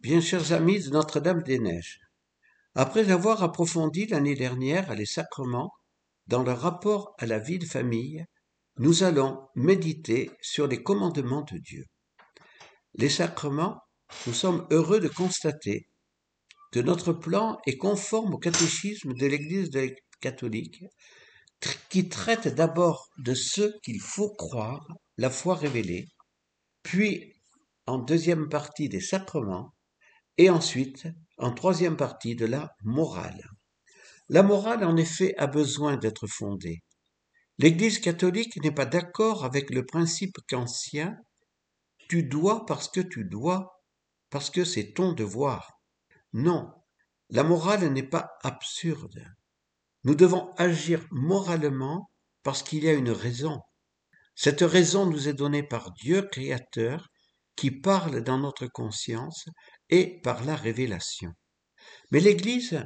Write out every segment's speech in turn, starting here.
Bien chers amis de Notre-Dame-des-Neiges, après avoir approfondi l'année dernière les sacrements dans le rapport à la vie de famille, nous allons méditer sur les commandements de Dieu. Les sacrements, nous sommes heureux de constater que notre plan est conforme au catéchisme de l'Église catholique qui traite d'abord de ce qu'il faut croire, la foi révélée, puis en deuxième partie des sacrements, et ensuite en troisième partie de la morale. La morale, en effet, a besoin d'être fondée. L'Église catholique n'est pas d'accord avec le principe kantien tu dois parce que tu dois, parce que c'est ton devoir. Non, la morale n'est pas absurde. Nous devons agir moralement parce qu'il y a une raison. Cette raison nous est donnée par Dieu créateur qui parle dans notre conscience et par la révélation. Mais l'Église,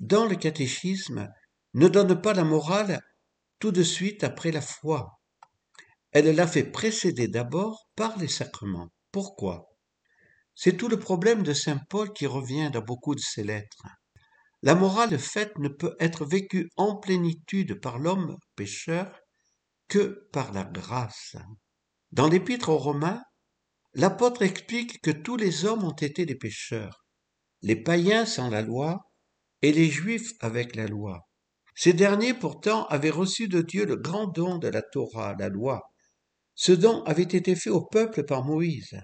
dans le catéchisme, ne donne pas la morale tout de suite après la foi. Elle l'a fait précéder d'abord par les sacrements. Pourquoi? C'est tout le problème de Saint Paul qui revient dans beaucoup de ses lettres. La morale faite ne peut être vécue en plénitude par l'homme pécheur que par la grâce. Dans l'épître aux Romains, L'apôtre explique que tous les hommes ont été des pécheurs, les païens sans la loi et les juifs avec la loi. Ces derniers pourtant avaient reçu de Dieu le grand don de la Torah, la loi. Ce don avait été fait au peuple par Moïse.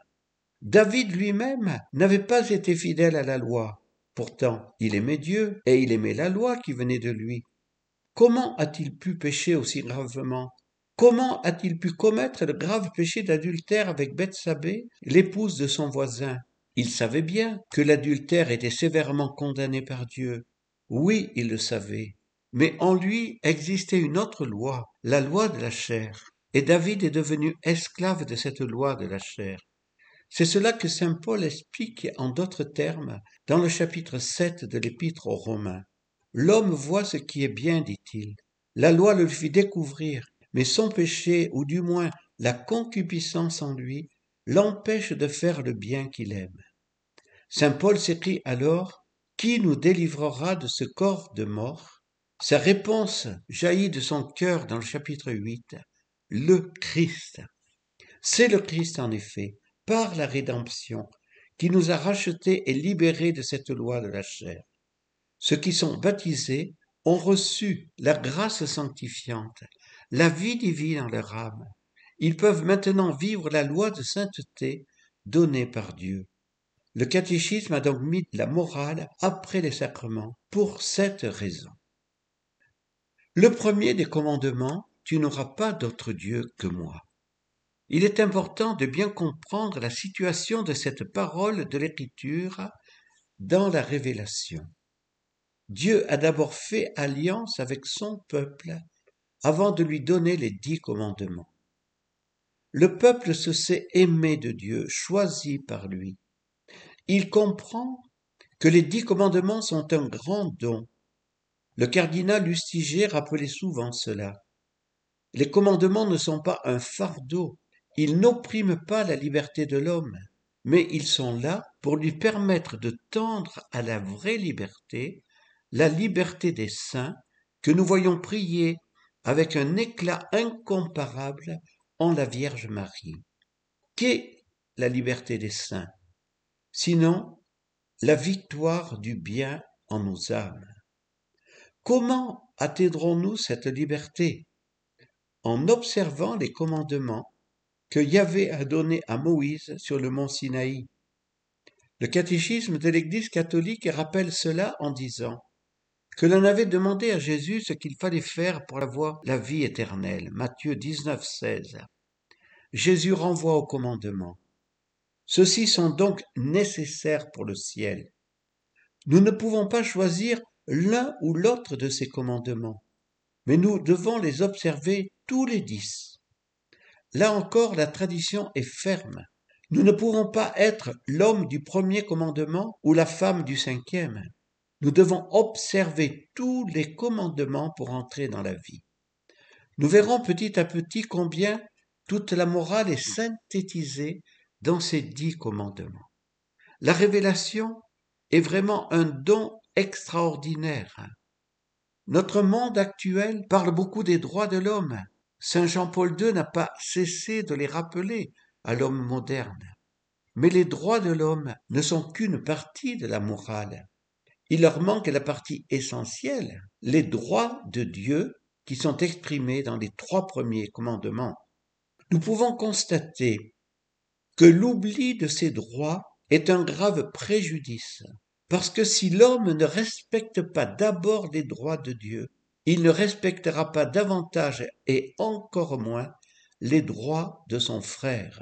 David lui-même n'avait pas été fidèle à la loi. Pourtant, il aimait Dieu et il aimait la loi qui venait de lui. Comment a-t-il pu pécher aussi gravement? Comment a-t-il pu commettre le grave péché d'adultère avec Bethsabée, l'épouse de son voisin? Il savait bien que l'adultère était sévèrement condamné par Dieu. Oui, il le savait. Mais en lui existait une autre loi, la loi de la chair. Et David est devenu esclave de cette loi de la chair. C'est cela que saint Paul explique en d'autres termes dans le chapitre 7 de l'épître aux Romains. L'homme voit ce qui est bien, dit-il. La loi le fit découvrir mais son péché, ou du moins la concupiscence en lui, l'empêche de faire le bien qu'il aime. Saint Paul s'écrit alors Qui nous délivrera de ce corps de mort? Sa réponse jaillit de son cœur dans le chapitre 8 Le Christ. C'est le Christ en effet, par la rédemption, qui nous a rachetés et libérés de cette loi de la chair. Ceux qui sont baptisés ont reçu la grâce sanctifiante, la vie divine en leur âme. Ils peuvent maintenant vivre la loi de sainteté donnée par Dieu. Le catéchisme a donc mis la morale après les sacrements pour cette raison. Le premier des commandements, tu n'auras pas d'autre Dieu que moi. Il est important de bien comprendre la situation de cette parole de l'Écriture dans la révélation. Dieu a d'abord fait alliance avec son peuple avant de lui donner les dix commandements. Le peuple se sait aimé de Dieu, choisi par lui. Il comprend que les dix commandements sont un grand don. Le cardinal Lustiger rappelait souvent cela. Les commandements ne sont pas un fardeau, ils n'oppriment pas la liberté de l'homme, mais ils sont là pour lui permettre de tendre à la vraie liberté, la liberté des saints, que nous voyons prier avec un éclat incomparable en la Vierge Marie. Qu'est la liberté des saints? Sinon, la victoire du bien en nos âmes. Comment atteindrons-nous cette liberté? En observant les commandements que Yahvé a donnés à Moïse sur le mont Sinaï. Le catéchisme de l'Église catholique rappelle cela en disant que l'on avait demandé à Jésus ce qu'il fallait faire pour avoir la vie éternelle. Matthieu 19, 16. Jésus renvoie au commandement. Ceux-ci sont donc nécessaires pour le ciel. Nous ne pouvons pas choisir l'un ou l'autre de ces commandements, mais nous devons les observer tous les dix. Là encore, la tradition est ferme. Nous ne pouvons pas être l'homme du premier commandement ou la femme du cinquième. Nous devons observer tous les commandements pour entrer dans la vie. Nous verrons petit à petit combien toute la morale est synthétisée dans ces dix commandements. La révélation est vraiment un don extraordinaire. Notre monde actuel parle beaucoup des droits de l'homme. Saint Jean-Paul II n'a pas cessé de les rappeler à l'homme moderne. Mais les droits de l'homme ne sont qu'une partie de la morale. Il leur manque la partie essentielle, les droits de Dieu qui sont exprimés dans les trois premiers commandements. Nous pouvons constater que l'oubli de ces droits est un grave préjudice, parce que si l'homme ne respecte pas d'abord les droits de Dieu, il ne respectera pas davantage et encore moins les droits de son frère.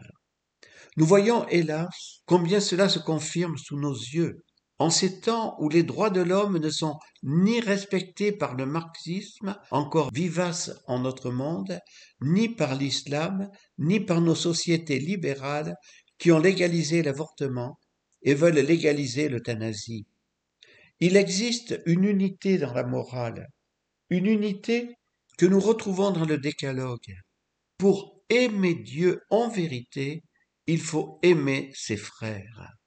Nous voyons, hélas, combien cela se confirme sous nos yeux. En ces temps où les droits de l'homme ne sont ni respectés par le marxisme, encore vivace en notre monde, ni par l'islam, ni par nos sociétés libérales qui ont légalisé l'avortement et veulent légaliser l'euthanasie. Il existe une unité dans la morale, une unité que nous retrouvons dans le décalogue. Pour aimer Dieu en vérité, il faut aimer ses frères.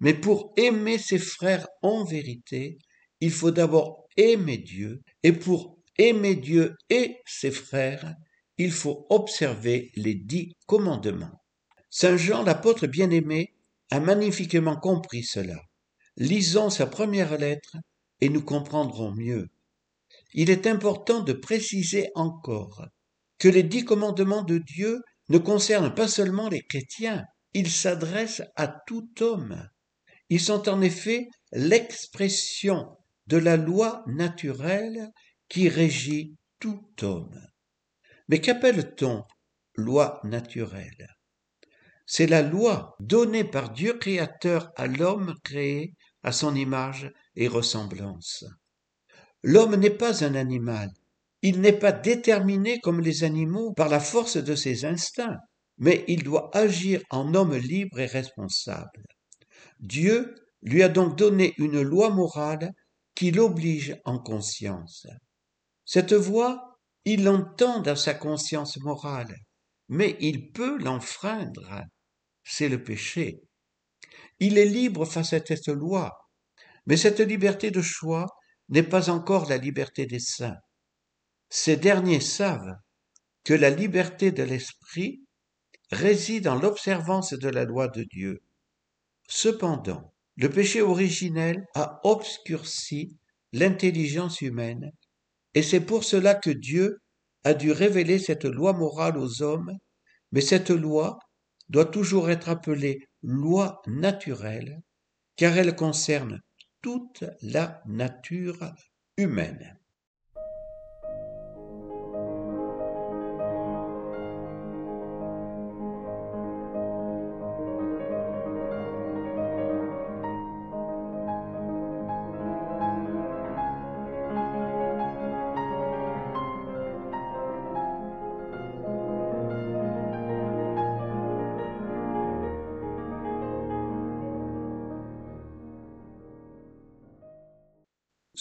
Mais pour aimer ses frères en vérité, il faut d'abord aimer Dieu, et pour aimer Dieu et ses frères, il faut observer les dix commandements. Saint Jean l'apôtre bien-aimé a magnifiquement compris cela. Lisons sa première lettre et nous comprendrons mieux. Il est important de préciser encore que les dix commandements de Dieu ne concerne pas seulement les chrétiens, ils s'adressent à tout homme. Ils sont en effet l'expression de la loi naturelle qui régit tout homme. Mais qu'appelle-t-on loi naturelle? C'est la loi donnée par Dieu créateur à l'homme créé à son image et ressemblance. L'homme n'est pas un animal, il n'est pas déterminé comme les animaux par la force de ses instincts, mais il doit agir en homme libre et responsable. Dieu lui a donc donné une loi morale qui l'oblige en conscience. Cette voie, il l'entend dans sa conscience morale, mais il peut l'enfreindre. C'est le péché. Il est libre face à cette loi, mais cette liberté de choix n'est pas encore la liberté des saints. Ces derniers savent que la liberté de l'esprit réside dans l'observance de la loi de Dieu. Cependant, le péché originel a obscurci l'intelligence humaine, et c'est pour cela que Dieu a dû révéler cette loi morale aux hommes, mais cette loi doit toujours être appelée loi naturelle, car elle concerne toute la nature humaine.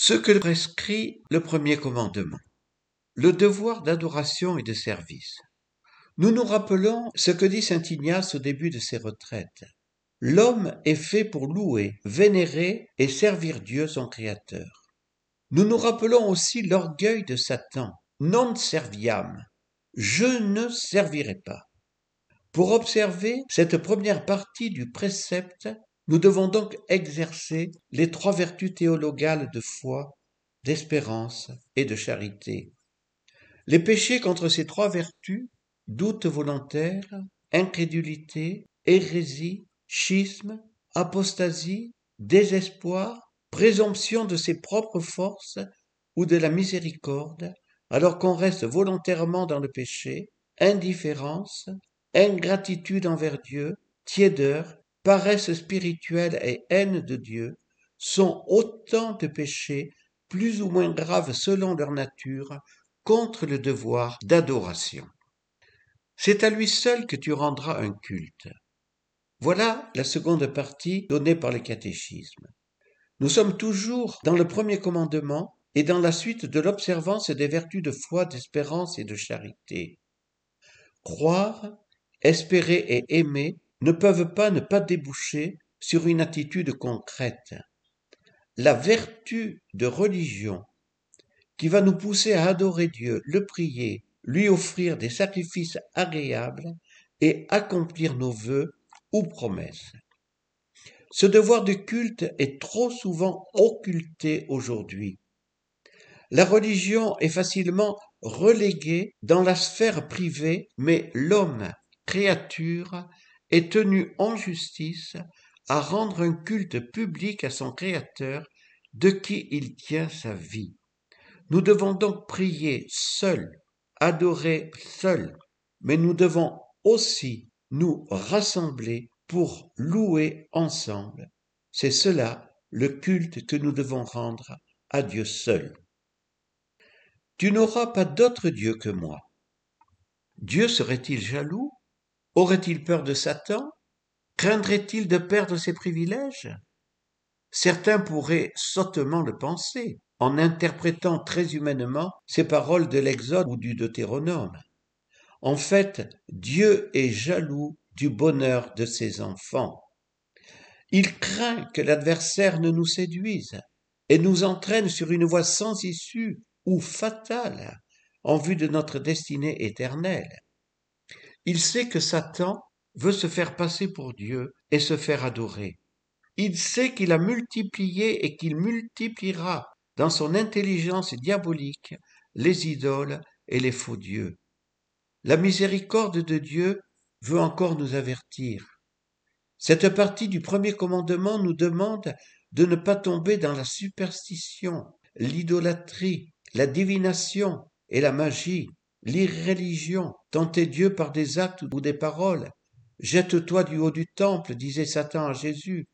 Ce que prescrit le premier commandement, le devoir d'adoration et de service. Nous nous rappelons ce que dit saint Ignace au début de ses retraites. L'homme est fait pour louer, vénérer et servir Dieu son Créateur. Nous nous rappelons aussi l'orgueil de Satan, non serviam, je ne servirai pas. Pour observer cette première partie du précepte, nous devons donc exercer les trois vertus théologales de foi, d'espérance et de charité. Les péchés contre ces trois vertus, doute volontaire, incrédulité, hérésie, schisme, apostasie, désespoir, présomption de ses propres forces ou de la miséricorde, alors qu'on reste volontairement dans le péché, indifférence, ingratitude envers Dieu, tiédeur, paresse spirituelle et haine de Dieu sont autant de péchés plus ou moins graves selon leur nature contre le devoir d'adoration. C'est à lui seul que tu rendras un culte. Voilà la seconde partie donnée par le catéchisme. Nous sommes toujours dans le premier commandement et dans la suite de l'observance des vertus de foi, d'espérance et de charité. Croire, espérer et aimer ne peuvent pas ne pas déboucher sur une attitude concrète. La vertu de religion qui va nous pousser à adorer Dieu, le prier, lui offrir des sacrifices agréables et accomplir nos vœux ou promesses. Ce devoir de culte est trop souvent occulté aujourd'hui. La religion est facilement reléguée dans la sphère privée, mais l'homme, créature, est tenu en justice à rendre un culte public à son Créateur de qui il tient sa vie. Nous devons donc prier seuls, adorer seuls, mais nous devons aussi nous rassembler pour louer ensemble. C'est cela le culte que nous devons rendre à Dieu seul. Tu n'auras pas d'autre Dieu que moi. Dieu serait-il jaloux? Aurait-il peur de Satan? Craindrait-il de perdre ses privilèges? Certains pourraient sottement le penser en interprétant très humainement ces paroles de l'Exode ou du Deutéronome. En fait, Dieu est jaloux du bonheur de ses enfants. Il craint que l'adversaire ne nous séduise et nous entraîne sur une voie sans issue ou fatale en vue de notre destinée éternelle. Il sait que Satan veut se faire passer pour Dieu et se faire adorer. Il sait qu'il a multiplié et qu'il multipliera dans son intelligence diabolique les idoles et les faux dieux. La miséricorde de Dieu veut encore nous avertir. Cette partie du premier commandement nous demande de ne pas tomber dans la superstition, l'idolâtrie, la divination et la magie, l'irréligion, tenter Dieu par des actes ou des paroles. Jette-toi du haut du temple, disait Satan à Jésus.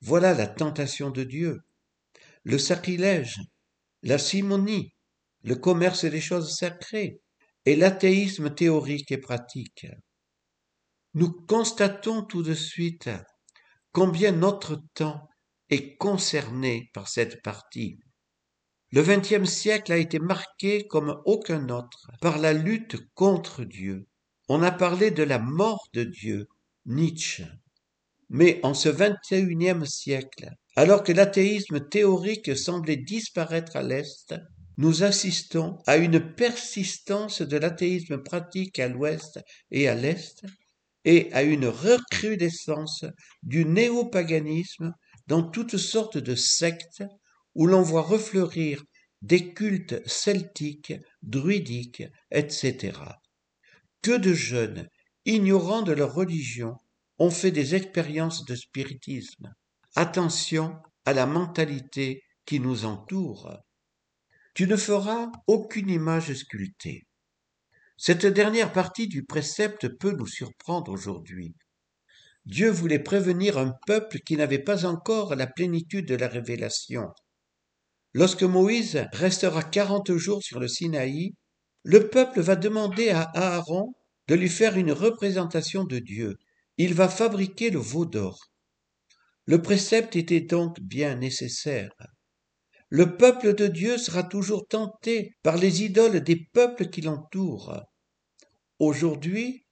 Voilà la tentation de Dieu. Le sacrilège, la simonie, le commerce des choses sacrées et l'athéisme théorique et pratique. Nous constatons tout de suite combien notre temps est concerné par cette partie. Le vingtième siècle a été marqué comme aucun autre par la lutte contre Dieu. On a parlé de la mort de Dieu, Nietzsche. Mais en ce unième siècle, alors que l'athéisme théorique semblait disparaître à l'Est, nous assistons à une persistance de l'athéisme pratique à l'Ouest et à l'Est, et à une recrudescence du néopaganisme dans toutes sortes de sectes où l'on voit refleurir des cultes celtiques, druidiques, etc. Que de jeunes, ignorants de leur religion, ont fait des expériences de spiritisme. Attention à la mentalité qui nous entoure. Tu ne feras aucune image sculptée. Cette dernière partie du précepte peut nous surprendre aujourd'hui. Dieu voulait prévenir un peuple qui n'avait pas encore la plénitude de la révélation. Lorsque Moïse restera quarante jours sur le Sinaï, le peuple va demander à Aaron de lui faire une représentation de Dieu. Il va fabriquer le veau d'or. Le précepte était donc bien nécessaire. Le peuple de Dieu sera toujours tenté par les idoles des peuples qui l'entourent. Aujourd'hui,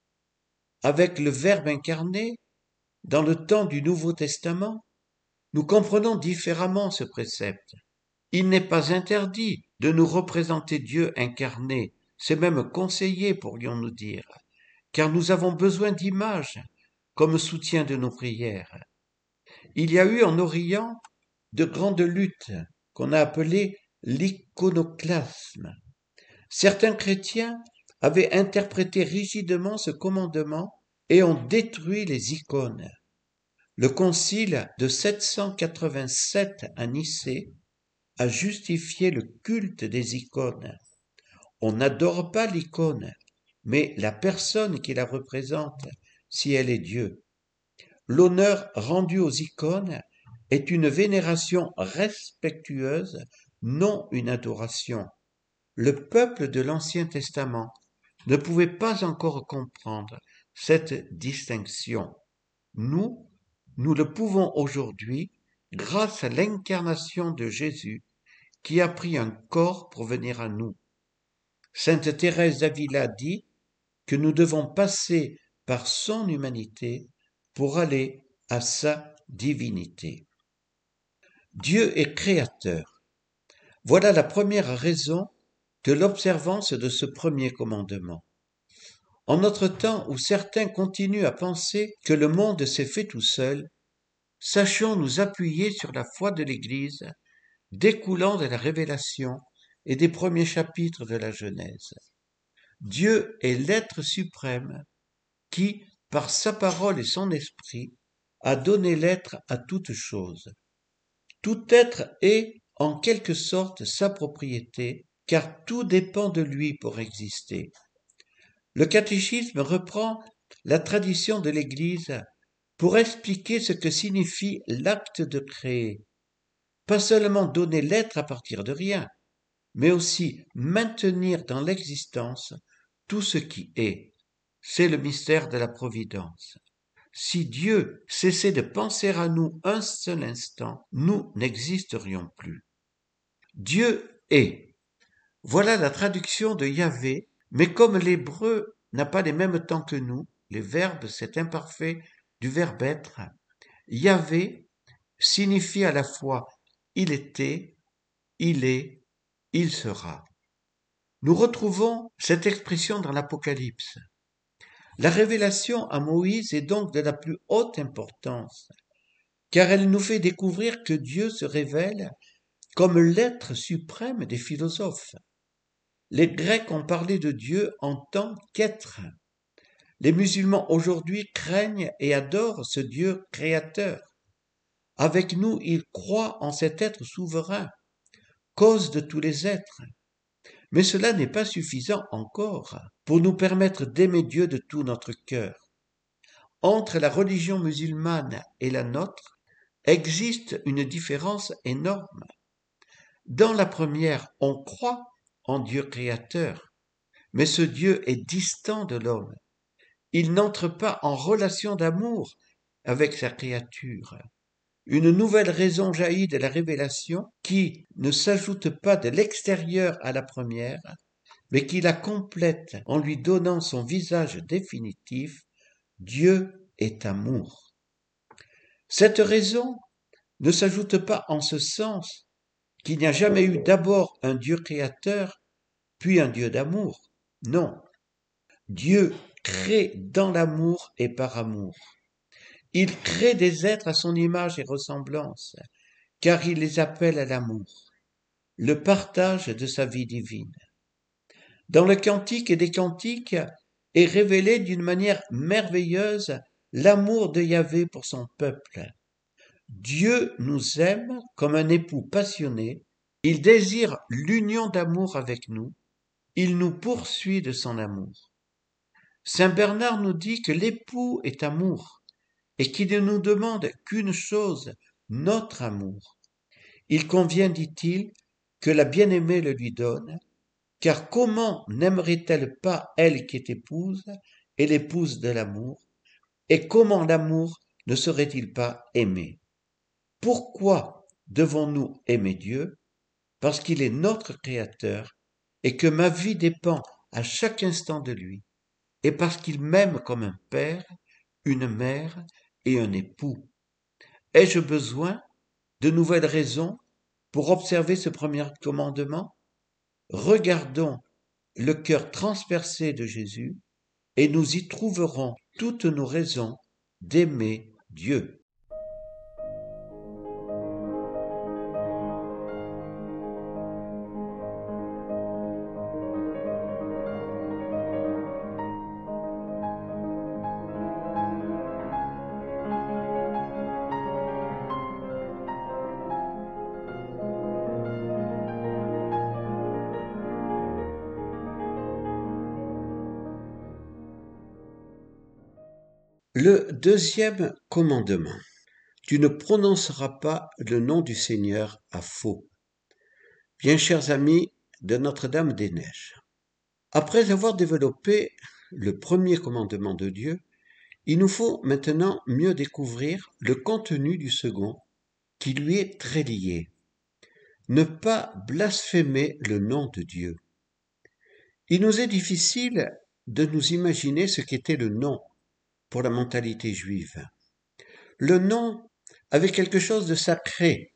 avec le Verbe incarné, dans le temps du Nouveau Testament, nous comprenons différemment ce précepte. Il n'est pas interdit de nous représenter Dieu incarné, c'est même conseillé, pourrions-nous dire, car nous avons besoin d'images comme soutien de nos prières. Il y a eu en Orient de grandes luttes qu'on a appelées l'iconoclasme. Certains chrétiens avaient interprété rigidement ce commandement et ont détruit les icônes. Le concile de 787 à Nicée a justifié le culte des icônes. On n'adore pas l'icône, mais la personne qui la représente, si elle est Dieu. L'honneur rendu aux icônes est une vénération respectueuse, non une adoration. Le peuple de l'Ancien Testament ne pouvait pas encore comprendre cette distinction. Nous, nous le pouvons aujourd'hui grâce à l'incarnation de Jésus qui a pris un corps pour venir à nous. Sainte Thérèse d'Avila dit que nous devons passer par son humanité pour aller à sa divinité. Dieu est créateur. Voilà la première raison de l'observance de ce premier commandement. En notre temps où certains continuent à penser que le monde s'est fait tout seul, sachons nous appuyer sur la foi de l'Église découlant de la révélation et des premiers chapitres de la Genèse. Dieu est l'être suprême qui, par sa parole et son esprit, a donné l'être à toute chose. Tout être est, en quelque sorte, sa propriété, car tout dépend de lui pour exister. Le catéchisme reprend la tradition de l'Église pour expliquer ce que signifie l'acte de créer. Pas seulement donner l'être à partir de rien, mais aussi maintenir dans l'existence tout ce qui est. C'est le mystère de la Providence. Si Dieu cessait de penser à nous un seul instant, nous n'existerions plus. Dieu est. Voilà la traduction de Yahvé, mais comme l'hébreu n'a pas les mêmes temps que nous, les verbes, c'est imparfait du verbe être, Yahvé signifie à la fois il était, il est, il sera. Nous retrouvons cette expression dans l'Apocalypse. La révélation à Moïse est donc de la plus haute importance, car elle nous fait découvrir que Dieu se révèle comme l'être suprême des philosophes. Les Grecs ont parlé de Dieu en tant qu'être. Les musulmans aujourd'hui craignent et adorent ce Dieu créateur. Avec nous, ils croient en cet être souverain, cause de tous les êtres. Mais cela n'est pas suffisant encore pour nous permettre d'aimer Dieu de tout notre cœur. Entre la religion musulmane et la nôtre existe une différence énorme. Dans la première, on croit en Dieu créateur, mais ce Dieu est distant de l'homme. Il n'entre pas en relation d'amour avec sa créature. Une nouvelle raison jaillit de la révélation qui ne s'ajoute pas de l'extérieur à la première, mais qui la complète en lui donnant son visage définitif. Dieu est amour. Cette raison ne s'ajoute pas en ce sens qu'il n'y a jamais eu d'abord un Dieu créateur, puis un Dieu d'amour. Non. Dieu crée dans l'amour et par amour. Il crée des êtres à son image et ressemblance, car il les appelle à l'amour, le partage de sa vie divine. Dans le Cantique et des Cantiques est révélé d'une manière merveilleuse l'amour de Yahvé pour son peuple. Dieu nous aime comme un époux passionné, il désire l'union d'amour avec nous, il nous poursuit de son amour. Saint Bernard nous dit que l'époux est amour, et qui ne nous demande qu'une chose, notre amour. Il convient, dit-il, que la bien-aimée le lui donne, car comment n'aimerait-elle pas elle qui est épouse et l'épouse de l'amour, et comment l'amour ne serait-il pas aimé? Pourquoi devons-nous aimer Dieu? Parce qu'il est notre Créateur et que ma vie dépend à chaque instant de lui, et parce qu'il m'aime comme un père, une mère un époux. Ai-je besoin de nouvelles raisons pour observer ce premier commandement? Regardons le cœur transpercé de Jésus et nous y trouverons toutes nos raisons d'aimer Dieu. Le deuxième commandement. Tu ne prononceras pas le nom du Seigneur à faux. Bien chers amis de Notre-Dame des Neiges, après avoir développé le premier commandement de Dieu, il nous faut maintenant mieux découvrir le contenu du second, qui lui est très lié. Ne pas blasphémer le nom de Dieu. Il nous est difficile de nous imaginer ce qu'était le nom pour la mentalité juive. Le nom avait quelque chose de sacré.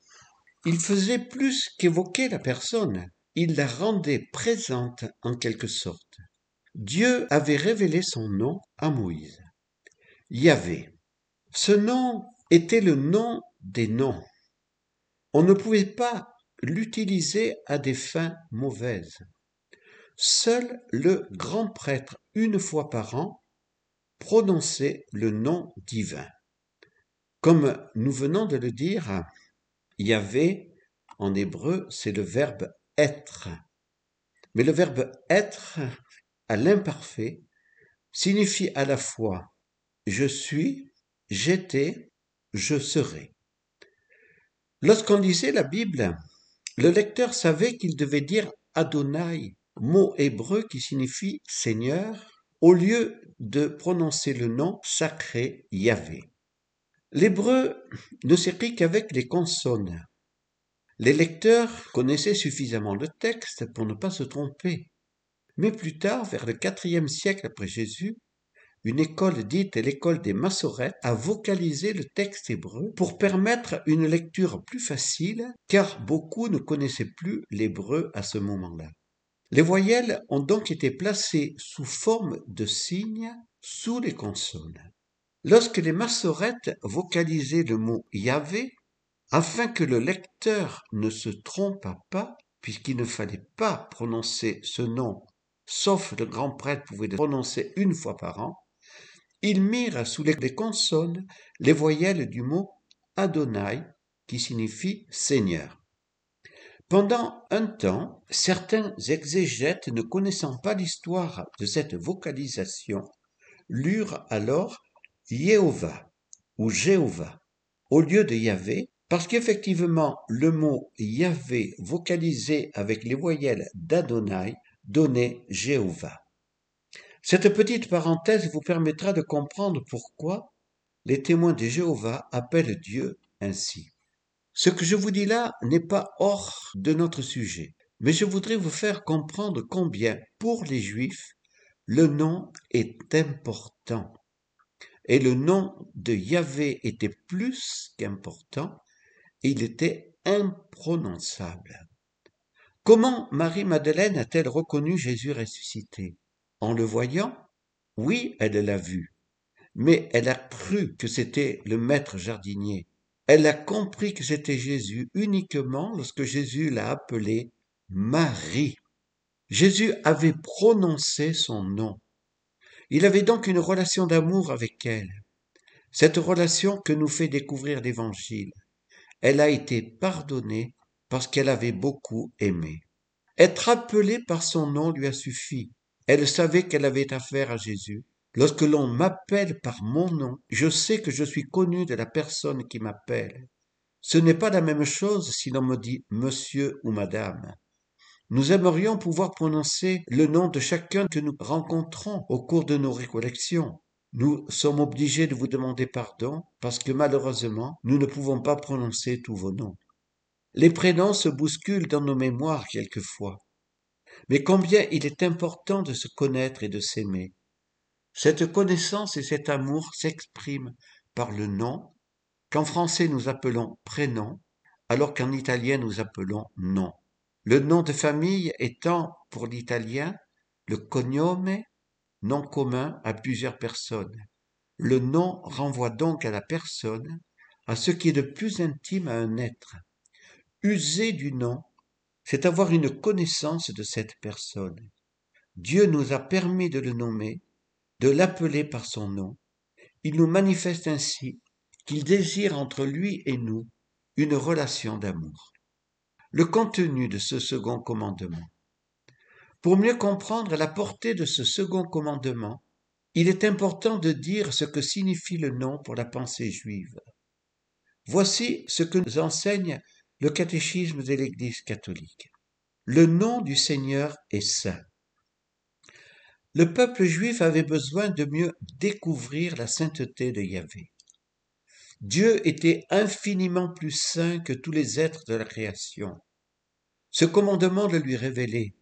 Il faisait plus qu'évoquer la personne, il la rendait présente en quelque sorte. Dieu avait révélé son nom à Moïse. Yahvé. Ce nom était le nom des noms. On ne pouvait pas l'utiliser à des fins mauvaises. Seul le grand prêtre, une fois par an, prononçait le nom divin. Comme nous venons de le dire, Yahvé, en hébreu, c'est le verbe être. Mais le verbe être, à l'imparfait, signifie à la fois je suis, j'étais, je serai. Lorsqu'on lisait la Bible, le lecteur savait qu'il devait dire Adonai, mot hébreu qui signifie Seigneur, au lieu de prononcer le nom sacré Yahvé. L'hébreu ne s'écrit qu'avec les consonnes. Les lecteurs connaissaient suffisamment le texte pour ne pas se tromper. Mais plus tard, vers le IVe siècle après Jésus, une école dite l'école des Massorètes a vocalisé le texte hébreu pour permettre une lecture plus facile, car beaucoup ne connaissaient plus l'hébreu à ce moment-là. Les voyelles ont donc été placées sous forme de signes sous les consonnes. Lorsque les Massorètes vocalisaient le mot Yahvé, afin que le lecteur ne se trompe pas, puisqu'il ne fallait pas prononcer ce nom, sauf le grand prêtre pouvait le prononcer une fois par an, ils mirent sous les consonnes les voyelles du mot Adonai, qui signifie Seigneur. Pendant un temps, certains exégètes ne connaissant pas l'histoire de cette vocalisation lurent alors Jéhovah ou Jéhovah au lieu de Yahvé, parce qu'effectivement le mot Yahvé vocalisé avec les voyelles d'Adonai donnait Jéhovah. Cette petite parenthèse vous permettra de comprendre pourquoi les témoins de Jéhovah appellent Dieu ainsi. Ce que je vous dis là n'est pas hors de notre sujet, mais je voudrais vous faire comprendre combien, pour les Juifs, le nom est important. Et le nom de Yahvé était plus qu'important, il était imprononçable. Comment Marie-Madeleine a-t-elle reconnu Jésus ressuscité? En le voyant, oui, elle l'a vu, mais elle a cru que c'était le maître jardinier. Elle a compris que c'était Jésus uniquement lorsque Jésus l'a appelée Marie. Jésus avait prononcé son nom. Il avait donc une relation d'amour avec elle. Cette relation que nous fait découvrir l'Évangile. Elle a été pardonnée parce qu'elle avait beaucoup aimé. Être appelée par son nom lui a suffi. Elle savait qu'elle avait affaire à Jésus. Lorsque l'on m'appelle par mon nom, je sais que je suis connu de la personne qui m'appelle. Ce n'est pas la même chose si l'on me dit monsieur ou madame. Nous aimerions pouvoir prononcer le nom de chacun que nous rencontrons au cours de nos récollections. Nous sommes obligés de vous demander pardon parce que malheureusement, nous ne pouvons pas prononcer tous vos noms. Les prénoms se bousculent dans nos mémoires quelquefois. Mais combien il est important de se connaître et de s'aimer. Cette connaissance et cet amour s'expriment par le nom, qu'en français nous appelons prénom, alors qu'en italien nous appelons nom. Le nom de famille étant, pour l'italien, le cognome, nom commun à plusieurs personnes. Le nom renvoie donc à la personne, à ce qui est de plus intime à un être. User du nom c'est avoir une connaissance de cette personne. Dieu nous a permis de le nommer, de l'appeler par son nom. Il nous manifeste ainsi qu'il désire entre lui et nous une relation d'amour. Le contenu de ce second commandement. Pour mieux comprendre la portée de ce second commandement, il est important de dire ce que signifie le nom pour la pensée juive. Voici ce que nous enseigne le catéchisme de l'Église catholique. Le nom du Seigneur est saint. Le peuple juif avait besoin de mieux découvrir la sainteté de Yahvé. Dieu était infiniment plus saint que tous les êtres de la création. Ce commandement le lui révélait.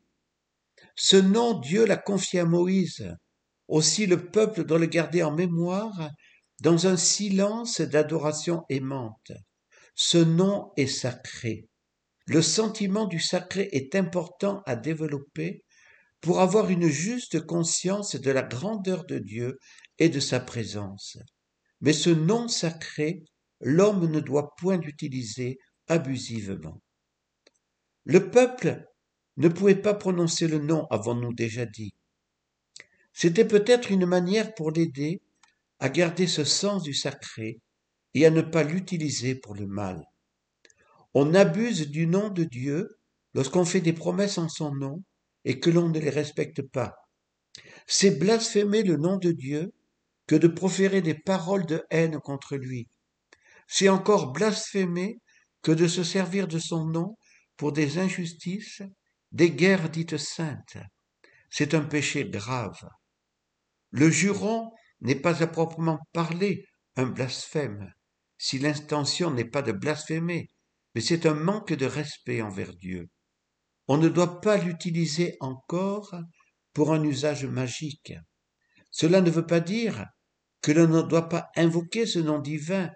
Ce nom, Dieu l'a confié à Moïse. Aussi le peuple doit le garder en mémoire dans un silence d'adoration aimante. Ce nom est sacré. Le sentiment du sacré est important à développer pour avoir une juste conscience de la grandeur de Dieu et de sa présence. Mais ce nom sacré, l'homme ne doit point l'utiliser abusivement. Le peuple ne pouvait pas prononcer le nom, avons-nous déjà dit. C'était peut-être une manière pour l'aider à garder ce sens du sacré et à ne pas l'utiliser pour le mal. On abuse du nom de Dieu lorsqu'on fait des promesses en son nom et que l'on ne les respecte pas. C'est blasphémer le nom de Dieu que de proférer des paroles de haine contre lui. C'est encore blasphémer que de se servir de son nom pour des injustices, des guerres dites saintes. C'est un péché grave. Le juron n'est pas à proprement parler un blasphème, si l'intention n'est pas de blasphémer, mais c'est un manque de respect envers Dieu. On ne doit pas l'utiliser encore pour un usage magique. Cela ne veut pas dire que l'on ne doit pas invoquer ce nom divin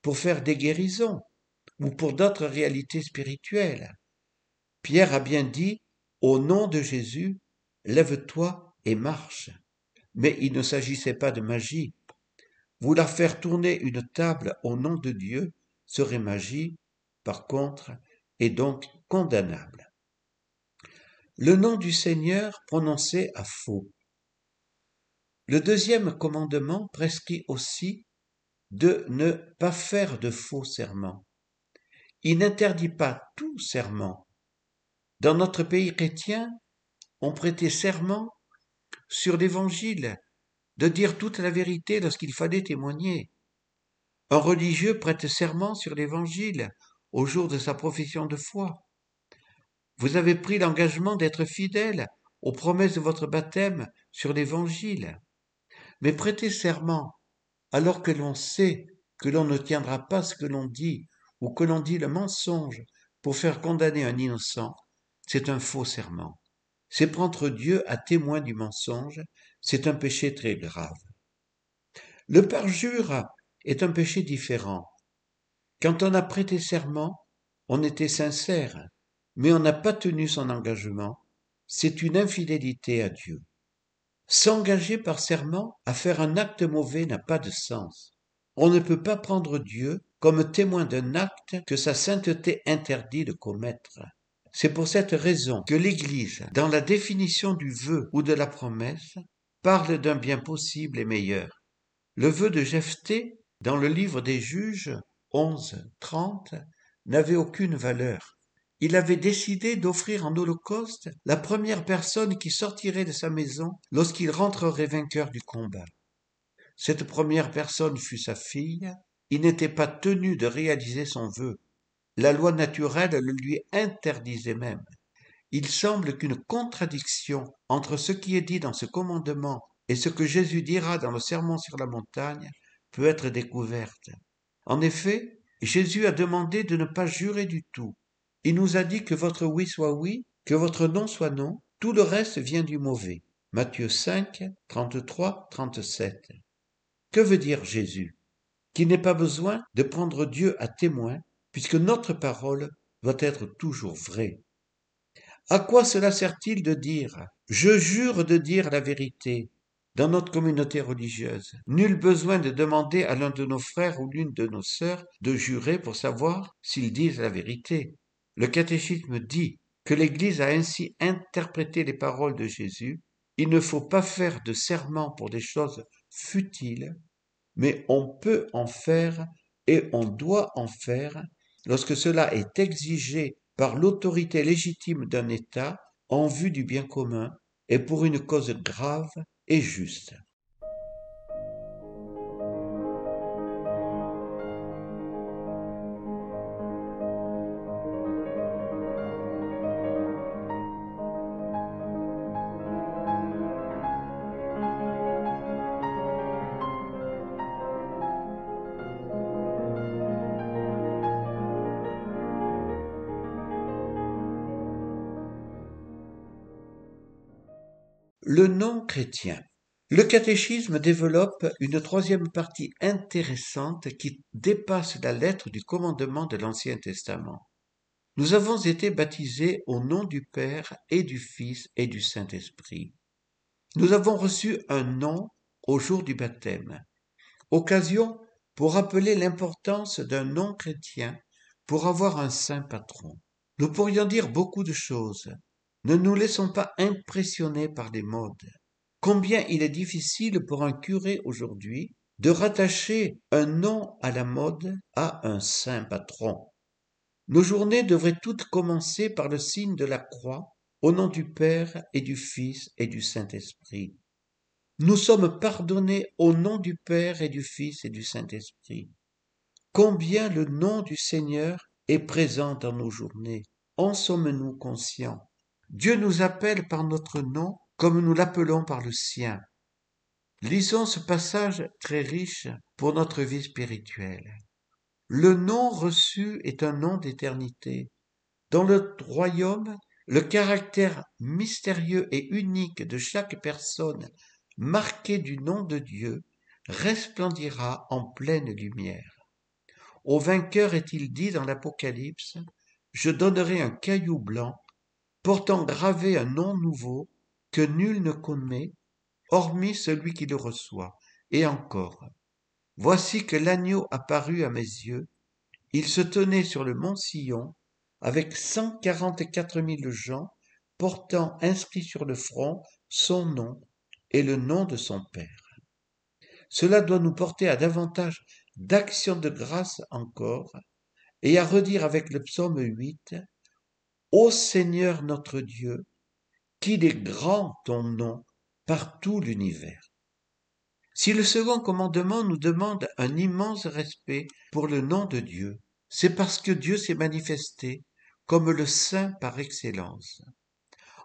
pour faire des guérisons ou pour d'autres réalités spirituelles. Pierre a bien dit, au nom de Jésus, lève-toi et marche. Mais il ne s'agissait pas de magie. Vouloir faire tourner une table au nom de Dieu serait magie, par contre, et donc condamnable le nom du Seigneur prononcé à faux. Le deuxième commandement prescrit aussi de ne pas faire de faux serments. Il n'interdit pas tout serment. Dans notre pays chrétien, on prêtait serment sur l'Évangile, de dire toute la vérité lorsqu'il fallait témoigner. Un religieux prête serment sur l'Évangile au jour de sa profession de foi. Vous avez pris l'engagement d'être fidèle aux promesses de votre baptême sur l'Évangile. Mais prêter serment alors que l'on sait que l'on ne tiendra pas ce que l'on dit ou que l'on dit le mensonge pour faire condamner un innocent, c'est un faux serment. C'est prendre Dieu à témoin du mensonge, c'est un péché très grave. Le perjure est un péché différent. Quand on a prêté serment, on était sincère, mais on n'a pas tenu son engagement, c'est une infidélité à Dieu. S'engager par serment à faire un acte mauvais n'a pas de sens. On ne peut pas prendre Dieu comme témoin d'un acte que sa sainteté interdit de commettre. C'est pour cette raison que l'Église, dans la définition du vœu ou de la promesse, parle d'un bien possible et meilleur. Le vœu de Jephthé, dans le livre des juges 11, 30, n'avait aucune valeur il avait décidé d'offrir en holocauste la première personne qui sortirait de sa maison lorsqu'il rentrerait vainqueur du combat. Cette première personne fut sa fille, il n'était pas tenu de réaliser son vœu. La loi naturelle le lui interdisait même. Il semble qu'une contradiction entre ce qui est dit dans ce commandement et ce que Jésus dira dans le sermon sur la montagne peut être découverte. En effet, Jésus a demandé de ne pas jurer du tout, il nous a dit que votre oui soit oui, que votre non soit non, tout le reste vient du mauvais. Matthieu 5, 33, 37. Que veut dire Jésus? Qu'il n'est pas besoin de prendre Dieu à témoin, puisque notre parole doit être toujours vraie. À quoi cela sert-il de dire? Je jure de dire la vérité dans notre communauté religieuse Nul besoin de demander à l'un de nos frères ou l'une de nos sœurs de jurer pour savoir s'ils disent la vérité. Le catéchisme dit que l'Église a ainsi interprété les paroles de Jésus. Il ne faut pas faire de serment pour des choses futiles, mais on peut en faire et on doit en faire lorsque cela est exigé par l'autorité légitime d'un État en vue du bien commun et pour une cause grave et juste. Le nom chrétien. Le catéchisme développe une troisième partie intéressante qui dépasse la lettre du commandement de l'Ancien Testament. Nous avons été baptisés au nom du Père et du Fils et du Saint-Esprit. Nous avons reçu un nom au jour du baptême, occasion pour rappeler l'importance d'un nom chrétien pour avoir un saint patron. Nous pourrions dire beaucoup de choses. Ne nous laissons pas impressionner par les modes combien il est difficile pour un curé aujourd'hui de rattacher un nom à la mode à un saint patron. Nos journées devraient toutes commencer par le signe de la croix, au nom du Père et du Fils et du Saint-Esprit. Nous sommes pardonnés au nom du Père et du Fils et du Saint-Esprit. Combien le nom du Seigneur est présent dans nos journées. En sommes-nous conscients? Dieu nous appelle par notre nom comme nous l'appelons par le sien. Lisons ce passage très riche pour notre vie spirituelle. Le nom reçu est un nom d'éternité. Dans le royaume, le caractère mystérieux et unique de chaque personne marquée du nom de Dieu resplendira en pleine lumière. Au vainqueur est-il dit dans l'Apocalypse, je donnerai un caillou blanc portant gravé un nom nouveau que nul ne connaît, hormis celui qui le reçoit. Et encore, voici que l'agneau apparut à mes yeux, il se tenait sur le mont Sillon, avec cent quarante-quatre mille gens, portant inscrit sur le front son nom et le nom de son Père. Cela doit nous porter à davantage d'actions de grâce encore, et à redire avec le psaume 8, Ô Seigneur notre Dieu, qu'il est grand ton nom par tout l'univers. Si le second commandement nous demande un immense respect pour le nom de Dieu, c'est parce que Dieu s'est manifesté comme le Saint par excellence.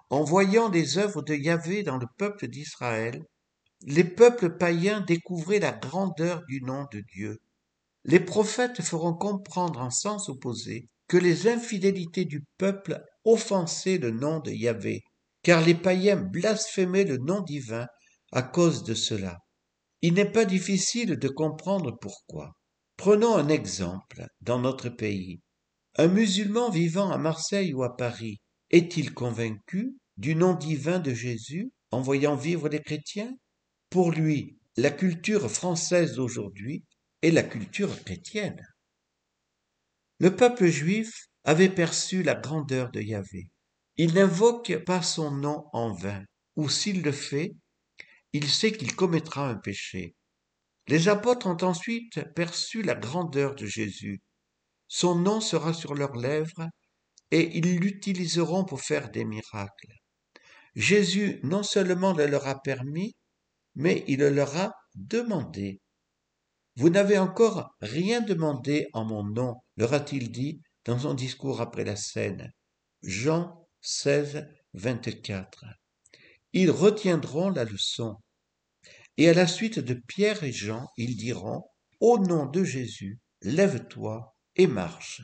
En voyant les œuvres de Yahvé dans le peuple d'Israël, les peuples païens découvraient la grandeur du nom de Dieu. Les prophètes feront comprendre en sens opposé que les infidélités du peuple offensaient le nom de Yahvé car les païens blasphémaient le nom divin à cause de cela. Il n'est pas difficile de comprendre pourquoi. Prenons un exemple dans notre pays. Un musulman vivant à Marseille ou à Paris est-il convaincu du nom divin de Jésus en voyant vivre les chrétiens? Pour lui, la culture française d'aujourd'hui est la culture chrétienne. Le peuple juif avait perçu la grandeur de Yahvé. Il n'invoque pas son nom en vain, ou s'il le fait, il sait qu'il commettra un péché. Les apôtres ont ensuite perçu la grandeur de Jésus. Son nom sera sur leurs lèvres et ils l'utiliseront pour faire des miracles. Jésus non seulement le leur a permis, mais il le leur a demandé. Vous n'avez encore rien demandé en mon nom, leur a-t-il dit dans son discours après la scène. 16, 24. Ils retiendront la leçon. Et à la suite de Pierre et Jean, ils diront, Au nom de Jésus, lève-toi et marche.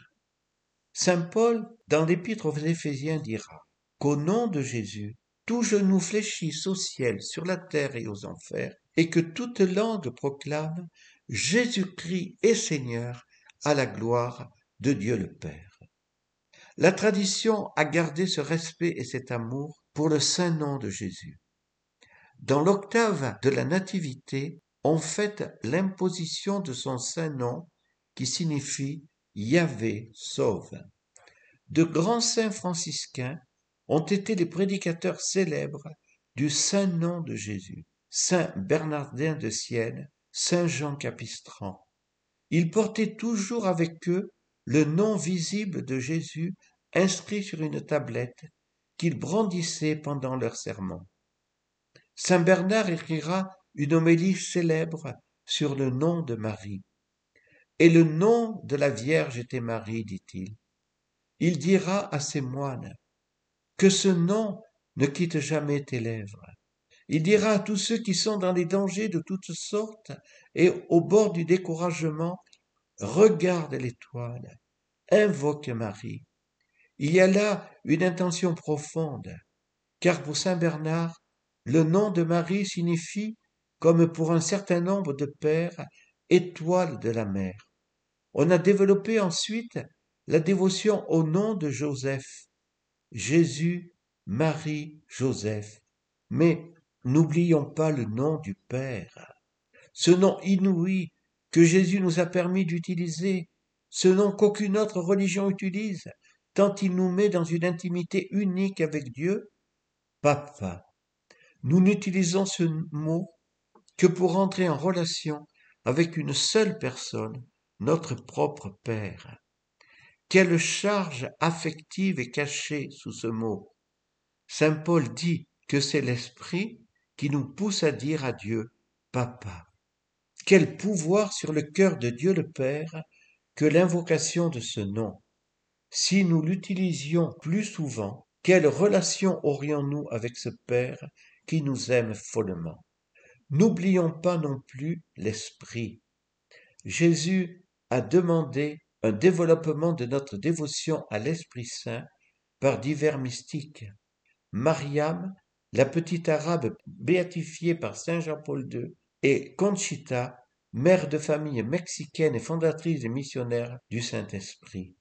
Saint Paul, dans l'épître aux Éphésiens, dira, Qu'au nom de Jésus, tout genou fléchisse au ciel, sur la terre et aux enfers, et que toute langue proclame Jésus-Christ est Seigneur à la gloire de Dieu le Père. La tradition a gardé ce respect et cet amour pour le saint nom de Jésus. Dans l'octave de la Nativité, on fête l'imposition de son saint nom qui signifie Yahvé sauve. De grands saints franciscains ont été les prédicateurs célèbres du saint nom de Jésus. Saint Bernardin de Sienne, Saint Jean Capistran. Ils portaient toujours avec eux le nom visible de Jésus inscrit sur une tablette qu'ils brandissaient pendant leur sermon. Saint Bernard écrira une homélie célèbre sur le nom de Marie. Et le nom de la Vierge était Marie, dit-il. Il dira à ses moines que ce nom ne quitte jamais tes lèvres. Il dira à tous ceux qui sont dans les dangers de toutes sortes et au bord du découragement, regarde l'étoile, invoque Marie. Il y a là une intention profonde, car pour Saint Bernard, le nom de Marie signifie comme pour un certain nombre de pères, étoile de la mer. On a développé ensuite la dévotion au nom de Joseph, Jésus, Marie, Joseph. Mais n'oublions pas le nom du Père, ce nom inouï que Jésus nous a permis d'utiliser, ce nom qu'aucune autre religion utilise, tant il nous met dans une intimité unique avec Dieu, Papa. Nous n'utilisons ce mot que pour entrer en relation avec une seule personne, notre propre Père. Quelle charge affective est cachée sous ce mot. Saint Paul dit que c'est l'Esprit qui nous pousse à dire à Dieu, Papa. Quel pouvoir sur le cœur de Dieu le Père que l'invocation de ce nom. Si nous l'utilisions plus souvent, quelle relation aurions-nous avec ce Père qui nous aime follement? N'oublions pas non plus l'Esprit. Jésus a demandé un développement de notre dévotion à l'Esprit Saint par divers mystiques. Mariam, la petite arabe béatifiée par Saint Jean-Paul II, et Conchita, mère de famille mexicaine et fondatrice des missionnaires du Saint-Esprit.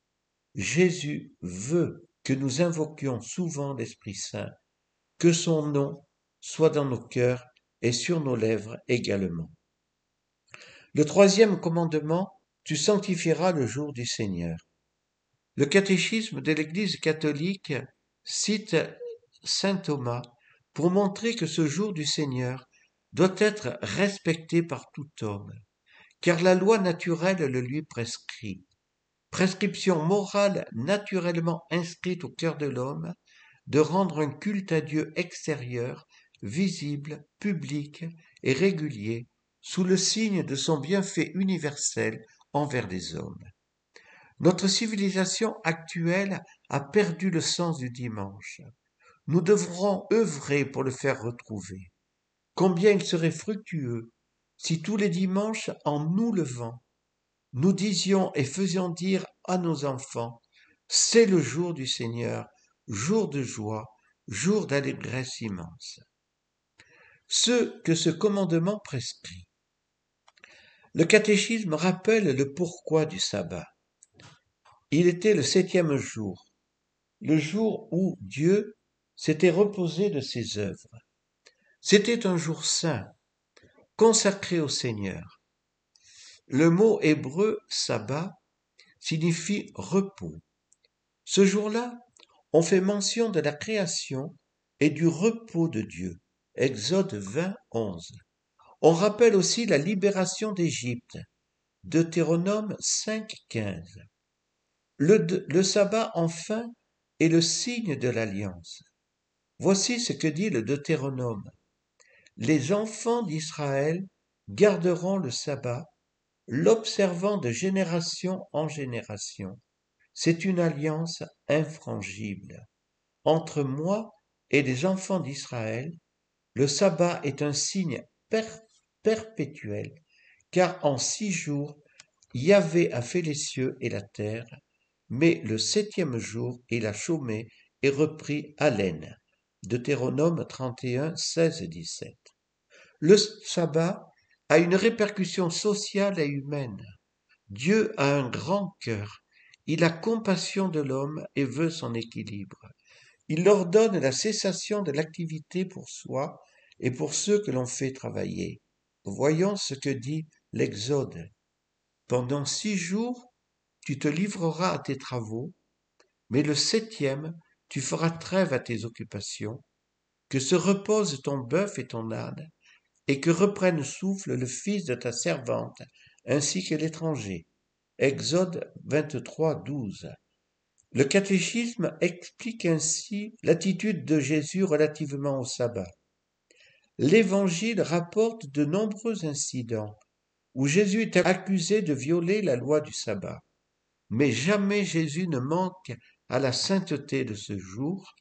Jésus veut que nous invoquions souvent l'Esprit Saint, que son nom soit dans nos cœurs et sur nos lèvres également. Le troisième commandement, tu sanctifieras le jour du Seigneur. Le catéchisme de l'Église catholique cite Saint Thomas pour montrer que ce jour du Seigneur doit être respecté par tout homme, car la loi naturelle le lui prescrit. Prescription morale naturellement inscrite au cœur de l'homme de rendre un culte à Dieu extérieur, visible, public et régulier, sous le signe de son bienfait universel envers les hommes. Notre civilisation actuelle a perdu le sens du dimanche. Nous devrons œuvrer pour le faire retrouver. Combien il serait fructueux si tous les dimanches, en nous levant, nous disions et faisions dire à nos enfants, c'est le jour du Seigneur, jour de joie, jour d'allégresse immense. Ce que ce commandement prescrit. Le catéchisme rappelle le pourquoi du sabbat. Il était le septième jour, le jour où Dieu s'était reposé de ses œuvres. C'était un jour saint, consacré au Seigneur. Le mot hébreu sabbat signifie repos. Ce jour-là, on fait mention de la création et du repos de Dieu. Exode 20, 11. On rappelle aussi la libération d'Égypte. Deutéronome 5, 15. Le, le sabbat, enfin, est le signe de l'alliance. Voici ce que dit le Deutéronome les enfants d'Israël garderont le sabbat, l'observant de génération en génération. C'est une alliance infrangible. Entre moi et les enfants d'Israël, le sabbat est un signe perpétuel, car en six jours, Yahvé a fait les cieux et la terre, mais le septième jour, il a chômé et repris haleine. Deutéronome 31, 16 et 17. Le sabbat a une répercussion sociale et humaine. Dieu a un grand cœur. Il a compassion de l'homme et veut son équilibre. Il ordonne la cessation de l'activité pour soi et pour ceux que l'on fait travailler. Voyons ce que dit l'Exode. Pendant six jours, tu te livreras à tes travaux, mais le septième, tu feras trêve à tes occupations, que se reposent ton bœuf et ton âne, et que reprenne souffle le fils de ta servante, ainsi que l'étranger. Exode 23, 12. Le catéchisme explique ainsi l'attitude de Jésus relativement au sabbat. L'Évangile rapporte de nombreux incidents où Jésus est accusé de violer la loi du sabbat. Mais jamais Jésus ne manque à la sainteté de ce jour,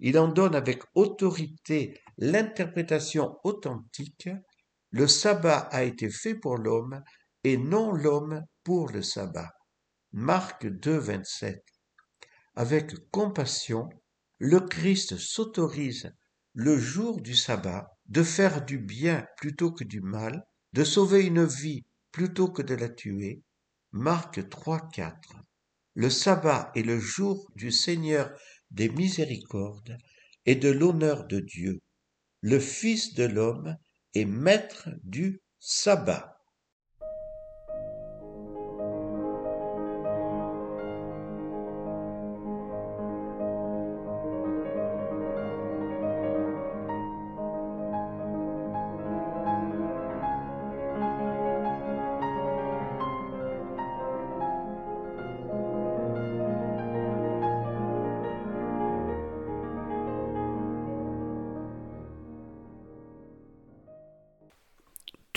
il en donne avec autorité l'interprétation authentique, le sabbat a été fait pour l'homme et non l'homme pour le sabbat. Marc 2, 27. Avec compassion, le Christ s'autorise le jour du sabbat de faire du bien plutôt que du mal, de sauver une vie plutôt que de la tuer. Marc 3, 4. Le sabbat est le jour du Seigneur des miséricordes et de l'honneur de Dieu. Le Fils de l'homme est maître du sabbat.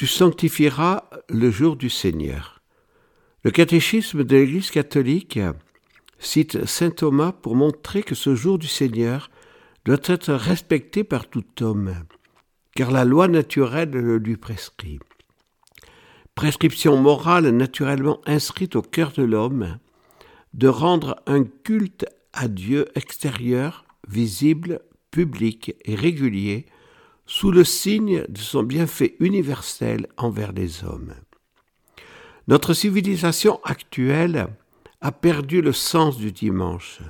Sanctifieras le jour du Seigneur. Le catéchisme de l'Église catholique cite Saint Thomas pour montrer que ce jour du Seigneur doit être respecté par tout homme, car la loi naturelle le lui prescrit. Prescription morale naturellement inscrite au cœur de l'homme de rendre un culte à Dieu extérieur, visible, public et régulier, sous le signe de son bienfait universel envers les hommes. Notre civilisation actuelle a perdu le sens du dimanche.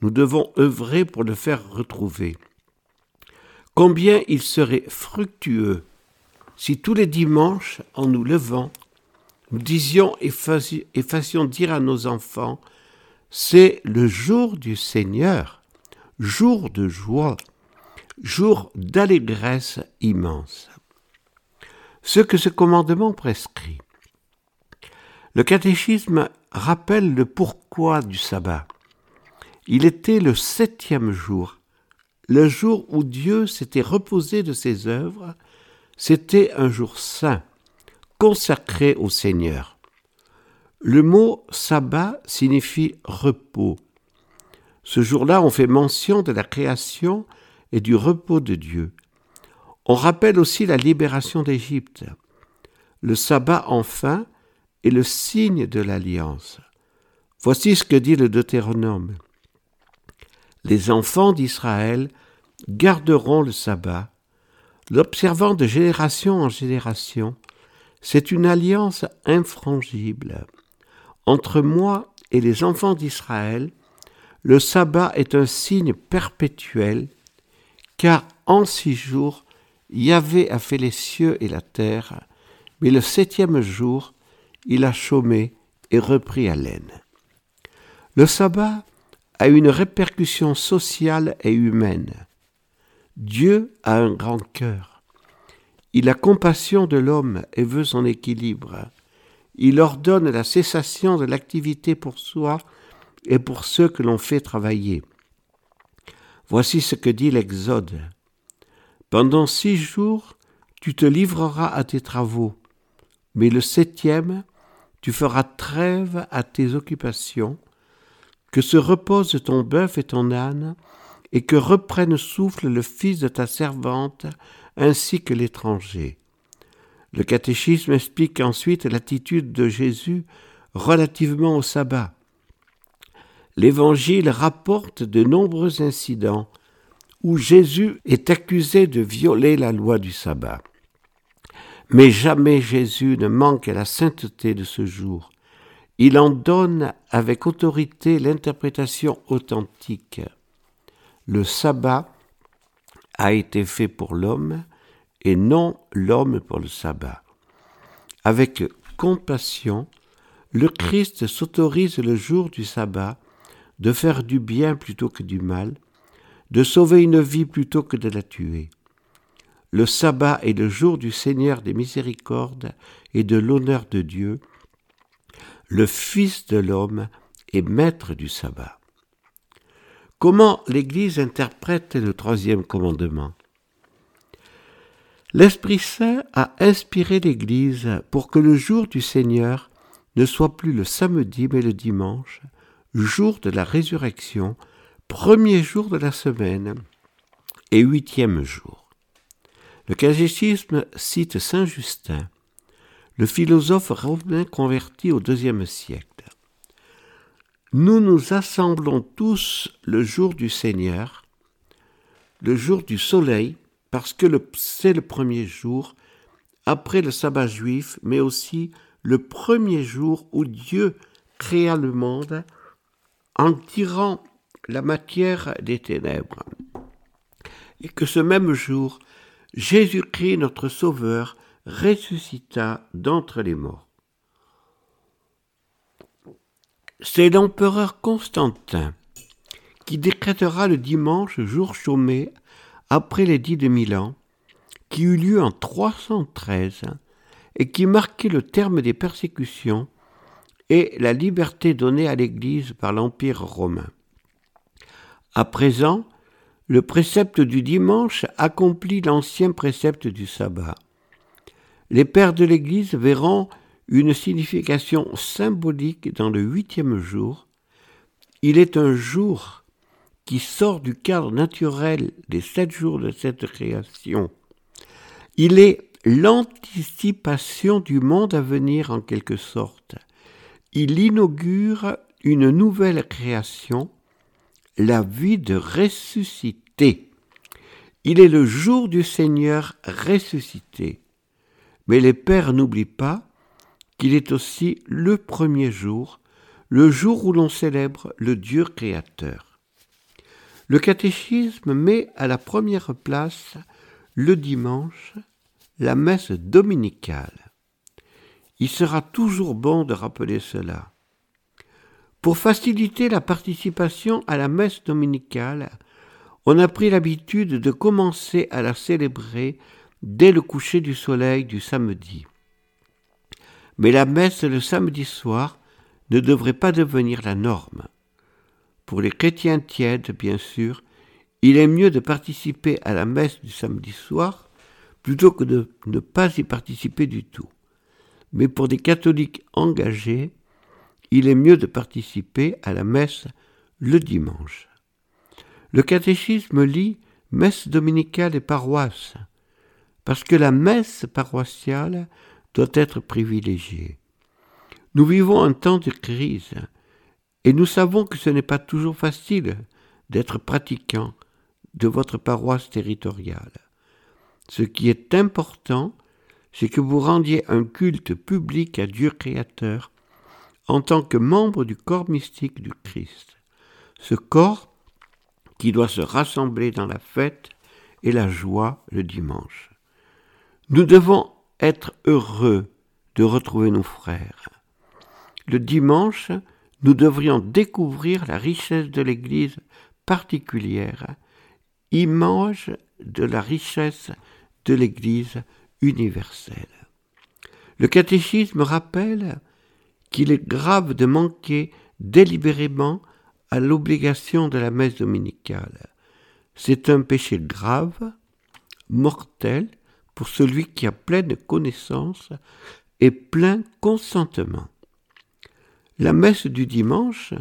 Nous devons œuvrer pour le faire retrouver. Combien il serait fructueux si tous les dimanches, en nous levant, nous disions et, fassions dire à nos enfants, c'est le jour du Seigneur, jour de joie, jour d'allégresse immense. Ce que ce commandement prescrit. Le catéchisme rappelle le pourquoi du sabbat. Il était le septième jour, le jour où Dieu s'était reposé de ses œuvres, c'était un jour saint, consacré au Seigneur. Le mot sabbat signifie repos. Ce jour-là, on fait mention de la création et du repos de Dieu. On rappelle aussi la libération d'Égypte. Le sabbat, enfin, est le signe de l'alliance. Voici ce que dit le Deutéronome. Les enfants d'Israël garderont le sabbat, l'observant de génération en génération. C'est une alliance infrangible. Entre moi et les enfants d'Israël, le sabbat est un signe perpétuel car en six jours, Yahvé a fait les cieux et la terre, mais le septième jour, il a chômé et repris haleine. Le sabbat a une répercussion sociale et humaine. Dieu a un grand cœur. Il a compassion de l'homme et veut son équilibre. Il ordonne la cessation de l'activité pour soi et pour ceux que l'on fait travailler. Voici ce que dit l'Exode. Pendant six jours, tu te livreras à tes travaux, mais le septième, tu feras trêve à tes occupations, que se reposent ton bœuf et ton âne, et que reprenne souffle le fils de ta servante, ainsi que l'étranger. Le catéchisme explique ensuite l'attitude de Jésus relativement au sabbat l'Évangile rapporte de nombreux incidents où Jésus est accusé de violer la loi du sabbat. Mais jamais Jésus ne manque à la sainteté de ce jour. Il en donne avec autorité l'interprétation authentique. Le sabbat a été fait pour l'homme et non l'homme pour le sabbat. Avec compassion, le Christ s'autorise le jour du sabbat de faire du bien plutôt que du mal, de sauver une vie plutôt que de la tuer. Le sabbat est le jour du Seigneur des miséricordes et de l'honneur de Dieu. Le Fils de l'homme est maître du sabbat. Comment l'Église interprète le troisième commandement? L'Esprit Saint a inspiré l'Église pour que le jour du Seigneur ne soit plus le samedi mais le dimanche, jour de la résurrection, premier jour de la semaine et huitième jour. Le catéchisme cite Saint Justin, le philosophe romain converti au deuxième siècle. Nous nous assemblons tous le jour du Seigneur, le jour du soleil, parce que c'est le premier jour, après le sabbat juif, mais aussi le premier jour où Dieu créa le monde en tirant la matière des ténèbres. Et que ce même jour, Jésus-Christ, notre Sauveur, ressuscita d'entre les morts. C'est l'empereur Constantin qui décrétera le dimanche jour chômé après l'édit de Milan, qui eut lieu en 313 et qui marquait le terme des persécutions et la liberté donnée à l'Église par l'Empire romain. À présent, le précepte du dimanche accomplit l'ancien précepte du sabbat. Les pères de l'Église verront une signification symbolique dans le huitième jour. Il est un jour qui sort du cadre naturel des sept jours de cette création. Il est l'anticipation du monde à venir en quelque sorte. Il inaugure une nouvelle création, la vie de ressuscité. Il est le jour du Seigneur ressuscité. Mais les pères n'oublient pas qu'il est aussi le premier jour, le jour où l'on célèbre le Dieu créateur. Le catéchisme met à la première place le dimanche la messe dominicale. Il sera toujours bon de rappeler cela. Pour faciliter la participation à la messe dominicale, on a pris l'habitude de commencer à la célébrer dès le coucher du soleil du samedi. Mais la messe le samedi soir ne devrait pas devenir la norme. Pour les chrétiens tièdes, bien sûr, il est mieux de participer à la messe du samedi soir plutôt que de ne pas y participer du tout. Mais pour des catholiques engagés, il est mieux de participer à la messe le dimanche. Le catéchisme lit messe dominicale et paroisse, parce que la messe paroissiale doit être privilégiée. Nous vivons un temps de crise, et nous savons que ce n'est pas toujours facile d'être pratiquant de votre paroisse territoriale. Ce qui est important, c'est que vous rendiez un culte public à Dieu créateur en tant que membre du corps mystique du Christ. Ce corps qui doit se rassembler dans la fête et la joie le dimanche. Nous devons être heureux de retrouver nos frères. Le dimanche, nous devrions découvrir la richesse de l'Église particulière, image de la richesse de l'Église universelle. Le catéchisme rappelle qu'il est grave de manquer délibérément à l'obligation de la messe dominicale. C'est un péché grave, mortel, pour celui qui a pleine connaissance et plein consentement. La messe du dimanche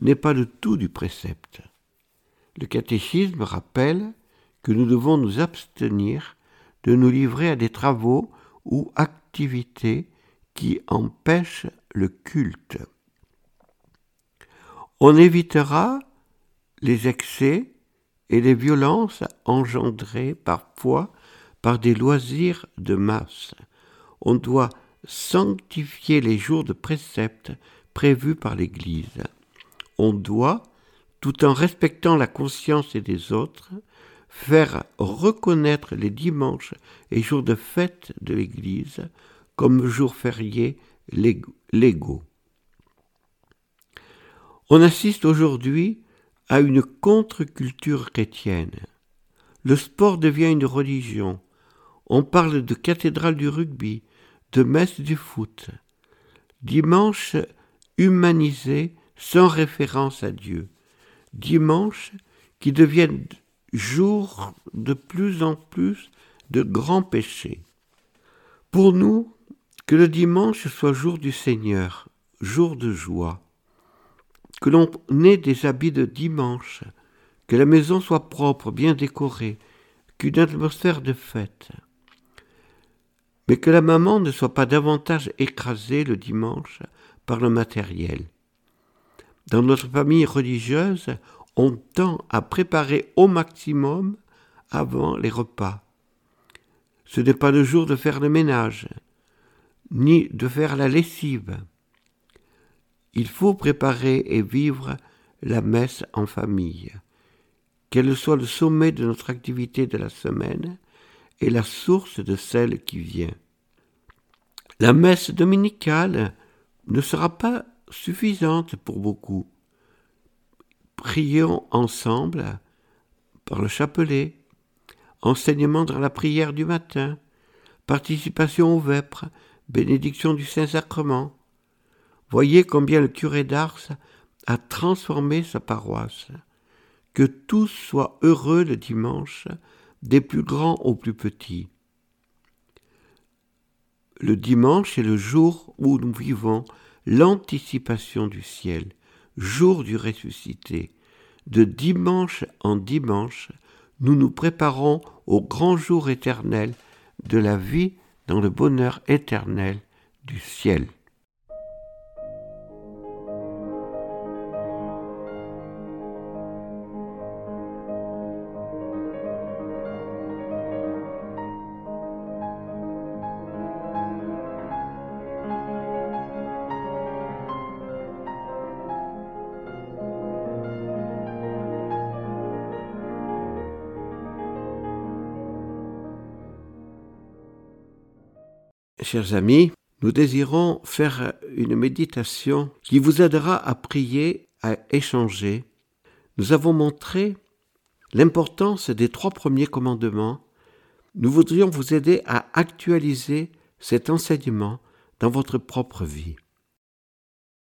n'est pas le tout du précepte. Le catéchisme rappelle que nous devons nous abstenir de nous livrer à des travaux ou activités qui empêchent le culte. On évitera les excès et les violences engendrées parfois par des loisirs de masse. On doit sanctifier les jours de préceptes prévus par l'Église. On doit, tout en respectant la conscience des autres, faire reconnaître les dimanches et jours de fête de l'Église comme jours fériés légaux. On assiste aujourd'hui à une contre-culture chrétienne. Le sport devient une religion. On parle de cathédrale du rugby, de messe du foot. Dimanche humanisé sans référence à Dieu. Dimanche qui deviennent jour de plus en plus de grands péchés. Pour nous, que le dimanche soit jour du Seigneur, jour de joie, que l'on ait des habits de dimanche, que la maison soit propre, bien décorée, qu'une atmosphère de fête, mais que la maman ne soit pas davantage écrasée le dimanche par le matériel. Dans notre famille religieuse, on tend à préparer au maximum avant les repas. Ce n'est pas le jour de faire le ménage, ni de faire la lessive. Il faut préparer et vivre la messe en famille, qu'elle soit le sommet de notre activité de la semaine et la source de celle qui vient. La messe dominicale ne sera pas suffisante pour beaucoup. Prions ensemble par le chapelet, enseignement dans la prière du matin, participation aux vêpres, bénédiction du Saint-Sacrement. Voyez combien le curé d'Ars a transformé sa paroisse. Que tous soient heureux le dimanche, des plus grands aux plus petits. Le dimanche est le jour où nous vivons l'anticipation du ciel, jour du ressuscité. De dimanche en dimanche, nous nous préparons au grand jour éternel de la vie dans le bonheur éternel du ciel. Chers amis, nous désirons faire une méditation qui vous aidera à prier, à échanger. Nous avons montré l'importance des trois premiers commandements. Nous voudrions vous aider à actualiser cet enseignement dans votre propre vie.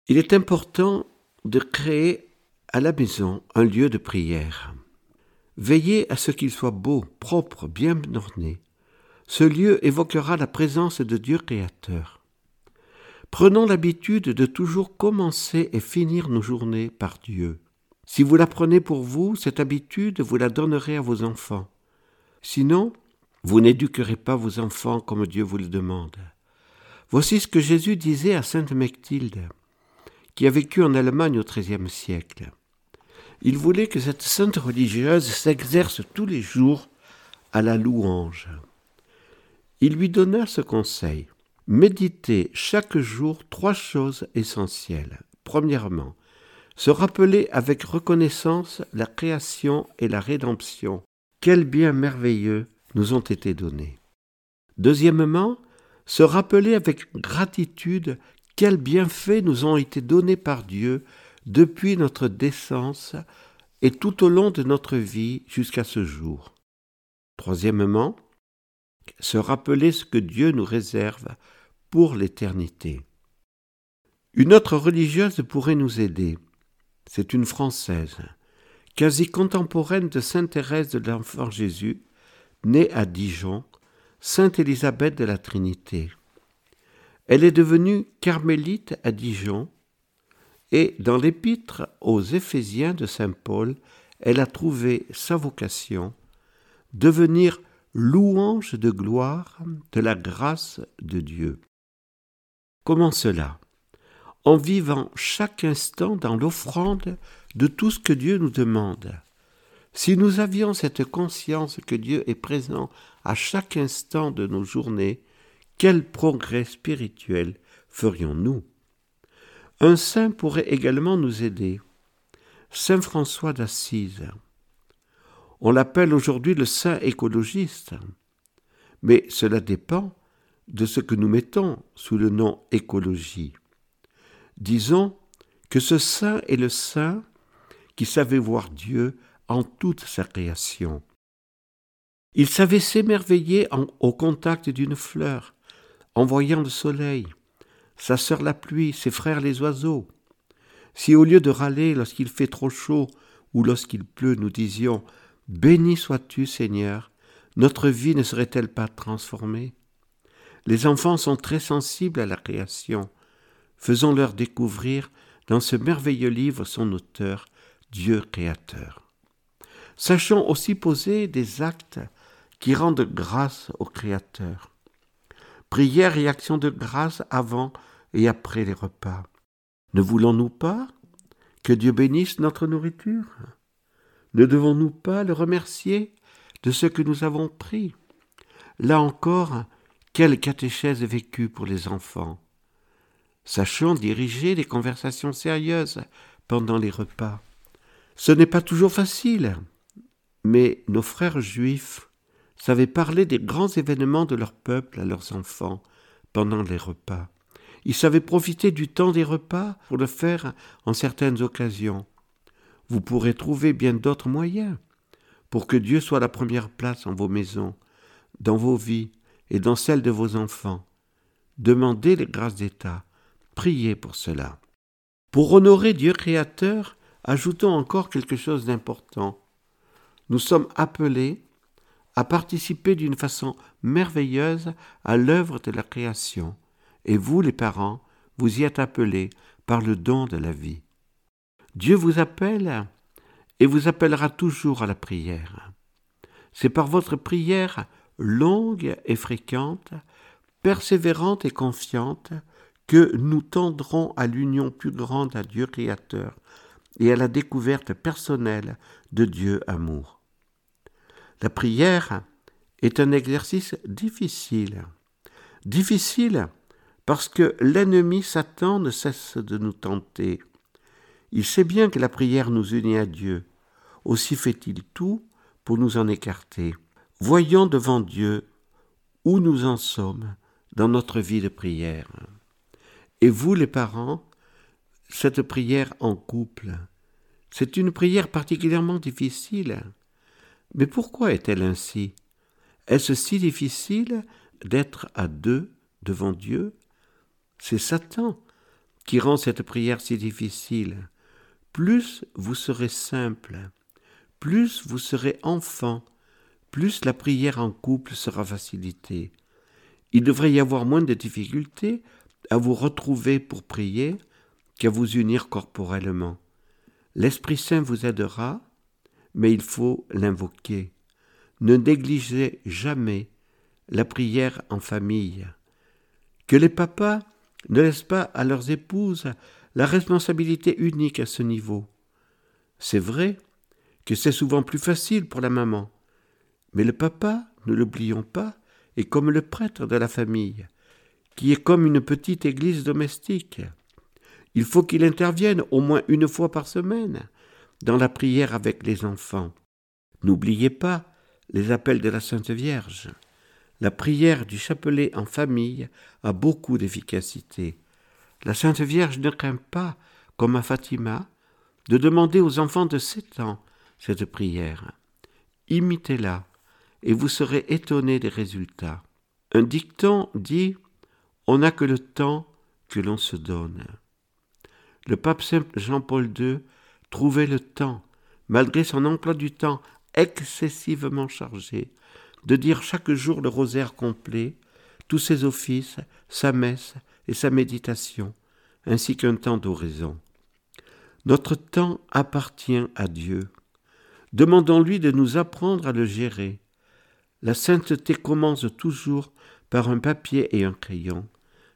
Il est important de créer à la maison un lieu de prière. Veillez à ce qu'il soit beau, propre, bien orné. Ce lieu évoquera la présence de Dieu créateur. Prenons l'habitude de toujours commencer et finir nos journées par Dieu. Si vous la prenez pour vous, cette habitude, vous la donnerez à vos enfants. Sinon, vous n'éduquerez pas vos enfants comme Dieu vous le demande. Voici ce que Jésus disait à sainte Mechtilde, qui a vécu en Allemagne au XIIIe siècle. Il voulait que cette sainte religieuse s'exerce tous les jours à la louange. Il lui donna ce conseil. Méditer chaque jour trois choses essentielles. Premièrement, se rappeler avec reconnaissance la création et la rédemption. Quels biens merveilleux nous ont été donnés. Deuxièmement, se rappeler avec gratitude quels bienfaits nous ont été donnés par Dieu depuis notre décence et tout au long de notre vie jusqu'à ce jour. Troisièmement, se rappeler ce que Dieu nous réserve pour l'éternité. Une autre religieuse pourrait nous aider. C'est une Française, quasi contemporaine de Sainte Thérèse de l'Enfant Jésus, née à Dijon, Sainte Élisabeth de la Trinité. Elle est devenue carmélite à Dijon, et dans l'épître aux Éphésiens de Saint Paul, elle a trouvé sa vocation, devenir louange de gloire de la grâce de Dieu. Comment cela? En vivant chaque instant dans l'offrande de tout ce que Dieu nous demande. Si nous avions cette conscience que Dieu est présent à chaque instant de nos journées, quel progrès spirituel ferions-nous? Un saint pourrait également nous aider. Saint François d'Assise. On l'appelle aujourd'hui le saint écologiste. Mais cela dépend de ce que nous mettons sous le nom écologie. Disons que ce saint est le saint qui savait voir Dieu en toute sa création. Il savait s'émerveiller au contact d'une fleur, en voyant le soleil, sa sœur la pluie, ses frères les oiseaux. Si au lieu de râler lorsqu'il fait trop chaud ou lorsqu'il pleut, nous disions Béni sois-tu, Seigneur, notre vie ne serait-elle pas transformée? Les enfants sont très sensibles à la création. Faisons-leur découvrir dans ce merveilleux livre son auteur, Dieu créateur. Sachons aussi poser des actes qui rendent grâce au Créateur. Prière et action de grâce avant et après les repas. Ne voulons-nous pas que Dieu bénisse notre nourriture? Ne devons-nous pas le remercier de ce que nous avons pris? Là encore, quelle catéchèse vécue pour les enfants. Sachons diriger des conversations sérieuses pendant les repas. Ce n'est pas toujours facile, mais nos frères juifs savaient parler des grands événements de leur peuple à leurs enfants pendant les repas. Ils savaient profiter du temps des repas pour le faire en certaines occasions. Vous pourrez trouver bien d'autres moyens pour que Dieu soit la première place en vos maisons, dans vos vies et dans celles de vos enfants. Demandez les grâces d'État, priez pour cela. Pour honorer Dieu créateur, ajoutons encore quelque chose d'important. Nous sommes appelés à participer d'une façon merveilleuse à l'œuvre de la création, et vous, les parents, vous y êtes appelés par le don de la vie. Dieu vous appelle et vous appellera toujours à la prière. C'est par votre prière longue et fréquente, persévérante et confiante, que nous tendrons à l'union plus grande à Dieu Créateur et à la découverte personnelle de Dieu amour. La prière est un exercice difficile. Difficile parce que l'ennemi Satan ne cesse de nous tenter. Il sait bien que la prière nous unit à Dieu. Aussi fait-il tout pour nous en écarter. Voyons devant Dieu où nous en sommes dans notre vie de prière. Et vous, les parents, cette prière en couple, c'est une prière particulièrement difficile. Mais pourquoi est-elle ainsi? Est-ce si difficile d'être à deux devant Dieu? C'est Satan qui rend cette prière si difficile. Plus vous serez simple, plus vous serez enfant, plus la prière en couple sera facilitée. Il devrait y avoir moins de difficultés à vous retrouver pour prier qu'à vous unir corporellement. L'Esprit Saint vous aidera, mais il faut l'invoquer. Ne négligez jamais la prière en famille. Que les papas ne laissent pas à leurs épouses la responsabilité unique à ce niveau. C'est vrai que c'est souvent plus facile pour la maman, mais le papa, ne l'oublions pas, est comme le prêtre de la famille, qui est comme une petite église domestique. Il faut qu'il intervienne au moins une fois par semaine dans la prière avec les enfants. N'oubliez pas les appels de la Sainte Vierge. La prière du chapelet en famille a beaucoup d'efficacité. La Sainte Vierge ne craint pas, comme à Fatima, de demander aux enfants de sept ans cette prière. Imitez-la, et vous serez étonné des résultats. Un dicton dit On n'a que le temps que l'on se donne. Le pape Saint Jean-Paul II trouvait le temps, malgré son emploi du temps excessivement chargé, de dire chaque jour le rosaire complet, tous ses offices, sa messe sa méditation, ainsi qu'un temps d'oraison. Notre temps appartient à Dieu. Demandons-lui de nous apprendre à le gérer, la sainteté commence toujours par un papier et un crayon,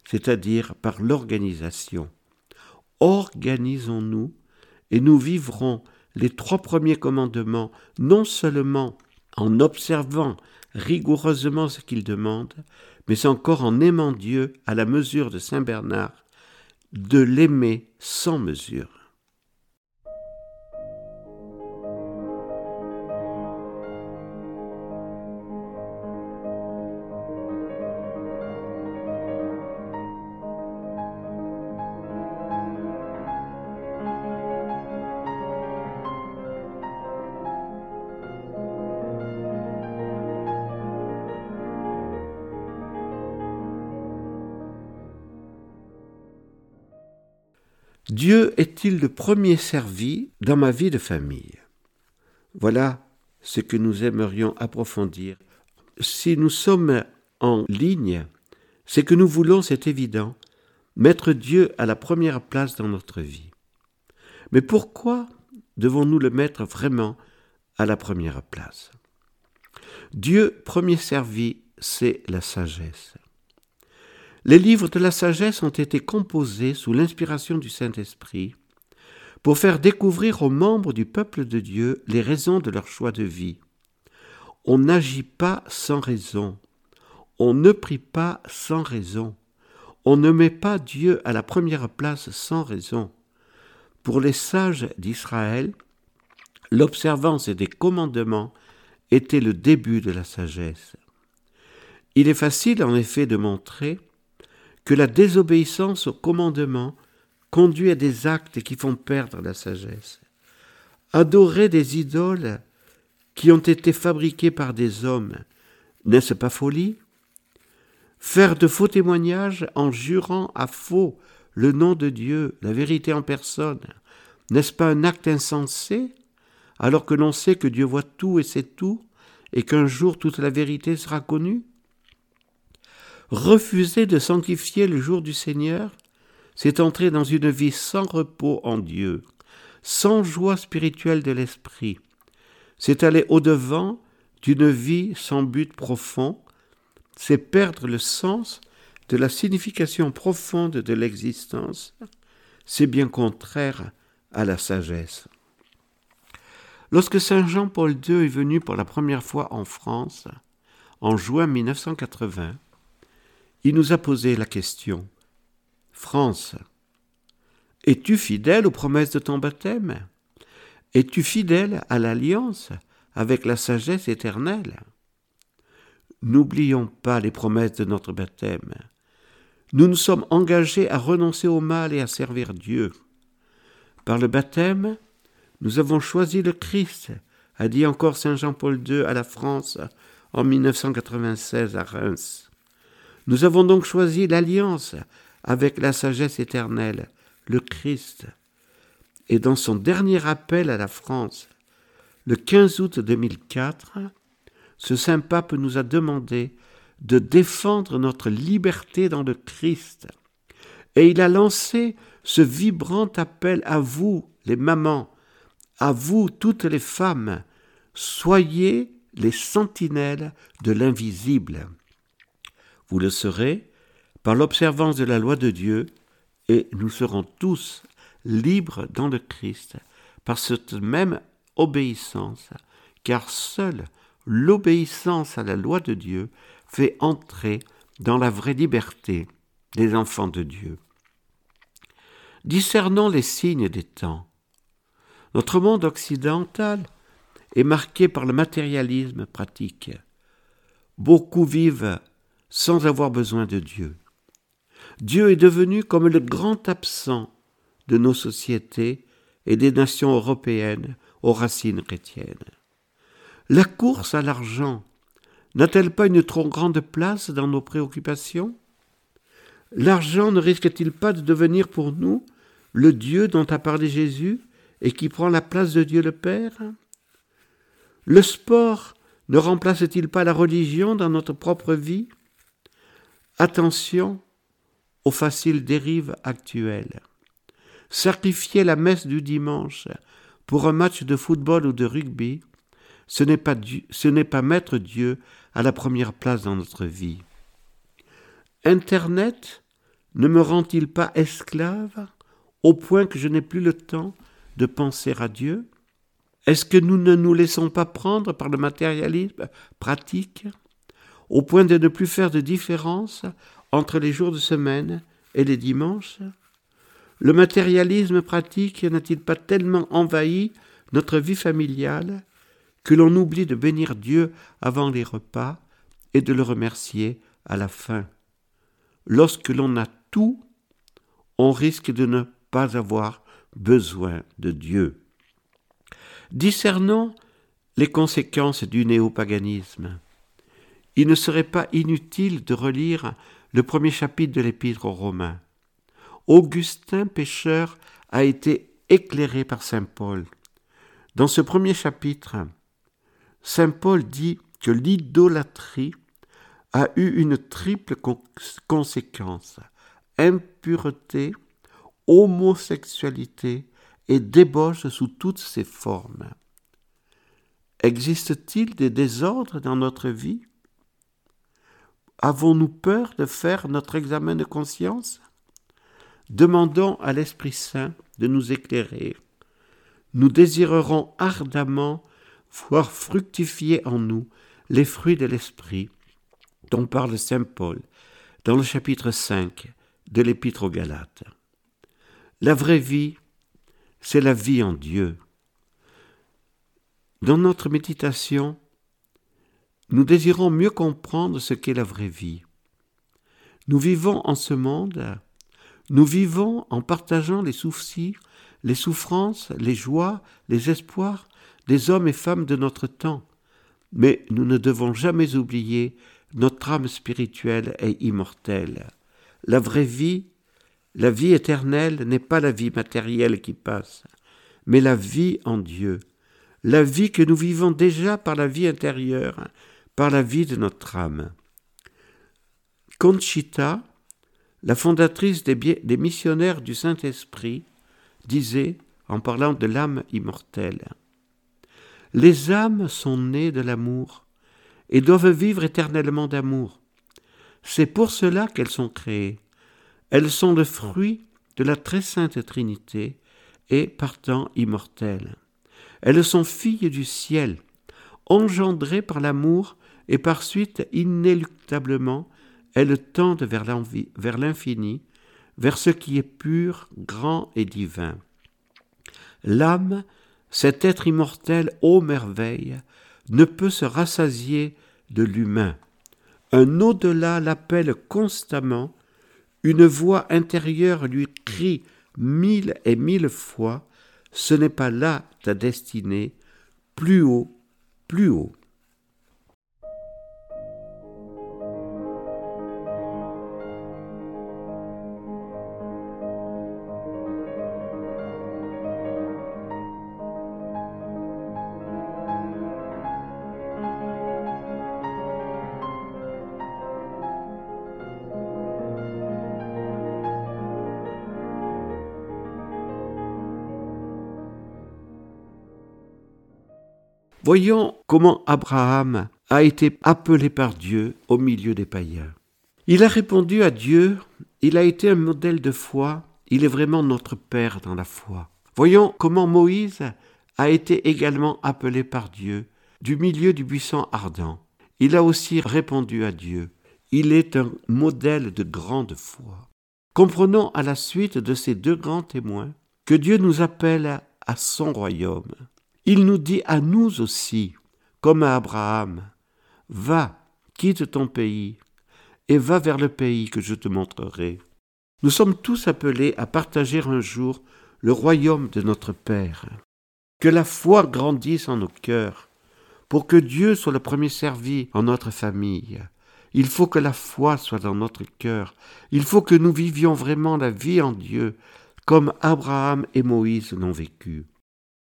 c'est-à-dire par l'organisation. Organisons-nous et nous vivrons les trois premiers commandements non seulement en observant rigoureusement ce qu'il demande, mais encore en aimant Dieu à la mesure de Saint Bernard, de l'aimer sans mesure. Dieu est-il le premier servi dans ma vie de famille? Voilà ce que nous aimerions approfondir. Si nous sommes en ligne, c'est que nous voulons, c'est évident, mettre Dieu à la première place dans notre vie. Mais pourquoi devons-nous le mettre vraiment à la première place? Dieu premier servi, c'est la sagesse. Les livres de la sagesse ont été composés sous l'inspiration du Saint-Esprit pour faire découvrir aux membres du peuple de Dieu les raisons de leur choix de vie. On n'agit pas sans raison, on ne prie pas sans raison. On ne met pas Dieu à la première place sans raison. Pour les sages d'Israël, l'observance des commandements était le début de la sagesse. Il est facile en effet de montrer que la désobéissance aux commandements conduit à des actes qui font perdre la sagesse. Adorer des idoles qui ont été fabriquées par des hommes, n'est-ce pas folie? Faire de faux témoignages en jurant à faux le nom de Dieu, la vérité en personne, n'est-ce pas un acte insensé alors que l'on sait que Dieu voit tout et sait tout, et qu'un jour toute la vérité sera connue? Refuser de sanctifier le jour du Seigneur, c'est entrer dans une vie sans repos en Dieu, sans joie spirituelle de l'esprit. C'est aller au-devant d'une vie sans but profond, c'est perdre le sens de la signification profonde de l'existence, c'est bien contraire à la sagesse. Lorsque Saint Jean-Paul II est venu pour la première fois en France, en juin 1980, il nous a posé la question France, es-tu fidèle aux promesses de ton baptême? Es-tu fidèle à l'alliance avec la sagesse éternelle? N'oublions pas les promesses de notre baptême. Nous nous sommes engagés à renoncer au mal et à servir Dieu. Par le baptême, nous avons choisi le Christ, a dit encore Saint Jean-Paul II à la France en 1996 à Reims. Nous avons donc choisi l'alliance avec la sagesse éternelle, le Christ. Et dans son dernier appel à la France, le 15 août 2004, ce saint pape nous a demandé de défendre notre liberté dans le Christ. Et il a lancé ce vibrant appel à vous, les mamans, à vous, toutes les femmes, soyez les sentinelles de l'invisible. Vous le serez par l'observance de la loi de Dieu, et nous serons tous libres dans le Christ par cette même obéissance, car seule l'obéissance à la loi de Dieu fait entrer dans la vraie liberté des enfants de Dieu. Discernons les signes des temps. Notre monde occidental est marqué par le matérialisme pratique. Beaucoup vivent sans avoir besoin de Dieu. Dieu est devenu comme le grand absent de nos sociétés et des nations européennes aux racines chrétiennes. La course à l'argent n'a-t-elle pas une trop grande place dans nos préoccupations? L'argent ne risque-t-il pas de devenir pour nous le Dieu dont a parlé Jésus et qui prend la place de Dieu le Père? Le sport ne remplace-t-il pas la religion dans notre propre vie? Attention aux faciles dérives actuelles. Sacrifier la messe du dimanche pour un match de football ou de rugby, ce n'est pas, mettre Dieu à la première place dans notre vie. Internet ne me rend-il pas esclave au point que je n'ai plus le temps de penser à Dieu? Est-ce que nous ne nous laissons pas prendre par le matérialisme pratique? Au point de ne plus faire de différence entre les jours de semaine et les dimanches Le matérialisme pratique n'a-t-il pas tellement envahi notre vie familiale que l'on oublie de bénir Dieu avant les repas et de le remercier à la fin? Lorsque l'on a tout, on risque de ne pas avoir besoin de Dieu. Discernons les conséquences du néopaganisme. Il ne serait pas inutile de relire le premier chapitre de l'Épître aux Romains. Augustin pécheur a été éclairé par Saint Paul. Dans ce premier chapitre, Saint Paul dit que l'idolâtrie a eu une triple conséquence impureté, homosexualité et débauche sous toutes ses formes. Existe-t-il des désordres dans notre vie? Avons-nous peur de faire notre examen de conscience? Demandons à l'Esprit Saint de nous éclairer. Nous désirerons ardemment voir fructifier en nous les fruits de l'Esprit, dont parle Saint Paul dans le chapitre 5 de l'Épître aux Galates. La vraie vie, c'est la vie en Dieu. Dans notre méditation, nous désirons mieux comprendre ce qu'est la vraie vie. Nous vivons en ce monde, nous vivons en partageant les soucis, les souffrances, les joies, les espoirs des hommes et femmes de notre temps, mais nous ne devons jamais oublier notre âme spirituelle et immortelle. La vraie vie, la vie éternelle n'est pas la vie matérielle qui passe, mais la vie en Dieu, la vie que nous vivons déjà par la vie intérieure, par la vie de notre âme. Conchita, la fondatrice des, missionnaires du Saint-Esprit, disait, en parlant de l'âme immortelle, Les âmes sont nées de l'amour et doivent vivre éternellement d'amour. C'est pour cela qu'elles sont créées. Elles sont le fruit de la très sainte Trinité et partant immortelles. Elles sont filles du ciel, engendrées par l'amour et par suite inéluctablement elles tendent vers l'infini, vers ce qui est pur, grand et divin. L'âme, cet être immortel ô merveille, ne peut se rassasier de l'humain. Un au-delà l'appelle constamment, une voix intérieure lui crie mille et mille fois, ce n'est pas là ta destinée, plus haut, plus haut. Voyons comment Abraham a été appelé par Dieu au milieu des païens. Il a répondu à Dieu, il a été un modèle de foi, il est vraiment notre Père dans la foi. Voyons comment Moïse a été également appelé par Dieu du milieu du buisson ardent. Il a aussi répondu à Dieu. Il est un modèle de grande foi. Comprenons à la suite de ces deux grands témoins que Dieu nous appelle à son royaume. Il nous dit à nous aussi, comme à Abraham, Va, quitte ton pays, et va vers le pays que je te montrerai. Nous sommes tous appelés à partager un jour le royaume de notre Père. Que la foi grandisse en nos cœurs. Pour que Dieu soit le premier servi en notre famille, il faut que la foi soit dans notre cœur. Il faut que nous vivions vraiment la vie en Dieu, comme Abraham et Moïse l'ont vécu.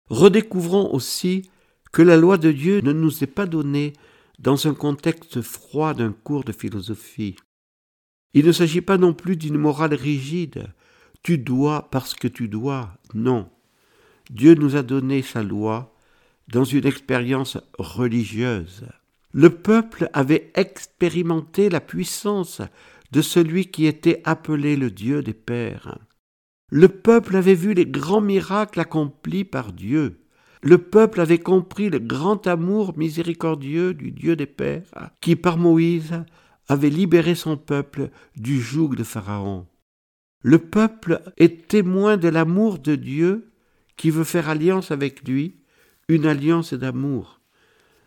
Redécouvrons aussi que la loi de Dieu ne nous est pas donnée dans un contexte froid d'un cours de philosophie. Il ne s'agit pas non plus d'une morale rigide. Tu dois parce que tu dois. Non. Dieu nous a donné sa loi dans une expérience religieuse. Le peuple avait expérimenté la puissance de celui qui était appelé le Dieu des pères. Le peuple avait vu les grands miracles accomplis par Dieu. Le peuple avait compris le grand amour miséricordieux du Dieu des Pères, qui par Moïse avait libéré son peuple du joug de Pharaon. Le peuple est témoin de l'amour de Dieu qui veut faire alliance avec lui, une alliance d'amour.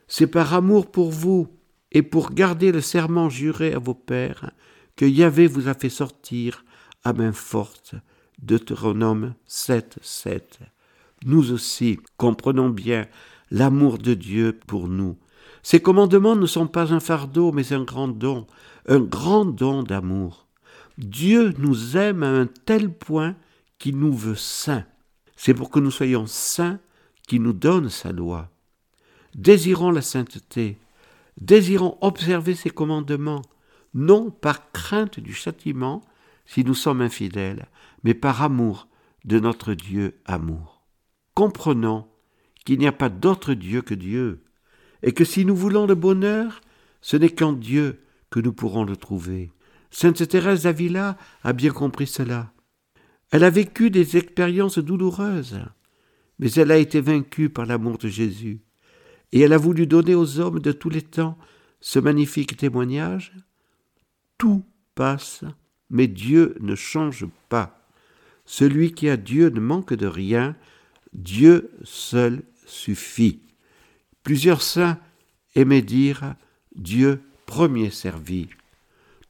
C'est par amour pour vous et pour garder le serment juré à vos pères que Yahvé vous a fait sortir à main forte Deutéronome 7, 7. Nous aussi comprenons bien l'amour de Dieu pour nous. Ces commandements ne sont pas un fardeau, mais un grand don, un grand don d'amour. Dieu nous aime à un tel point qu'il nous veut saints. C'est pour que nous soyons saints qu'il nous donne sa loi. Désirons la sainteté, désirons observer ses commandements, non par crainte du châtiment si nous sommes infidèles, mais par amour de notre Dieu amour. Comprenons qu'il n'y a pas d'autre Dieu que Dieu, et que si nous voulons le bonheur, ce n'est qu'en Dieu que nous pourrons le trouver. Sainte Thérèse d'Avila a bien compris cela. Elle a vécu des expériences douloureuses, mais elle a été vaincue par l'amour de Jésus, et elle a voulu donner aux hommes de tous les temps ce magnifique témoignage Tout passe, mais Dieu ne change pas. Celui qui a Dieu ne manque de rien, Dieu seul suffit. Plusieurs saints aimaient dire Dieu premier servi.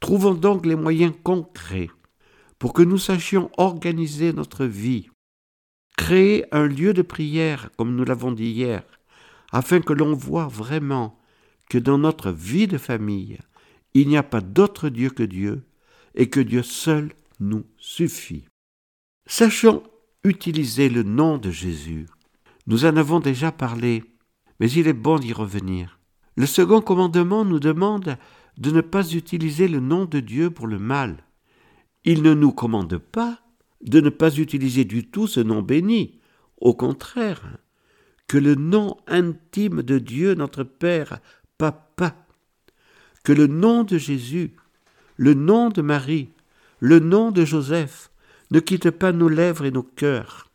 Trouvons donc les moyens concrets pour que nous sachions organiser notre vie, créer un lieu de prière, comme nous l'avons dit hier, afin que l'on voit vraiment que dans notre vie de famille, il n'y a pas d'autre Dieu que Dieu, et que Dieu seul nous suffit. Sachons utiliser le nom de Jésus. Nous en avons déjà parlé, mais il est bon d'y revenir. Le second commandement nous demande de ne pas utiliser le nom de Dieu pour le mal. Il ne nous commande pas de ne pas utiliser du tout ce nom béni. Au contraire, que le nom intime de Dieu, notre Père, Papa, que le nom de Jésus, le nom de Marie, le nom de Joseph ne quitte pas nos lèvres et nos cœurs.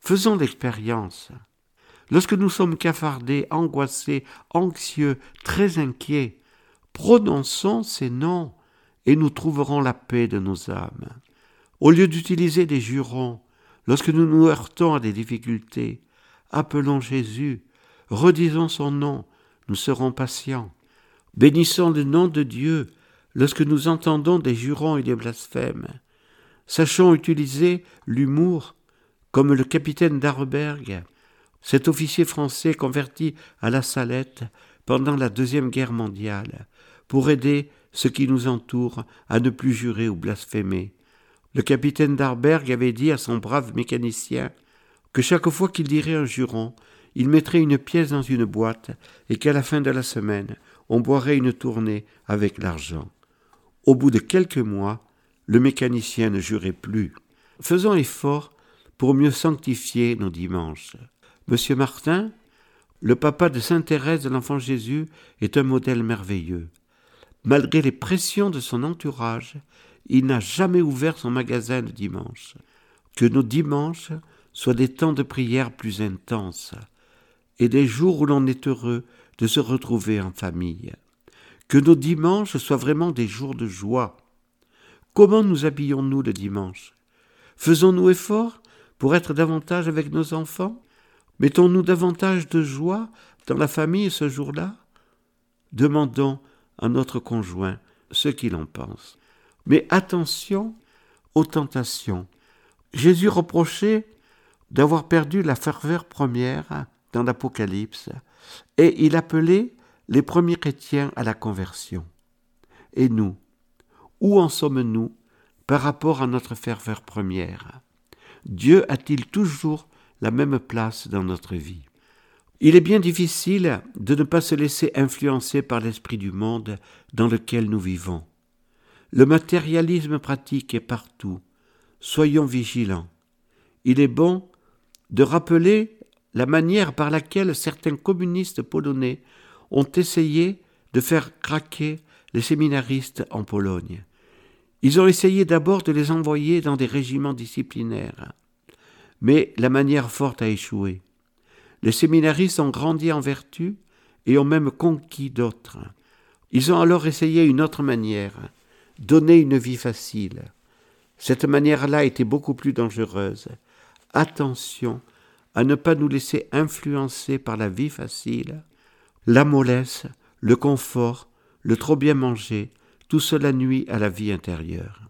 Faisons l'expérience. Lorsque nous sommes cafardés, angoissés, anxieux, très inquiets, prononçons ces noms et nous trouverons la paix de nos âmes. Au lieu d'utiliser des jurons, lorsque nous nous heurtons à des difficultés, appelons Jésus, redisons son nom, nous serons patients. Bénissons le nom de Dieu lorsque nous entendons des jurons et des blasphèmes. Sachons utiliser l'humour, comme le capitaine d'Arberg, cet officier français converti à la salette pendant la Deuxième Guerre mondiale, pour aider ceux qui nous entourent à ne plus jurer ou blasphémer. Le capitaine d'Arberg avait dit à son brave mécanicien que chaque fois qu'il dirait un juron, il mettrait une pièce dans une boîte et qu'à la fin de la semaine, on boirait une tournée avec l'argent. Au bout de quelques mois, le mécanicien ne jurait plus. Faisons effort pour mieux sanctifier nos dimanches. Monsieur Martin, le papa de Sainte Thérèse de l'Enfant Jésus, est un modèle merveilleux. Malgré les pressions de son entourage, il n'a jamais ouvert son magasin le dimanche. Que nos dimanches soient des temps de prière plus intenses et des jours où l'on est heureux de se retrouver en famille. Que nos dimanches soient vraiment des jours de joie. Comment nous habillons-nous le dimanche? Faisons-nous effort pour être davantage avec nos enfants? Mettons-nous davantage de joie dans la famille ce jour-là? Demandons à notre conjoint ce qu'il en pense. Mais attention aux tentations. Jésus reprochait d'avoir perdu la ferveur première dans l'Apocalypse, et il appelait les premiers chrétiens à la conversion. Et nous, où en sommes-nous par rapport à notre ferveur première? Dieu a-t-il toujours la même place dans notre vie? Il est bien difficile de ne pas se laisser influencer par l'esprit du monde dans lequel nous vivons. Le matérialisme pratique est partout. Soyons vigilants. Il est bon de rappeler la manière par laquelle certains communistes polonais ont essayé de faire craquer les séminaristes en Pologne. Ils ont essayé d'abord de les envoyer dans des régiments disciplinaires. Mais la manière forte a échoué. Les séminaristes ont grandi en vertu et ont même conquis d'autres. Ils ont alors essayé une autre manière, donner une vie facile. Cette manière-là était beaucoup plus dangereuse. Attention à ne pas nous laisser influencer par la vie facile, la mollesse, le confort, le trop bien manger, tout cela nuit à la vie intérieure.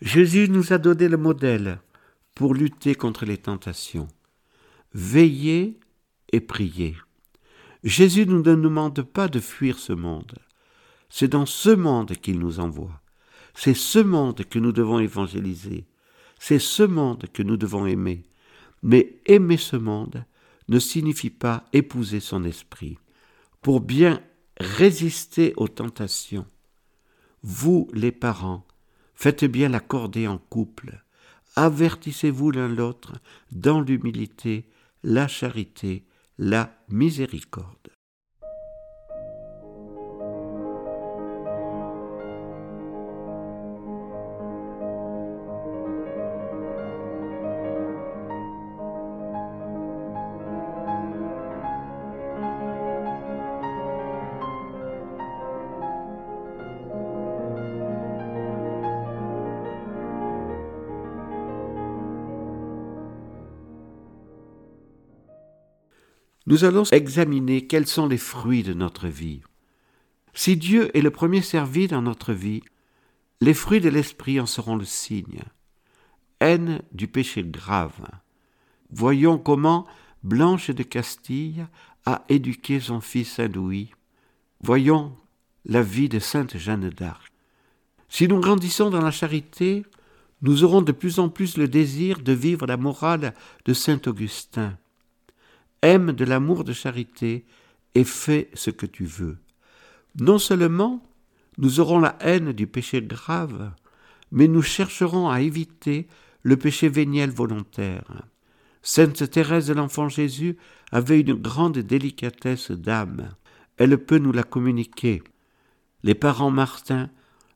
Jésus nous a donné le modèle pour lutter contre les tentations. Veillez et priez. Jésus ne nous demande pas de fuir ce monde. C'est dans ce monde qu'il nous envoie. C'est ce monde que nous devons évangéliser. C'est ce monde que nous devons aimer. Mais aimer ce monde ne signifie pas épouser son esprit. Pour bien résister aux tentations, vous, les parents, faites bien l'accorder en couple. Avertissez-vous l'un l'autre dans l'humilité, la charité, la miséricorde. Nous allons examiner quels sont les fruits de notre vie. Si Dieu est le premier servi dans notre vie, les fruits de l'Esprit en seront le signe. Haine du péché grave. Voyons comment Blanche de Castille a éduqué son fils Saint-Louis. Voyons la vie de Sainte Jeanne d'Arc. Si nous grandissons dans la charité, nous aurons de plus en plus le désir de vivre la morale de Saint Augustin. Aime de l'amour de charité et fais ce que tu veux. Non seulement nous aurons la haine du péché grave, mais nous chercherons à éviter le péché véniel volontaire. Sainte Thérèse de l'Enfant Jésus avait une grande délicatesse d'âme. Elle peut nous la communiquer. Les parents Martin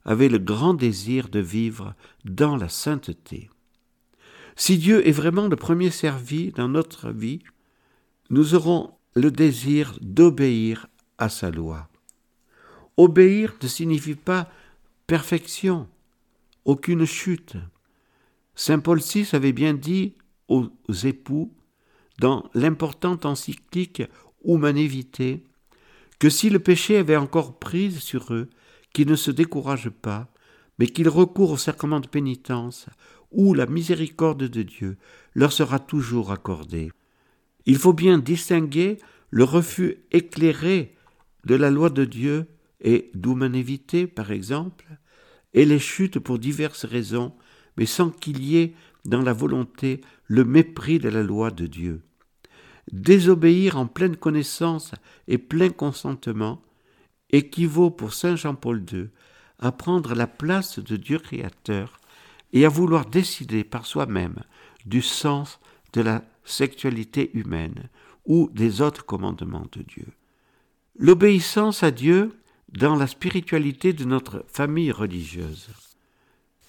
avaient le grand désir de vivre dans la sainteté. Si Dieu est vraiment le premier servi dans notre vie, nous aurons le désir d'obéir à sa loi. Obéir ne signifie pas perfection, aucune chute. Saint Paul VI avait bien dit aux époux, dans l'importante encyclique Humanité, que si le péché avait encore prise sur eux, qu'ils ne se découragent pas, mais qu'ils recourent au sacrement de pénitence, où la miséricorde de Dieu leur sera toujours accordée. Il faut bien distinguer le refus éclairé de la loi de Dieu et d'humanité, par exemple, et les chutes pour diverses raisons, mais sans qu'il y ait dans la volonté le mépris de la loi de Dieu. Désobéir en pleine connaissance et plein consentement équivaut pour Saint Jean-Paul II à prendre la place de Dieu créateur et à vouloir décider par soi-même du sens de la sexualité humaine ou des autres commandements de Dieu. L'obéissance à Dieu dans la spiritualité de notre famille religieuse.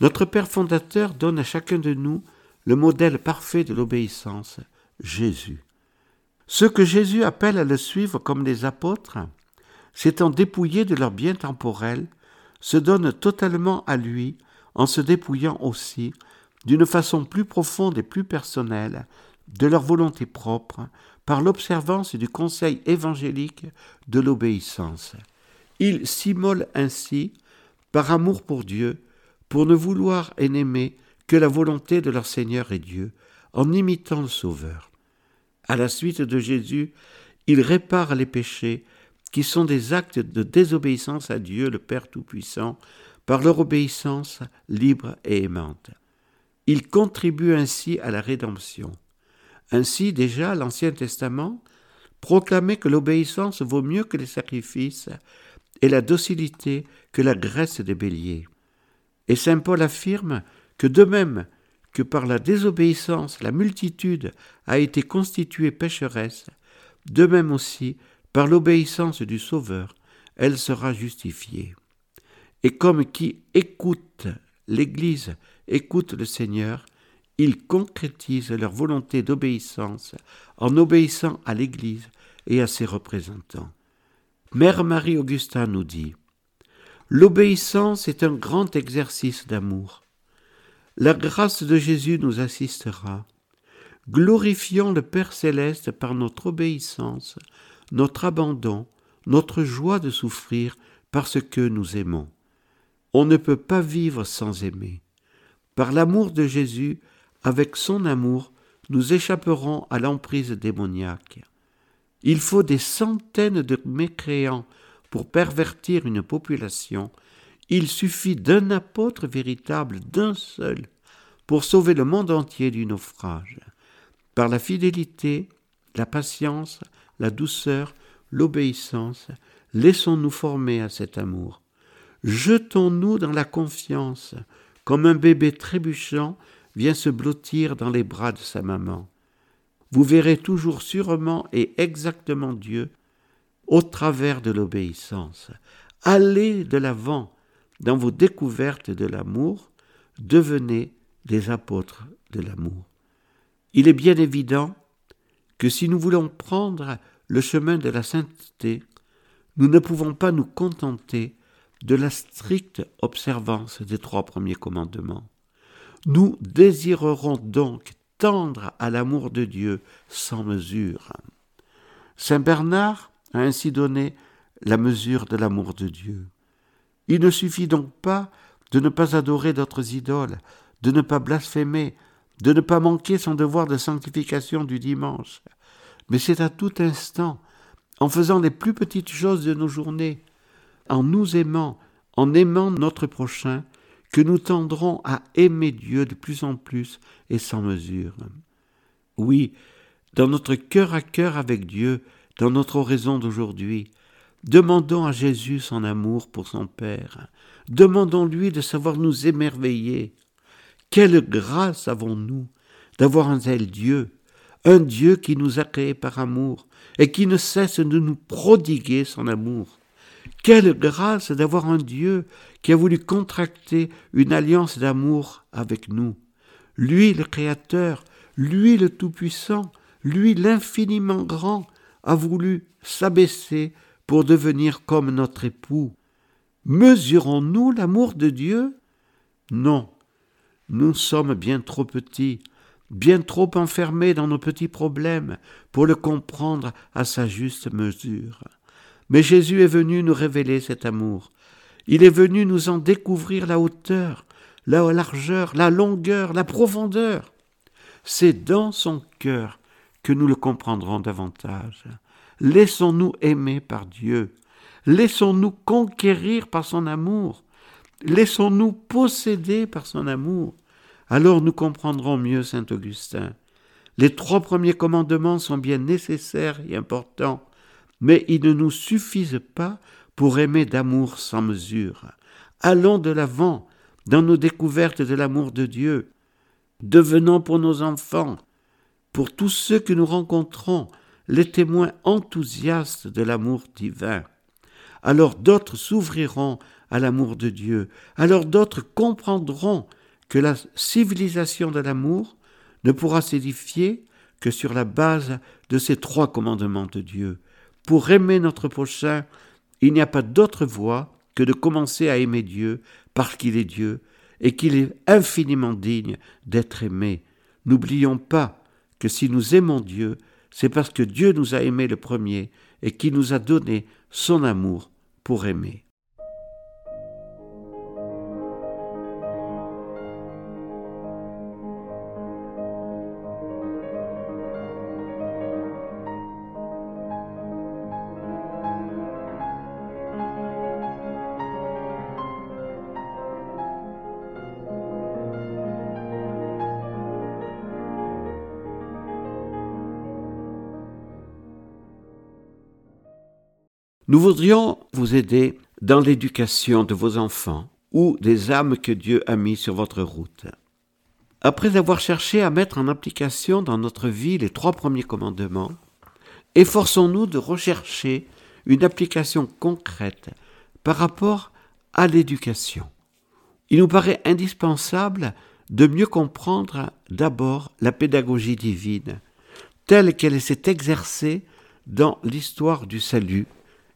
Notre Père fondateur donne à chacun de nous le modèle parfait de l'obéissance, Jésus. Ceux que Jésus appelle à le suivre comme les apôtres, s'étant dépouillés de leurs biens temporels, se donnent totalement à lui en se dépouillant aussi, d'une façon plus profonde et plus personnelle, de leur volonté propre, par l'observance du conseil évangélique de l'obéissance. Ils s'immolent ainsi, par amour pour Dieu, pour ne vouloir et n'aimer que la volonté de leur Seigneur et Dieu, en imitant le Sauveur. À la suite de Jésus, ils réparent les péchés qui sont des actes de désobéissance à Dieu le Père Tout-Puissant par leur obéissance libre et aimante. Ils contribuent ainsi à la rédemption. Ainsi déjà l'Ancien Testament proclamait que l'obéissance vaut mieux que les sacrifices et la docilité que la graisse des béliers. Et Saint Paul affirme que de même que par la désobéissance la multitude a été constituée pécheresse, de même aussi par l'obéissance du Sauveur, elle sera justifiée. Et comme qui écoute l'Église, écoute le Seigneur, ils concrétisent leur volonté d'obéissance en obéissant à l'Église et à ses représentants. Mère Marie-Augustin nous dit L'obéissance est un grand exercice d'amour. La grâce de Jésus nous assistera. Glorifions le Père céleste par notre obéissance, notre abandon, notre joie de souffrir parce que nous aimons. On ne peut pas vivre sans aimer. Par l'amour de Jésus, avec son amour, nous échapperons à l'emprise démoniaque. Il faut des centaines de mécréants pour pervertir une population. Il suffit d'un apôtre véritable, d'un seul, pour sauver le monde entier du naufrage. Par la fidélité, la patience, la douceur, l'obéissance, laissons-nous former à cet amour. Jetons-nous dans la confiance, comme un bébé trébuchant vient se blottir dans les bras de sa maman vous verrez toujours sûrement et exactement Dieu au travers de l'obéissance. Allez de l'avant dans vos découvertes de l'amour, devenez des apôtres de l'amour. Il est bien évident que si nous voulons prendre le chemin de la sainteté, nous ne pouvons pas nous contenter de la stricte observance des trois premiers commandements. Nous désirerons donc tendre à l'amour de Dieu sans mesure. Saint Bernard a ainsi donné la mesure de l'amour de Dieu. Il ne suffit donc pas de ne pas adorer d'autres idoles, de ne pas blasphémer, de ne pas manquer son devoir de sanctification du dimanche, mais c'est à tout instant, en faisant les plus petites choses de nos journées, en nous aimant, en aimant notre prochain, que nous tendrons à aimer Dieu de plus en plus et sans mesure. Oui, dans notre cœur à cœur avec Dieu, dans notre oraison d'aujourd'hui, demandons à Jésus son amour pour son Père. Demandons-lui de savoir nous émerveiller. Quelle grâce avons-nous d'avoir un tel Dieu, un Dieu qui nous a créés par amour et qui ne cesse de nous prodiguer son amour. Quelle grâce d'avoir un Dieu qui a voulu contracter une alliance d'amour avec nous. Lui le Créateur, lui le Tout-Puissant, lui l'infiniment grand, a voulu s'abaisser pour devenir comme notre époux. Mesurons-nous l'amour de Dieu? Non, nous sommes bien trop petits, bien trop enfermés dans nos petits problèmes pour le comprendre à sa juste mesure. Mais Jésus est venu nous révéler cet amour. Il est venu nous en découvrir la hauteur, la largeur, la longueur, la profondeur. C'est dans son cœur que nous le comprendrons davantage. Laissons-nous aimer par Dieu. Laissons-nous conquérir par son amour. Laissons-nous posséder par son amour. Alors nous comprendrons mieux Saint Augustin. Les trois premiers commandements sont bien nécessaires et importants, mais ils ne nous suffisent pas pour aimer d'amour sans mesure. Allons de l'avant dans nos découvertes de l'amour de Dieu. Devenons pour nos enfants, pour tous ceux que nous rencontrons, les témoins enthousiastes de l'amour divin. Alors d'autres s'ouvriront à l'amour de Dieu, alors d'autres comprendront que la civilisation de l'amour ne pourra s'édifier que sur la base de ces trois commandements de Dieu. Pour aimer notre prochain, il n'y a pas d'autre voie que de commencer à aimer Dieu parce qu'il est Dieu et qu'il est infiniment digne d'être aimé. N'oublions pas que si nous aimons Dieu, c'est parce que Dieu nous a aimés le premier et qu'il nous a donné son amour pour aimer. Nous voudrions vous aider dans l'éducation de vos enfants ou des âmes que Dieu a mis sur votre route. Après avoir cherché à mettre en application dans notre vie les trois premiers commandements, efforçons-nous de rechercher une application concrète par rapport à l'éducation. Il nous paraît indispensable de mieux comprendre d'abord la pédagogie divine, telle qu'elle s'est exercée dans l'histoire du salut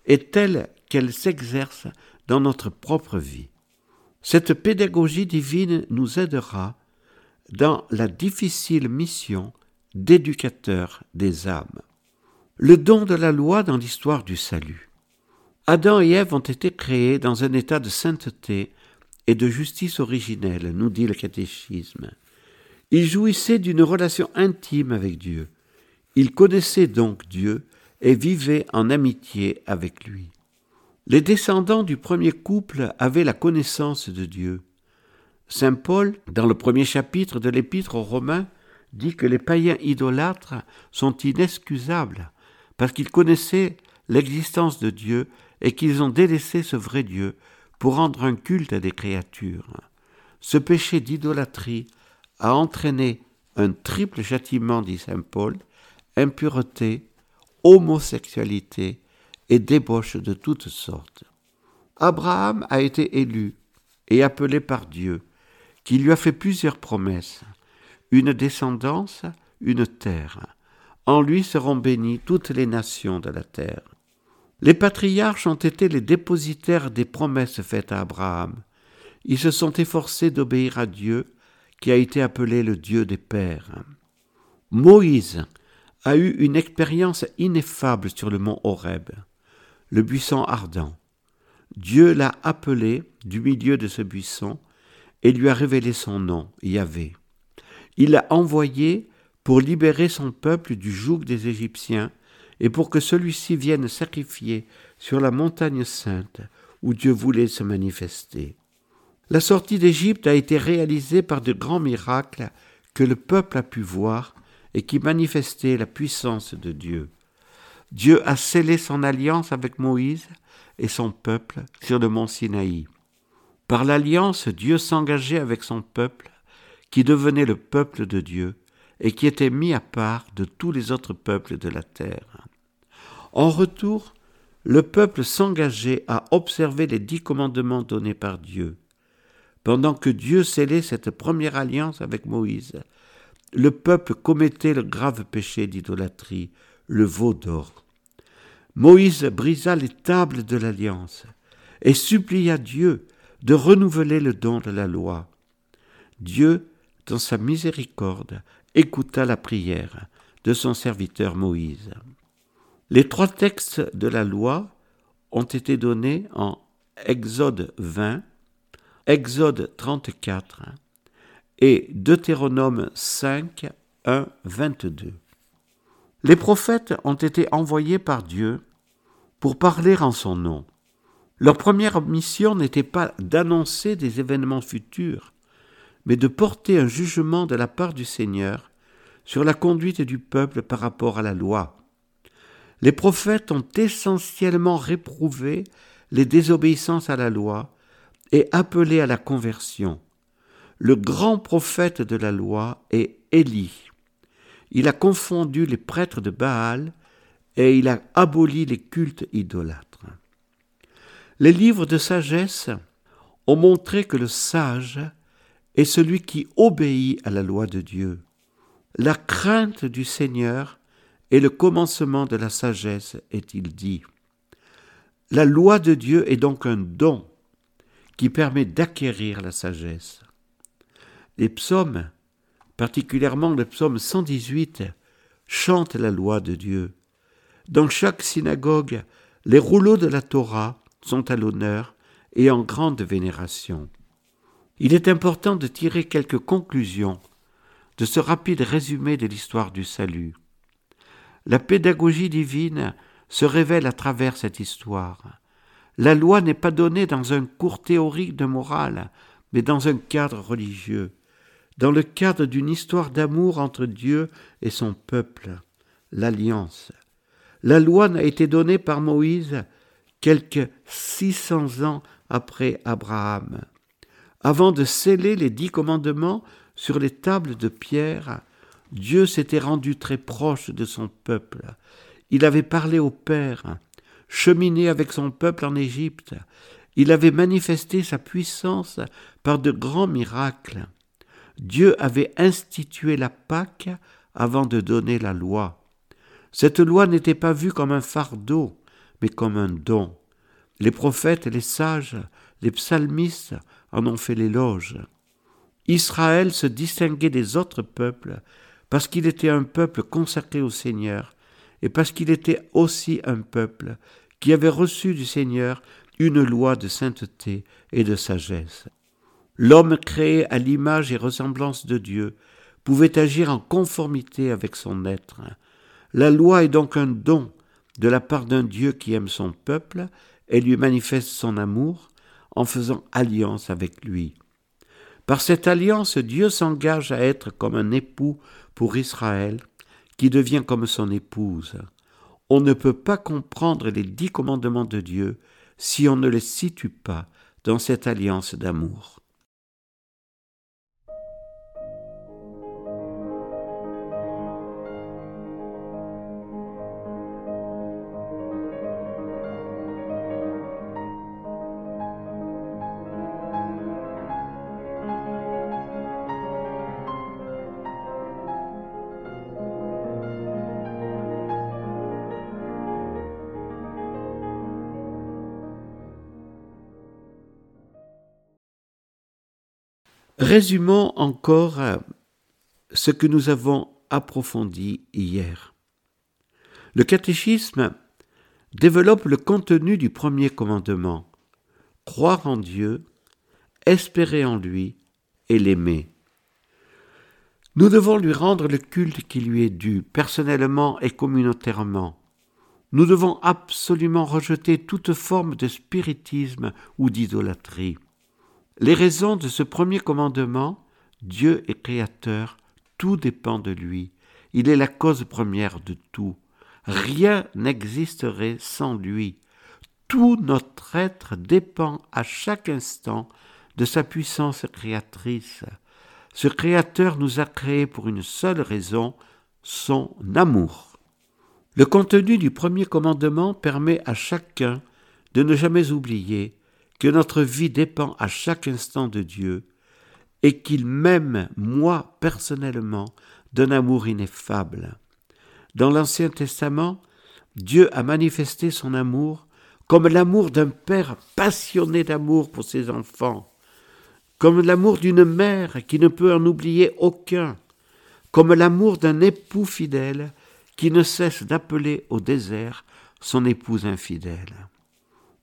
est telle qu'elle s'exerce dans notre propre vie. Cette pédagogie divine nous aidera dans la difficile mission d'éducateur des âmes. Le don de la loi dans l'histoire du salut. Adam et Ève ont été créés dans un état de sainteté et de justice originelle, nous dit le catéchisme. Ils jouissaient d'une relation intime avec Dieu. Ils connaissaient donc Dieu et vivaient en amitié avec lui. Les descendants du premier couple avaient la connaissance de Dieu. Saint Paul, dans le premier chapitre de l'épître aux Romains, dit que les païens idolâtres sont inexcusables parce qu'ils connaissaient l'existence de Dieu et qu'ils ont délaissé ce vrai Dieu pour rendre un culte à des créatures. Ce péché d'idolâtrie a entraîné un triple châtiment, dit Saint Paul, impureté, homosexualité et débauche de toutes sortes. Abraham a été élu et appelé par Dieu, qui lui a fait plusieurs promesses, une descendance, une terre. En lui seront bénies toutes les nations de la terre. Les patriarches ont été les dépositaires des promesses faites à Abraham. Ils se sont efforcés d'obéir à Dieu, qui a été appelé le Dieu des pères. Moïse a eu une expérience ineffable sur le mont Horeb, le buisson ardent. Dieu l'a appelé du milieu de ce buisson et lui a révélé son nom, Yahvé. Il l'a envoyé pour libérer son peuple du joug des Égyptiens et pour que celui-ci vienne sacrifier sur la montagne sainte où Dieu voulait se manifester. La sortie d'Égypte a été réalisée par de grands miracles que le peuple a pu voir et qui manifestaient la puissance de Dieu. Dieu a scellé son alliance avec Moïse et son peuple sur le mont Sinaï. Par l'alliance, Dieu s'engageait avec son peuple, qui devenait le peuple de Dieu, et qui était mis à part de tous les autres peuples de la terre. En retour, le peuple s'engageait à observer les dix commandements donnés par Dieu. Pendant que Dieu scellait cette première alliance avec Moïse, le peuple commettait le grave péché d'idolâtrie, le veau d'or. Moïse brisa les tables de l'alliance et supplia Dieu de renouveler le don de la loi. Dieu, dans sa miséricorde, écouta la prière de son serviteur Moïse. Les trois textes de la loi ont été donnés en Exode 20, Exode 34 et Deutéronome 5, 1, 22. Les prophètes ont été envoyés par Dieu pour parler en son nom. Leur première mission n'était pas d'annoncer des événements futurs, mais de porter un jugement de la part du Seigneur sur la conduite du peuple par rapport à la loi. Les prophètes ont essentiellement réprouvé les désobéissances à la loi et appelé à la conversion. Le grand prophète de la loi est Élie. Il a confondu les prêtres de Baal et il a aboli les cultes idolâtres. Les livres de sagesse ont montré que le sage est celui qui obéit à la loi de Dieu. La crainte du Seigneur est le commencement de la sagesse, est-il dit. La loi de Dieu est donc un don qui permet d'acquérir la sagesse. Les psaumes, particulièrement le psaume 118, chantent la loi de Dieu. Dans chaque synagogue, les rouleaux de la Torah sont à l'honneur et en grande vénération. Il est important de tirer quelques conclusions de ce rapide résumé de l'histoire du salut. La pédagogie divine se révèle à travers cette histoire. La loi n'est pas donnée dans un cours théorique de morale, mais dans un cadre religieux, dans le cadre d'une histoire d'amour entre Dieu et son peuple, l'alliance. La loi n'a été donnée par Moïse quelques 600 ans après Abraham. Avant de sceller les dix commandements sur les tables de pierre, Dieu s'était rendu très proche de son peuple. Il avait parlé au Père, cheminé avec son peuple en Égypte. Il avait manifesté sa puissance par de grands miracles. Dieu avait institué la Pâque avant de donner la loi. Cette loi n'était pas vue comme un fardeau, mais comme un don. Les prophètes, les sages, les psalmistes en ont fait l'éloge. Israël se distinguait des autres peuples parce qu'il était un peuple consacré au Seigneur et parce qu'il était aussi un peuple qui avait reçu du Seigneur une loi de sainteté et de sagesse. L'homme créé à l'image et ressemblance de Dieu pouvait agir en conformité avec son être. La loi est donc un don de la part d'un Dieu qui aime son peuple et lui manifeste son amour en faisant alliance avec lui. Par cette alliance, Dieu s'engage à être comme un époux pour Israël, qui devient comme son épouse. On ne peut pas comprendre les dix commandements de Dieu si on ne les situe pas dans cette alliance d'amour. Résumons encore euh, ce que nous avons approfondi hier. Le catéchisme développe le contenu du premier commandement, croire en Dieu, espérer en lui et l'aimer. Nous devons lui rendre le culte qui lui est dû, personnellement et communautairement. Nous devons absolument rejeter toute forme de spiritisme ou d'idolâtrie. Les raisons de ce premier commandement, Dieu est créateur, tout dépend de lui. Il est la cause première de tout. Rien n'existerait sans lui. Tout notre être dépend à chaque instant de sa puissance créatrice. Ce Créateur nous a créés pour une seule raison, son amour. Le contenu du premier commandement permet à chacun de ne jamais oublier que notre vie dépend à chaque instant de Dieu et qu'il m'aime, moi personnellement, d'un amour ineffable. Dans l'Ancien Testament, Dieu a manifesté son amour comme l'amour d'un père passionné d'amour pour ses enfants, comme l'amour d'une mère qui ne peut en oublier aucun, comme l'amour d'un époux fidèle qui ne cesse d'appeler au désert son épouse infidèle.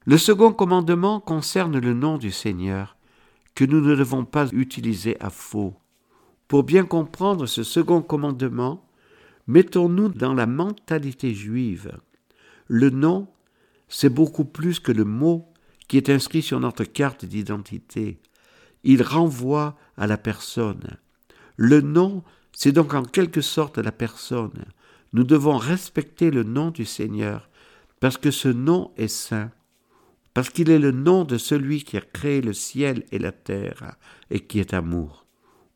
Le second commandement concerne le nom du Seigneur, que nous ne devons pas utiliser à faux. Pour bien comprendre ce second commandement, Mettons-nous dans la mentalité juive. Le nom, c'est beaucoup plus que le mot qui est inscrit sur notre carte d'identité. Il renvoie à la personne. Le nom, c'est donc en quelque sorte la personne. Nous devons respecter le nom du Seigneur, parce que ce nom est saint, parce qu'il est le nom de celui qui a créé le ciel et la terre, et qui est amour.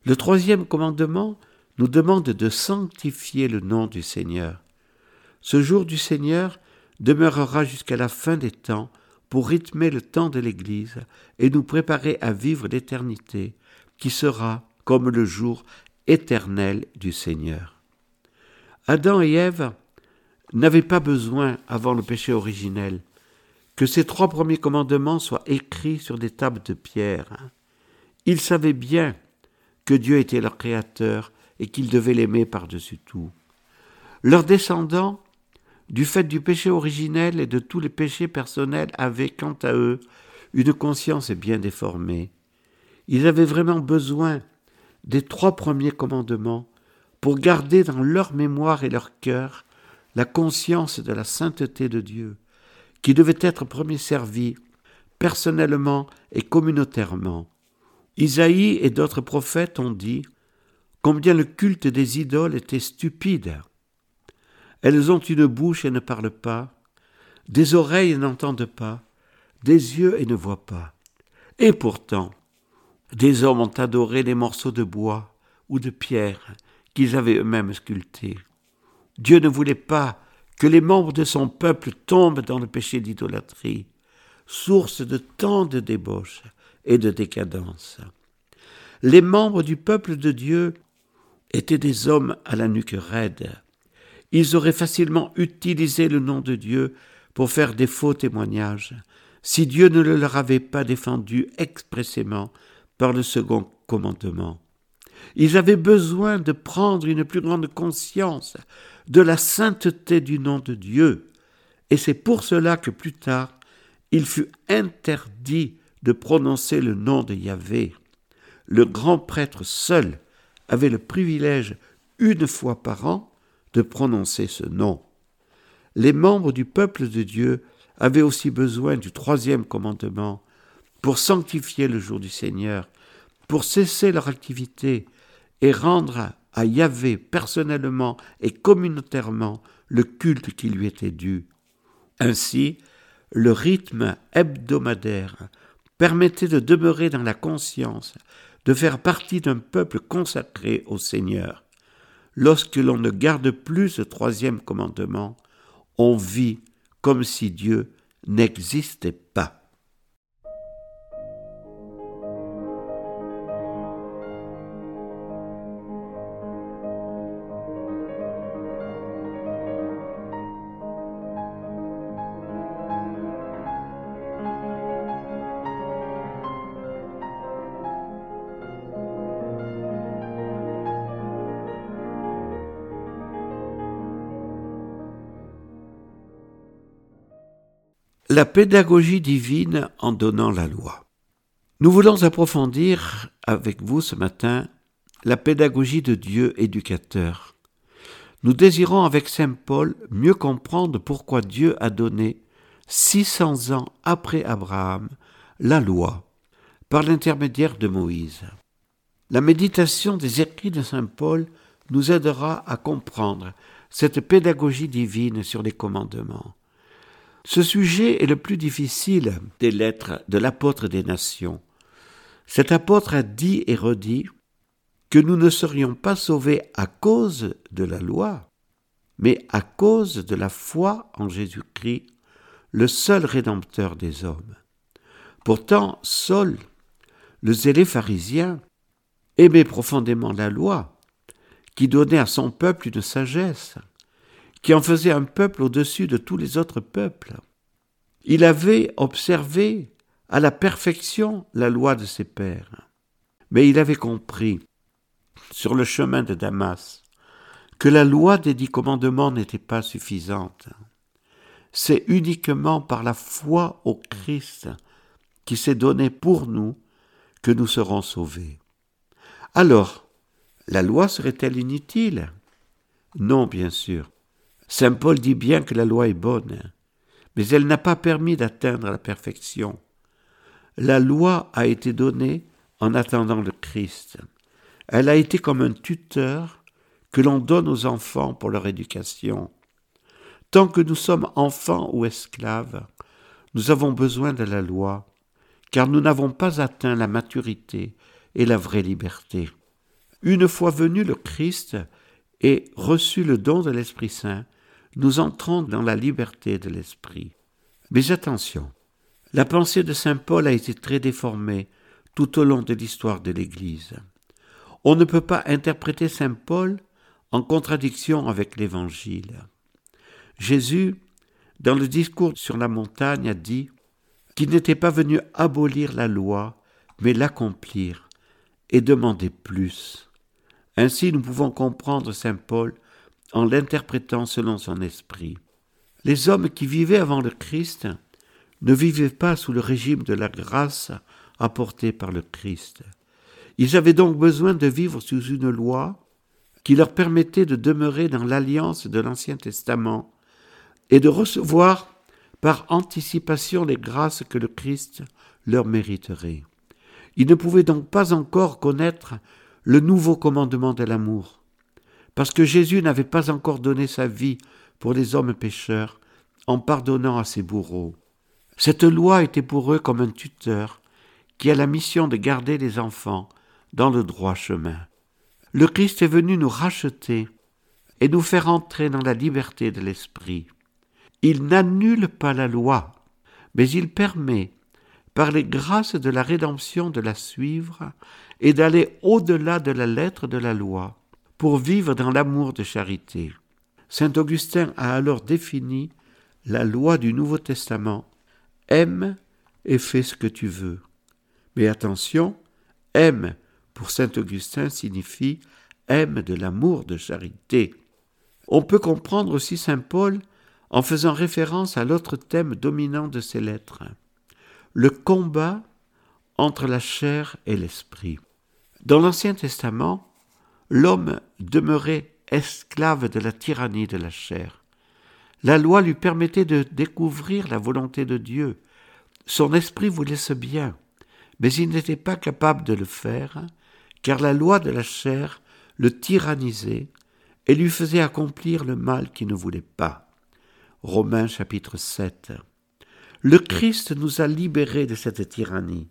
Le troisième commandement, nous demande de sanctifier le nom du Seigneur. Ce jour du Seigneur demeurera jusqu'à la fin des temps pour rythmer le temps de l'Église et nous préparer à vivre l'éternité qui sera comme le jour éternel du Seigneur. Adam et Ève n'avaient pas besoin, avant le péché originel, que ces trois premiers commandements soient écrits sur des tables de pierre. Ils savaient bien que Dieu était leur Créateur et qu'ils devaient l'aimer par-dessus tout. Leurs descendants, du fait du péché originel et de tous les péchés personnels, avaient, quant à eux, une conscience bien déformée. Ils avaient vraiment besoin des trois premiers commandements pour garder dans leur mémoire et leur cœur la conscience de la sainteté de Dieu, qui devait être premier servi personnellement et communautairement. Isaïe et d'autres prophètes ont dit combien le culte des idoles était stupide. Elles ont une bouche et ne parlent pas, des oreilles et n'entendent pas, des yeux et ne voient pas. Et pourtant, des hommes ont adoré les morceaux de bois ou de pierre qu'ils avaient eux-mêmes sculptés. Dieu ne voulait pas que les membres de son peuple tombent dans le péché d'idolâtrie, source de tant de débauche et de décadence. Les membres du peuple de Dieu étaient des hommes à la nuque raide. Ils auraient facilement utilisé le nom de Dieu pour faire des faux témoignages, si Dieu ne le leur avait pas défendu expressément par le second commandement. Ils avaient besoin de prendre une plus grande conscience de la sainteté du nom de Dieu, et c'est pour cela que plus tard il fut interdit de prononcer le nom de Yahvé. Le grand prêtre seul avait le privilège, une fois par an, de prononcer ce nom. Les membres du peuple de Dieu avaient aussi besoin du troisième commandement pour sanctifier le jour du Seigneur, pour cesser leur activité et rendre à Yahvé personnellement et communautairement le culte qui lui était dû. Ainsi, le rythme hebdomadaire permettait de demeurer dans la conscience de faire partie d'un peuple consacré au Seigneur. Lorsque l'on ne garde plus ce troisième commandement, on vit comme si Dieu n'existait pas. La pédagogie divine en donnant la loi. Nous voulons approfondir avec vous ce matin la pédagogie de Dieu éducateur. Nous désirons avec Saint Paul mieux comprendre pourquoi Dieu a donné, 600 ans après Abraham, la loi par l'intermédiaire de Moïse. La méditation des écrits de Saint Paul nous aidera à comprendre cette pédagogie divine sur les commandements. Ce sujet est le plus difficile des lettres de l'apôtre des nations. Cet apôtre a dit et redit que nous ne serions pas sauvés à cause de la loi, mais à cause de la foi en Jésus-Christ, le seul rédempteur des hommes. Pourtant, Saul, le zélé pharisien, aimait profondément la loi, qui donnait à son peuple une sagesse, qui en faisait un peuple au-dessus de tous les autres peuples. Il avait observé à la perfection la loi de ses pères, mais il avait compris, sur le chemin de Damas, que la loi des dix commandements n'était pas suffisante. C'est uniquement par la foi au Christ qui s'est donné pour nous que nous serons sauvés. Alors, la loi serait-elle inutile? Non, bien sûr. Saint Paul dit bien que la loi est bonne, mais elle n'a pas permis d'atteindre la perfection. La loi a été donnée en attendant le Christ. Elle a été comme un tuteur que l'on donne aux enfants pour leur éducation. Tant que nous sommes enfants ou esclaves, nous avons besoin de la loi, car nous n'avons pas atteint la maturité et la vraie liberté. Une fois venu le Christ et reçu le don de l'Esprit Saint, nous entrons dans la liberté de l'Esprit. Mais attention, la pensée de Saint Paul a été très déformée tout au long de l'histoire de l'Église. On ne peut pas interpréter Saint Paul en contradiction avec l'Évangile. Jésus, dans le discours sur la montagne, a dit qu'il n'était pas venu abolir la loi, mais l'accomplir et demander plus. Ainsi nous pouvons comprendre Saint Paul en l'interprétant selon son esprit. Les hommes qui vivaient avant le Christ ne vivaient pas sous le régime de la grâce apportée par le Christ. Ils avaient donc besoin de vivre sous une loi qui leur permettait de demeurer dans l'alliance de l'Ancien Testament et de recevoir par anticipation les grâces que le Christ leur mériterait. Ils ne pouvaient donc pas encore connaître le nouveau commandement de l'amour, parce que Jésus n'avait pas encore donné sa vie pour les hommes pécheurs en pardonnant à ses bourreaux. Cette loi était pour eux comme un tuteur qui a la mission de garder les enfants dans le droit chemin. Le Christ est venu nous racheter et nous faire entrer dans la liberté de l'esprit. Il n'annule pas la loi, mais il permet, par les grâces de la rédemption, de la suivre et d'aller au-delà de la lettre de la loi, pour vivre dans l'amour de charité. Saint Augustin a alors défini la loi du Nouveau Testament. Aime et fais ce que tu veux. Mais attention, aime pour Saint Augustin signifie aime de l'amour de charité. On peut comprendre aussi Saint Paul en faisant référence à l'autre thème dominant de ses lettres, le combat entre la chair et l'esprit. Dans l'Ancien Testament, l'homme demeurait esclave de la tyrannie de la chair. La loi lui permettait de découvrir la volonté de Dieu. Son esprit voulait ce bien, mais il n'était pas capable de le faire, car la loi de la chair le tyrannisait et lui faisait accomplir le mal qu'il ne voulait pas. Romains chapitre 7. Le Christ nous a libérés de cette tyrannie,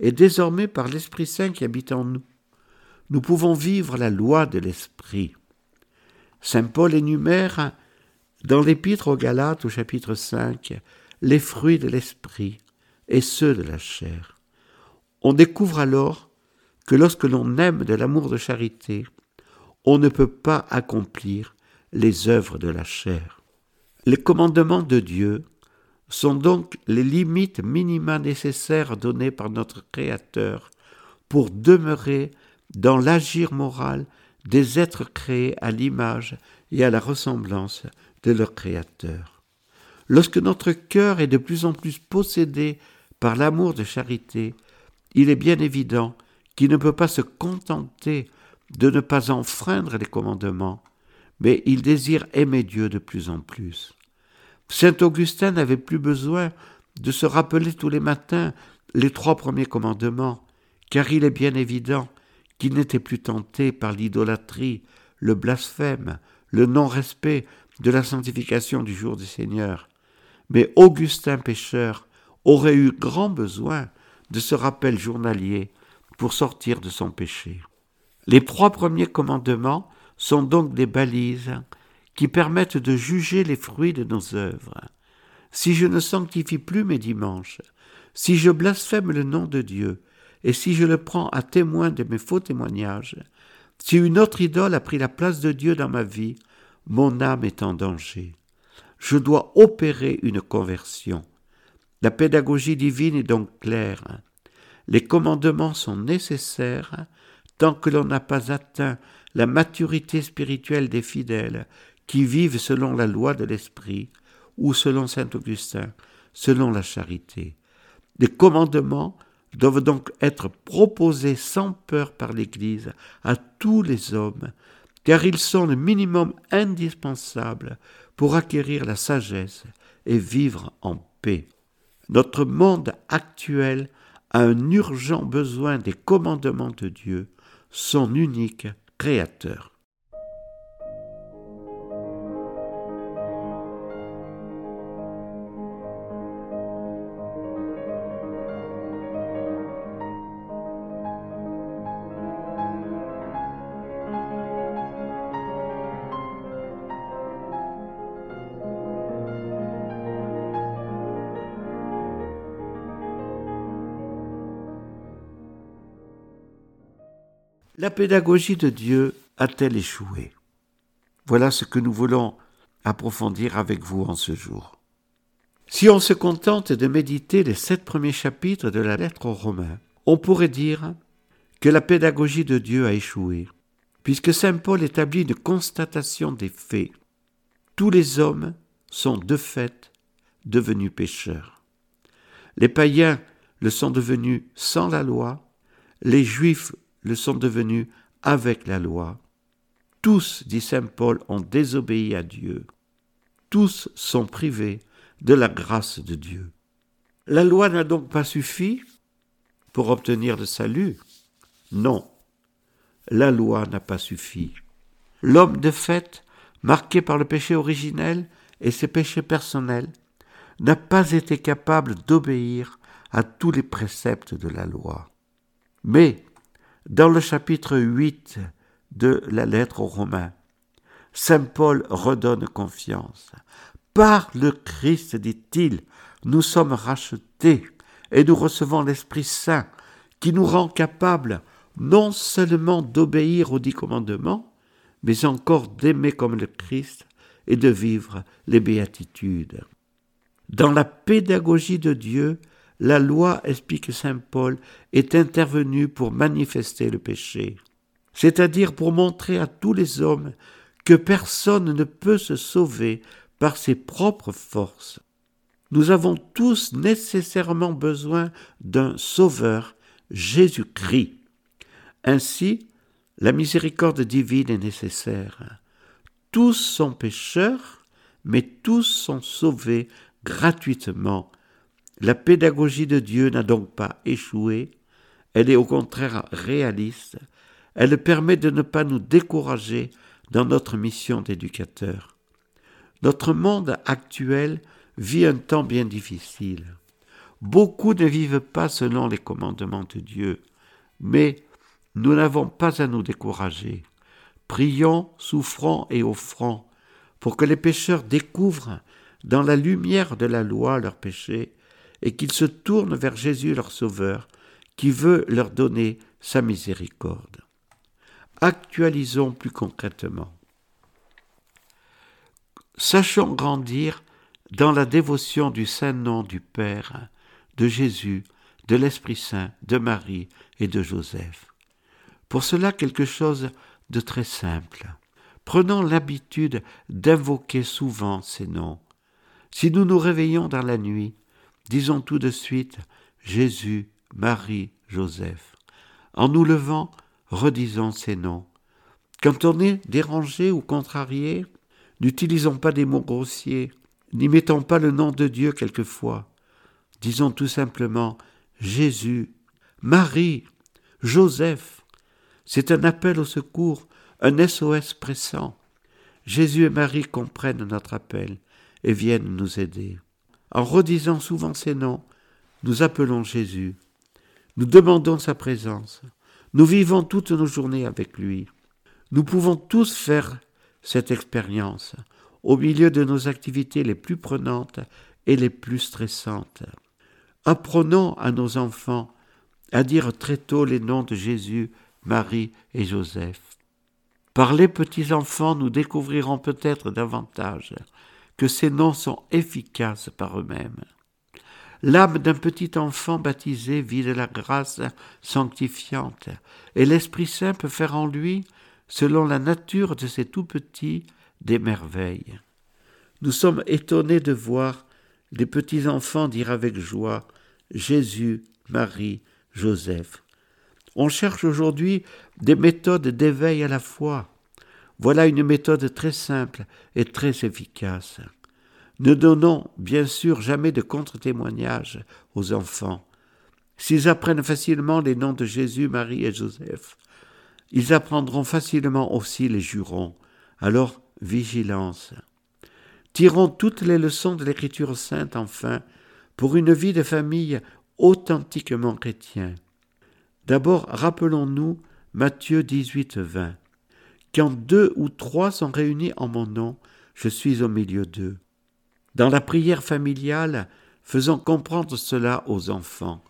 et désormais par l'Esprit Saint qui habite en nous, nous pouvons vivre la loi de l'Esprit. Saint Paul énumère dans l'Épître aux Galates au chapitre 5 les fruits de l'Esprit et ceux de la chair. On découvre alors que lorsque l'on aime de l'amour de charité, on ne peut pas accomplir les œuvres de la chair. Les commandements de Dieu sont donc les limites minima nécessaires données par notre Créateur pour demeurer dans l'agir moral des êtres créés à l'image et à la ressemblance de leur Créateur. Lorsque notre cœur est de plus en plus possédé par l'amour de charité, il est bien évident qu'il ne peut pas se contenter de ne pas enfreindre les commandements, mais il désire aimer Dieu de plus en plus. Saint Augustin n'avait plus besoin de se rappeler tous les matins les trois premiers commandements, car il est bien évident qu'il n'était plus tenté par l'idolâtrie, le blasphème, le non-respect de la sanctification du jour du Seigneur. Mais Augustin pécheur aurait eu grand besoin de ce rappel journalier pour sortir de son péché. Les trois premiers commandements sont donc des balises qui permettent de juger les fruits de nos œuvres. Si je ne sanctifie plus mes dimanches, si je blasphème le nom de Dieu, et si je le prends à témoin de mes faux témoignages, si une autre idole a pris la place de Dieu dans ma vie, mon âme est en danger. Je dois opérer une conversion. La pédagogie divine est donc claire. Les commandements sont nécessaires tant que l'on n'a pas atteint la maturité spirituelle des fidèles qui vivent selon la loi de l'esprit ou selon saint Augustin, selon la charité. Les commandements doivent donc être proposés sans peur par l'Église à tous les hommes, car ils sont le minimum indispensable pour acquérir la sagesse et vivre en paix. Notre monde actuel a un urgent besoin des commandements de Dieu, son unique créateur. La pédagogie de Dieu a-t-elle échoué? Voilà ce que nous voulons approfondir avec vous en ce jour. Si on se contente de méditer les sept premiers chapitres de la lettre aux Romains, on pourrait dire que la pédagogie de Dieu a échoué, puisque Saint Paul établit une constatation des faits. Tous les hommes sont de fait devenus pécheurs. Les païens le sont devenus sans la loi, les juifs le sont devenus avec la loi. Tous, dit Saint Paul, ont désobéi à Dieu. Tous sont privés de la grâce de Dieu. La loi n'a donc pas suffi pour obtenir le salut. Non, la loi n'a pas suffi. L'homme de fait, marqué par le péché originel et ses péchés personnels, n'a pas été capable d'obéir à tous les préceptes de la loi. Mais dans le chapitre 8 de la lettre aux Romains, Saint Paul redonne confiance. Par le Christ, dit-il, nous sommes rachetés et nous recevons l'Esprit Saint qui nous rend capables non seulement d'obéir aux dix commandements, mais encore d'aimer comme le Christ et de vivre les béatitudes. Dans la pédagogie de Dieu, la loi, explique Saint Paul, est intervenue pour manifester le péché, c'est-à-dire pour montrer à tous les hommes que personne ne peut se sauver par ses propres forces. Nous avons tous nécessairement besoin d'un Sauveur, Jésus-Christ. Ainsi, la miséricorde divine est nécessaire. Tous sont pécheurs, mais tous sont sauvés gratuitement la pédagogie de Dieu n'a donc pas échoué, elle est au contraire réaliste, elle permet de ne pas nous décourager dans notre mission d'éducateur. Notre monde actuel vit un temps bien difficile. Beaucoup ne vivent pas selon les commandements de Dieu, mais nous n'avons pas à nous décourager. Prions, souffrons et offrons pour que les pécheurs découvrent dans la lumière de la loi leurs péchés et qu'ils se tournent vers Jésus leur Sauveur, qui veut leur donner sa miséricorde. Actualisons plus concrètement. Sachons grandir dans la dévotion du Saint-Nom du Père, de Jésus, de l'Esprit Saint, de Marie et de Joseph. Pour cela, quelque chose de très simple. Prenons l'habitude d'invoquer souvent ces noms. Si nous nous réveillons dans la nuit, disons tout de suite Jésus, Marie, Joseph. En nous levant, redisons ces noms. Quand on est dérangé ou contrarié, n'utilisons pas des mots grossiers, n'y mettons pas le nom de Dieu quelquefois. Disons tout simplement Jésus, Marie, Joseph. C'est un appel au secours, un SOS pressant. Jésus et Marie comprennent notre appel et viennent nous aider. En redisant souvent ces noms, nous appelons Jésus. Nous demandons sa présence. Nous vivons toutes nos journées avec lui. Nous pouvons tous faire cette expérience au milieu de nos activités les plus prenantes et les plus stressantes. Apprenons à nos enfants à dire très tôt les noms de Jésus, Marie et Joseph. Par les petits-enfants, nous découvrirons peut-être davantage que ces noms sont efficaces par eux-mêmes. L'âme d'un petit enfant baptisé vit de la grâce sanctifiante, et l'Esprit Saint peut faire en lui, selon la nature de ces tout petits, des merveilles. Nous sommes étonnés de voir les petits enfants dire avec joie Jésus, Marie, Joseph. On cherche aujourd'hui des méthodes d'éveil à la foi. Voilà une méthode très simple et très efficace. Ne donnons bien sûr jamais de contre-témoignages aux enfants. S'ils apprennent facilement les noms de Jésus, Marie et Joseph, ils apprendront facilement aussi les jurons. Alors, vigilance. Tirons toutes les leçons de l'Écriture sainte, enfin, pour une vie de famille authentiquement chrétienne. D'abord, rappelons-nous Matthieu 18, 20. Quand deux ou trois sont réunis en mon nom, je suis au milieu d'eux. Dans la prière familiale, faisons comprendre cela aux enfants.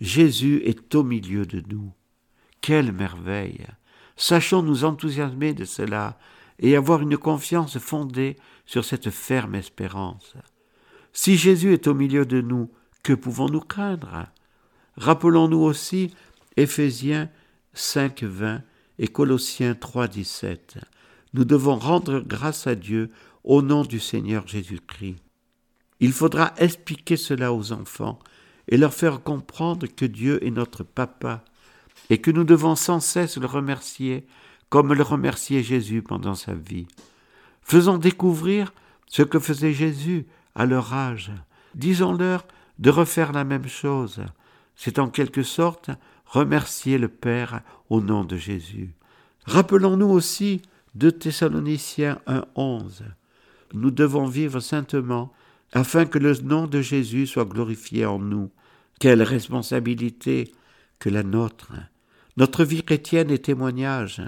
Jésus est au milieu de nous. Quelle merveille. Sachons nous enthousiasmer de cela et avoir une confiance fondée sur cette ferme espérance. Si Jésus est au milieu de nous, que pouvons-nous craindre? Rappelons-nous aussi Éphésiens 5, 20 et Colossiens 3, 17. Nous devons rendre grâce à Dieu au nom du Seigneur Jésus-Christ. Il faudra expliquer cela aux enfants et leur faire comprendre que Dieu est notre Papa et que nous devons sans cesse le remercier comme le remerciait Jésus pendant sa vie. Faisons découvrir ce que faisait Jésus à leur âge. Disons-leur de refaire la même chose. C'est en quelque sorte remercier le Père au nom de Jésus. Rappelons-nous aussi de Thessaloniciens 1.11. Nous devons vivre saintement afin que le nom de Jésus soit glorifié en nous. Quelle responsabilité que la nôtre. Notre vie chrétienne est témoignage.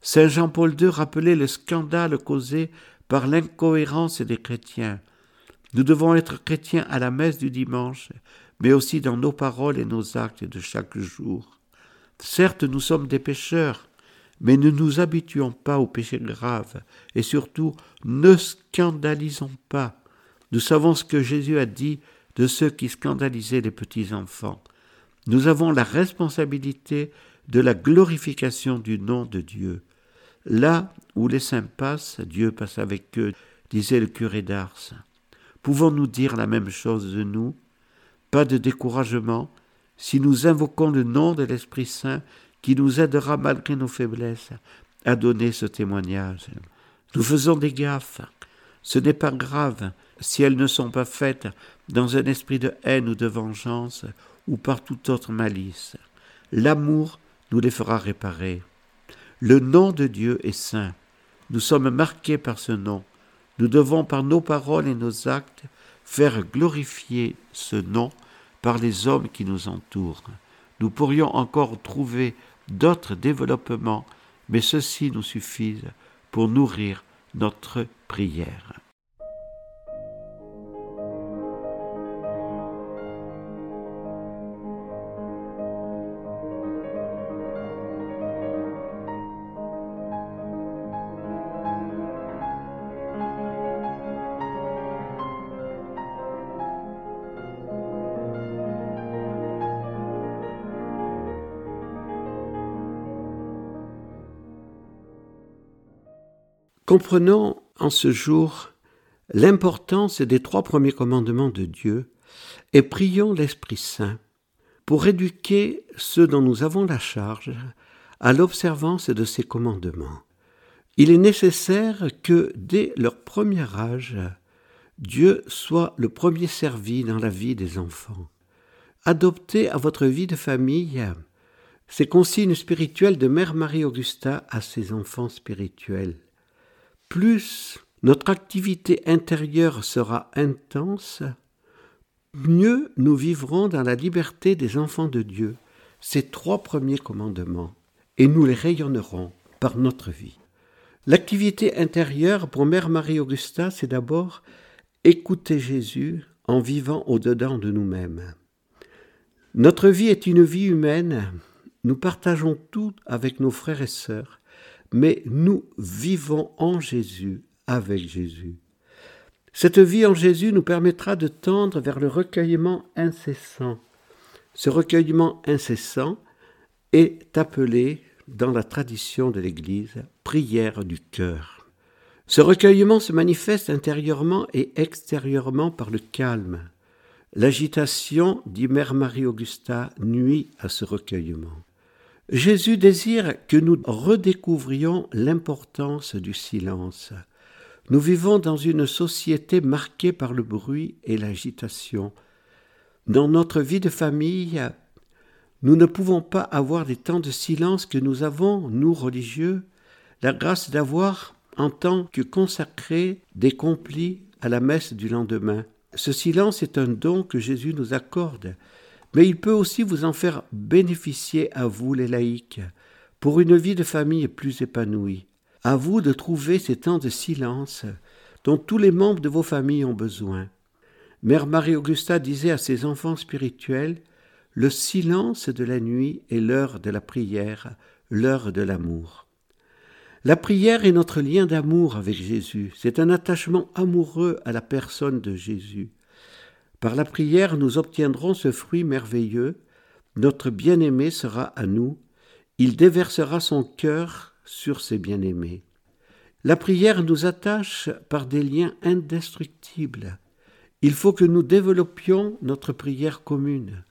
Saint Jean-Paul II rappelait le scandale causé par l'incohérence des chrétiens. Nous devons être chrétiens à la messe du dimanche, mais aussi dans nos paroles et nos actes de chaque jour. Certes, nous sommes des pécheurs, mais ne nous habituons pas aux péchés graves, et surtout ne scandalisons pas. Nous savons ce que Jésus a dit de ceux qui scandalisaient les petits enfants. Nous avons la responsabilité de la glorification du nom de Dieu. Là où les saints passent, Dieu passe avec eux, disait le curé d'Ars. Pouvons-nous dire la même chose de nous? Pas de découragement si nous invoquons le nom de l'Esprit Saint qui nous aidera malgré nos faiblesses à donner ce témoignage. Nous faisons des gaffes. Ce n'est pas grave si elles ne sont pas faites dans un esprit de haine ou de vengeance ou par toute autre malice. L'amour nous les fera réparer. Le nom de Dieu est saint. Nous sommes marqués par ce nom. Nous devons par nos paroles et nos actes faire glorifier ce nom par les hommes qui nous entourent. Nous pourrions encore trouver d'autres développements, mais ceux-ci nous suffisent pour nourrir notre prière. Comprenons en ce jour l'importance des trois premiers commandements de Dieu et prions l'Esprit Saint pour éduquer ceux dont nous avons la charge à l'observance de ces commandements. Il est nécessaire que, dès leur premier âge, Dieu soit le premier servi dans la vie des enfants. Adoptez à votre vie de famille ces consignes spirituelles de Mère Marie-Augusta à ses enfants spirituels. Plus notre activité intérieure sera intense, mieux nous vivrons dans la liberté des enfants de Dieu, ces trois premiers commandements, et nous les rayonnerons par notre vie. L'activité intérieure pour Mère Marie-Augusta, c'est d'abord écouter Jésus en vivant au-dedans de nous-mêmes. Notre vie est une vie humaine, nous partageons tout avec nos frères et sœurs, mais nous vivons en Jésus, avec Jésus. Cette vie en Jésus nous permettra de tendre vers le recueillement incessant. Ce recueillement incessant est appelé dans la tradition de l'Église prière du cœur. Ce recueillement se manifeste intérieurement et extérieurement par le calme. L'agitation, dit Mère Marie-Augusta, nuit à ce recueillement. Jésus désire que nous redécouvrions l'importance du silence. Nous vivons dans une société marquée par le bruit et l'agitation. Dans notre vie de famille, nous ne pouvons pas avoir des temps de silence que nous avons, nous religieux, la grâce d'avoir, en tant que consacrés, des complis à la messe du lendemain. Ce silence est un don que Jésus nous accorde, mais il peut aussi vous en faire bénéficier à vous, les laïcs, pour une vie de famille plus épanouie. À vous de trouver ces temps de silence dont tous les membres de vos familles ont besoin. Mère Marie-Augusta disait à ses enfants spirituels Le silence de la nuit est l'heure de la prière, l'heure de l'amour. La prière est notre lien d'amour avec Jésus. C'est un attachement amoureux à la personne de Jésus. Par la prière, nous obtiendrons ce fruit merveilleux. Notre bien-aimé sera à nous. Il déversera son cœur sur ses bien-aimés. La prière nous attache par des liens indestructibles. Il faut que nous développions notre prière commune.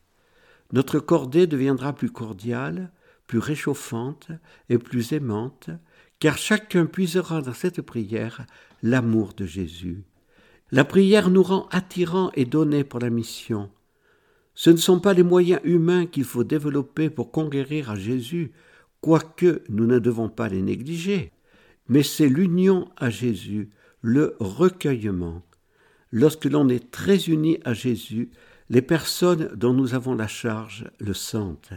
Notre cordée deviendra plus cordiale, plus réchauffante et plus aimante, car chacun puisera dans cette prière l'amour de Jésus. La prière nous rend attirants et donnés pour la mission. Ce ne sont pas les moyens humains qu'il faut développer pour conquérir à Jésus, quoique nous ne devons pas les négliger, mais c'est l'union à Jésus, le recueillement. Lorsque l'on est très uni à Jésus, les personnes dont nous avons la charge le sentent.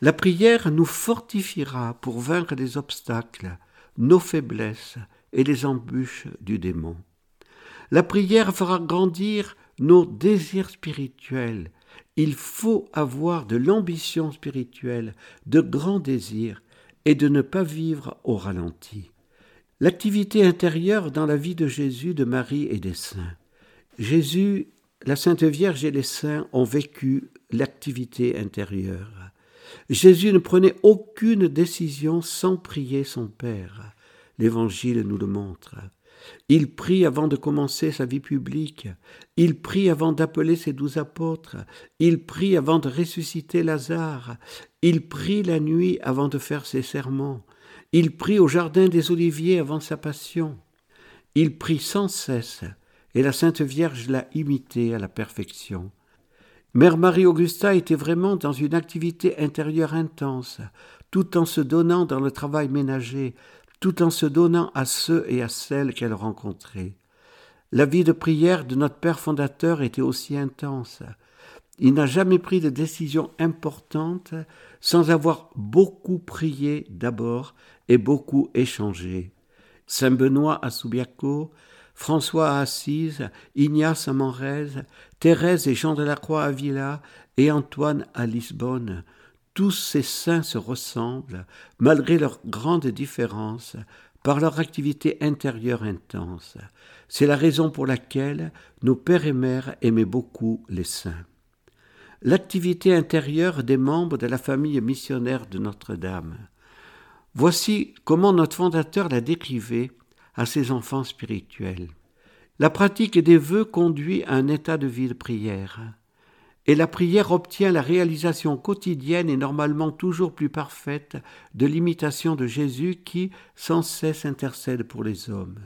La prière nous fortifiera pour vaincre les obstacles, nos faiblesses et les embûches du démon. La prière fera grandir nos désirs spirituels. Il faut avoir de l'ambition spirituelle, de grands désirs, et de ne pas vivre au ralenti. L'activité intérieure dans la vie de Jésus, de Marie et des saints. Jésus, la Sainte Vierge et les saints ont vécu l'activité intérieure. Jésus ne prenait aucune décision sans prier son Père. L'Évangile nous le montre. Il prie avant de commencer sa vie publique. Il prie avant d'appeler ses douze apôtres. Il prie avant de ressusciter Lazare. Il prie la nuit avant de faire ses sermons. Il prie au jardin des Oliviers avant sa passion. Il prie sans cesse, et la Sainte Vierge l'a imité à la perfection. Mère Marie-Augusta était vraiment dans une activité intérieure intense, tout en se donnant dans le travail ménager, tout en se donnant à ceux et à celles qu'elle rencontrait. La vie de prière de notre Père fondateur était aussi intense. Il n'a jamais pris de décision importante sans avoir beaucoup prié d'abord et beaucoup échangé. Saint Benoît à Subiaco, François à Assise, Ignace à Manrez, Thérèse et Jean de la Croix à Villa et Antoine à Lisbonne, tous ces saints se ressemblent, malgré leurs grandes différences, par leur activité intérieure intense. C'est la raison pour laquelle nos pères et mères aimaient beaucoup les saints. L'activité intérieure des membres de la famille missionnaire de Notre-Dame. Voici comment notre fondateur la décrivait à ses enfants spirituels. La pratique des vœux conduit à un état de vie de prière. Et la prière obtient la réalisation quotidienne et normalement toujours plus parfaite de l'imitation de Jésus qui sans cesse intercède pour les hommes.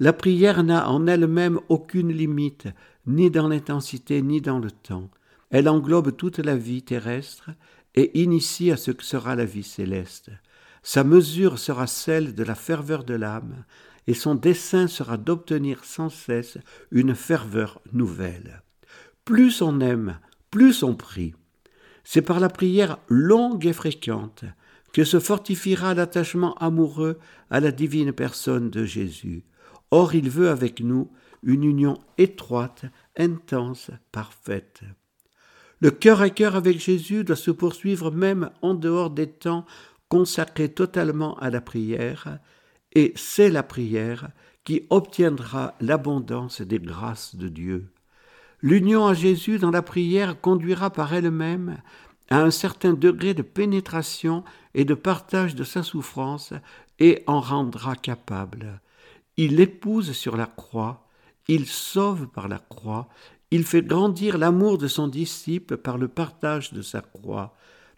La prière n'a en elle-même aucune limite, ni dans l'intensité ni dans le temps. Elle englobe toute la vie terrestre et initie à ce que sera la vie céleste. Sa mesure sera celle de la ferveur de l'âme, et son dessein sera d'obtenir sans cesse une ferveur nouvelle. Plus on aime, plus on prie. C'est par la prière longue et fréquente que se fortifiera l'attachement amoureux à la divine personne de Jésus. Or il veut avec nous une union étroite, intense, parfaite. Le cœur à cœur avec Jésus doit se poursuivre même en dehors des temps consacrés totalement à la prière, et c'est la prière qui obtiendra l'abondance des grâces de Dieu. L'union à Jésus dans la prière conduira par elle-même à un certain degré de pénétration et de partage de sa souffrance et en rendra capable. Il l'épouse sur la croix, il sauve par la croix, il fait grandir l'amour de son disciple par le partage de sa croix.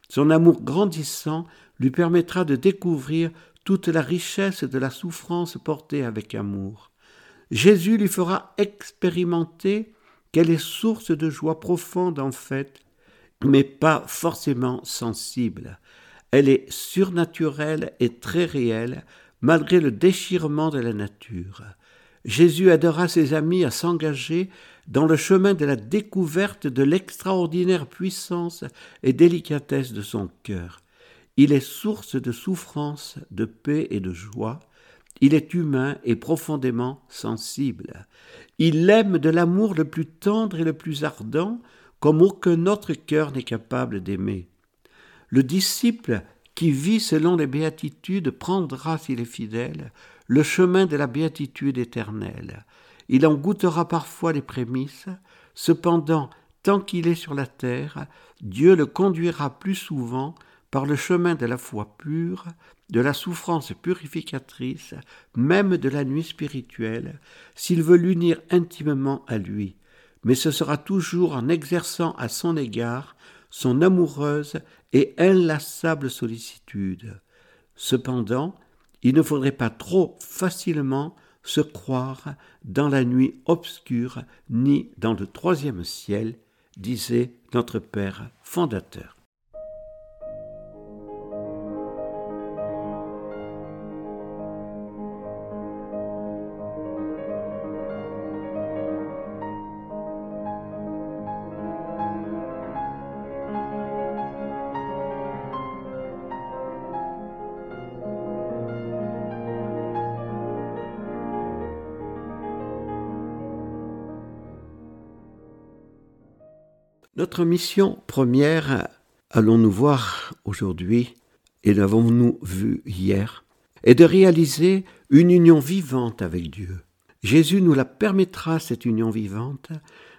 Son amour grandissant lui permettra de découvrir toute la richesse de la souffrance portée avec amour. Jésus lui fera expérimenter qu'elle est source de joie profonde en fait, mais pas forcément sensible. Elle est surnaturelle et très réelle, malgré le déchirement de la nature. Jésus aidera ses amis à s'engager dans le chemin de la découverte de l'extraordinaire puissance et délicatesse de son cœur. Il est source de souffrance, de paix et de joie. Il est humain et profondément sensible. Il aime de l'amour le plus tendre et le plus ardent, comme aucun autre cœur n'est capable d'aimer. Le disciple qui vit selon les béatitudes prendra, s'il est fidèle, le chemin de la béatitude éternelle. Il en goûtera parfois les prémices, cependant, tant qu'il est sur la terre, Dieu le conduira plus souvent par le chemin de la foi pure, de la souffrance purificatrice, même de la nuit spirituelle, s'il veut l'unir intimement à lui. Mais ce sera toujours en exerçant à son égard son amoureuse et inlassable sollicitude. Cependant, il ne faudrait pas trop facilement se croire dans la nuit obscure ni dans le troisième ciel, disait notre Père fondateur. Notre mission première, allons-nous voir aujourd'hui, et l'avons-nous vu hier, est de réaliser une union vivante avec Dieu. Jésus nous la permettra, cette union vivante,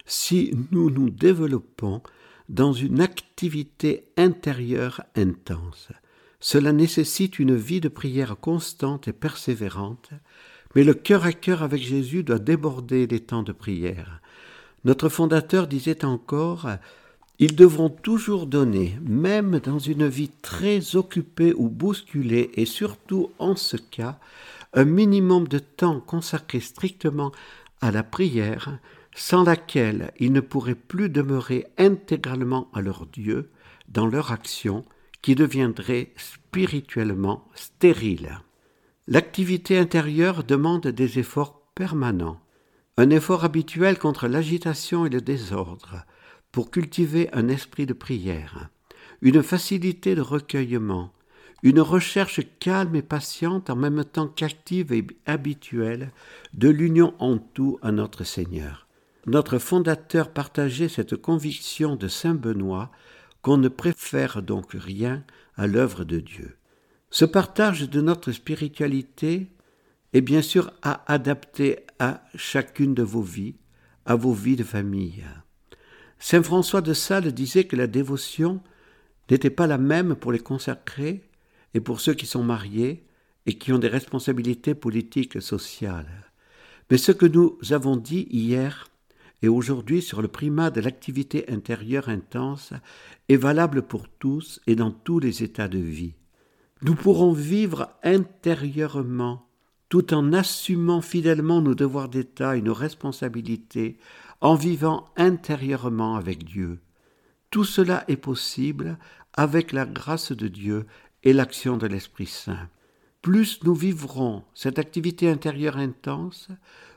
si nous nous développons dans une activité intérieure intense. Cela nécessite une vie de prière constante et persévérante, mais le cœur à cœur avec Jésus doit déborder les temps de prière. Notre fondateur disait encore Ils devront toujours donner, même dans une vie très occupée ou bousculée, et surtout en ce cas, un minimum de temps consacré strictement à la prière, sans laquelle ils ne pourraient plus demeurer intégralement à leur Dieu dans leur action, qui deviendrait spirituellement stérile. L'activité intérieure demande des efforts permanents un effort habituel contre l'agitation et le désordre, pour cultiver un esprit de prière, une facilité de recueillement, une recherche calme et patiente en même temps qu'active et habituelle de l'union en tout à notre Seigneur. Notre fondateur partageait cette conviction de Saint Benoît qu'on ne préfère donc rien à l'œuvre de Dieu. Ce partage de notre spiritualité et bien sûr à adapter à chacune de vos vies, à vos vies de famille. Saint François de Sales disait que la dévotion n'était pas la même pour les consacrés et pour ceux qui sont mariés et qui ont des responsabilités politiques et sociales. Mais ce que nous avons dit hier et aujourd'hui sur le primat de l'activité intérieure intense est valable pour tous et dans tous les états de vie. Nous pourrons vivre intérieurement tout en assumant fidèlement nos devoirs d'État et nos responsabilités, en vivant intérieurement avec Dieu. Tout cela est possible avec la grâce de Dieu et l'action de l'Esprit Saint. Plus nous vivrons cette activité intérieure intense,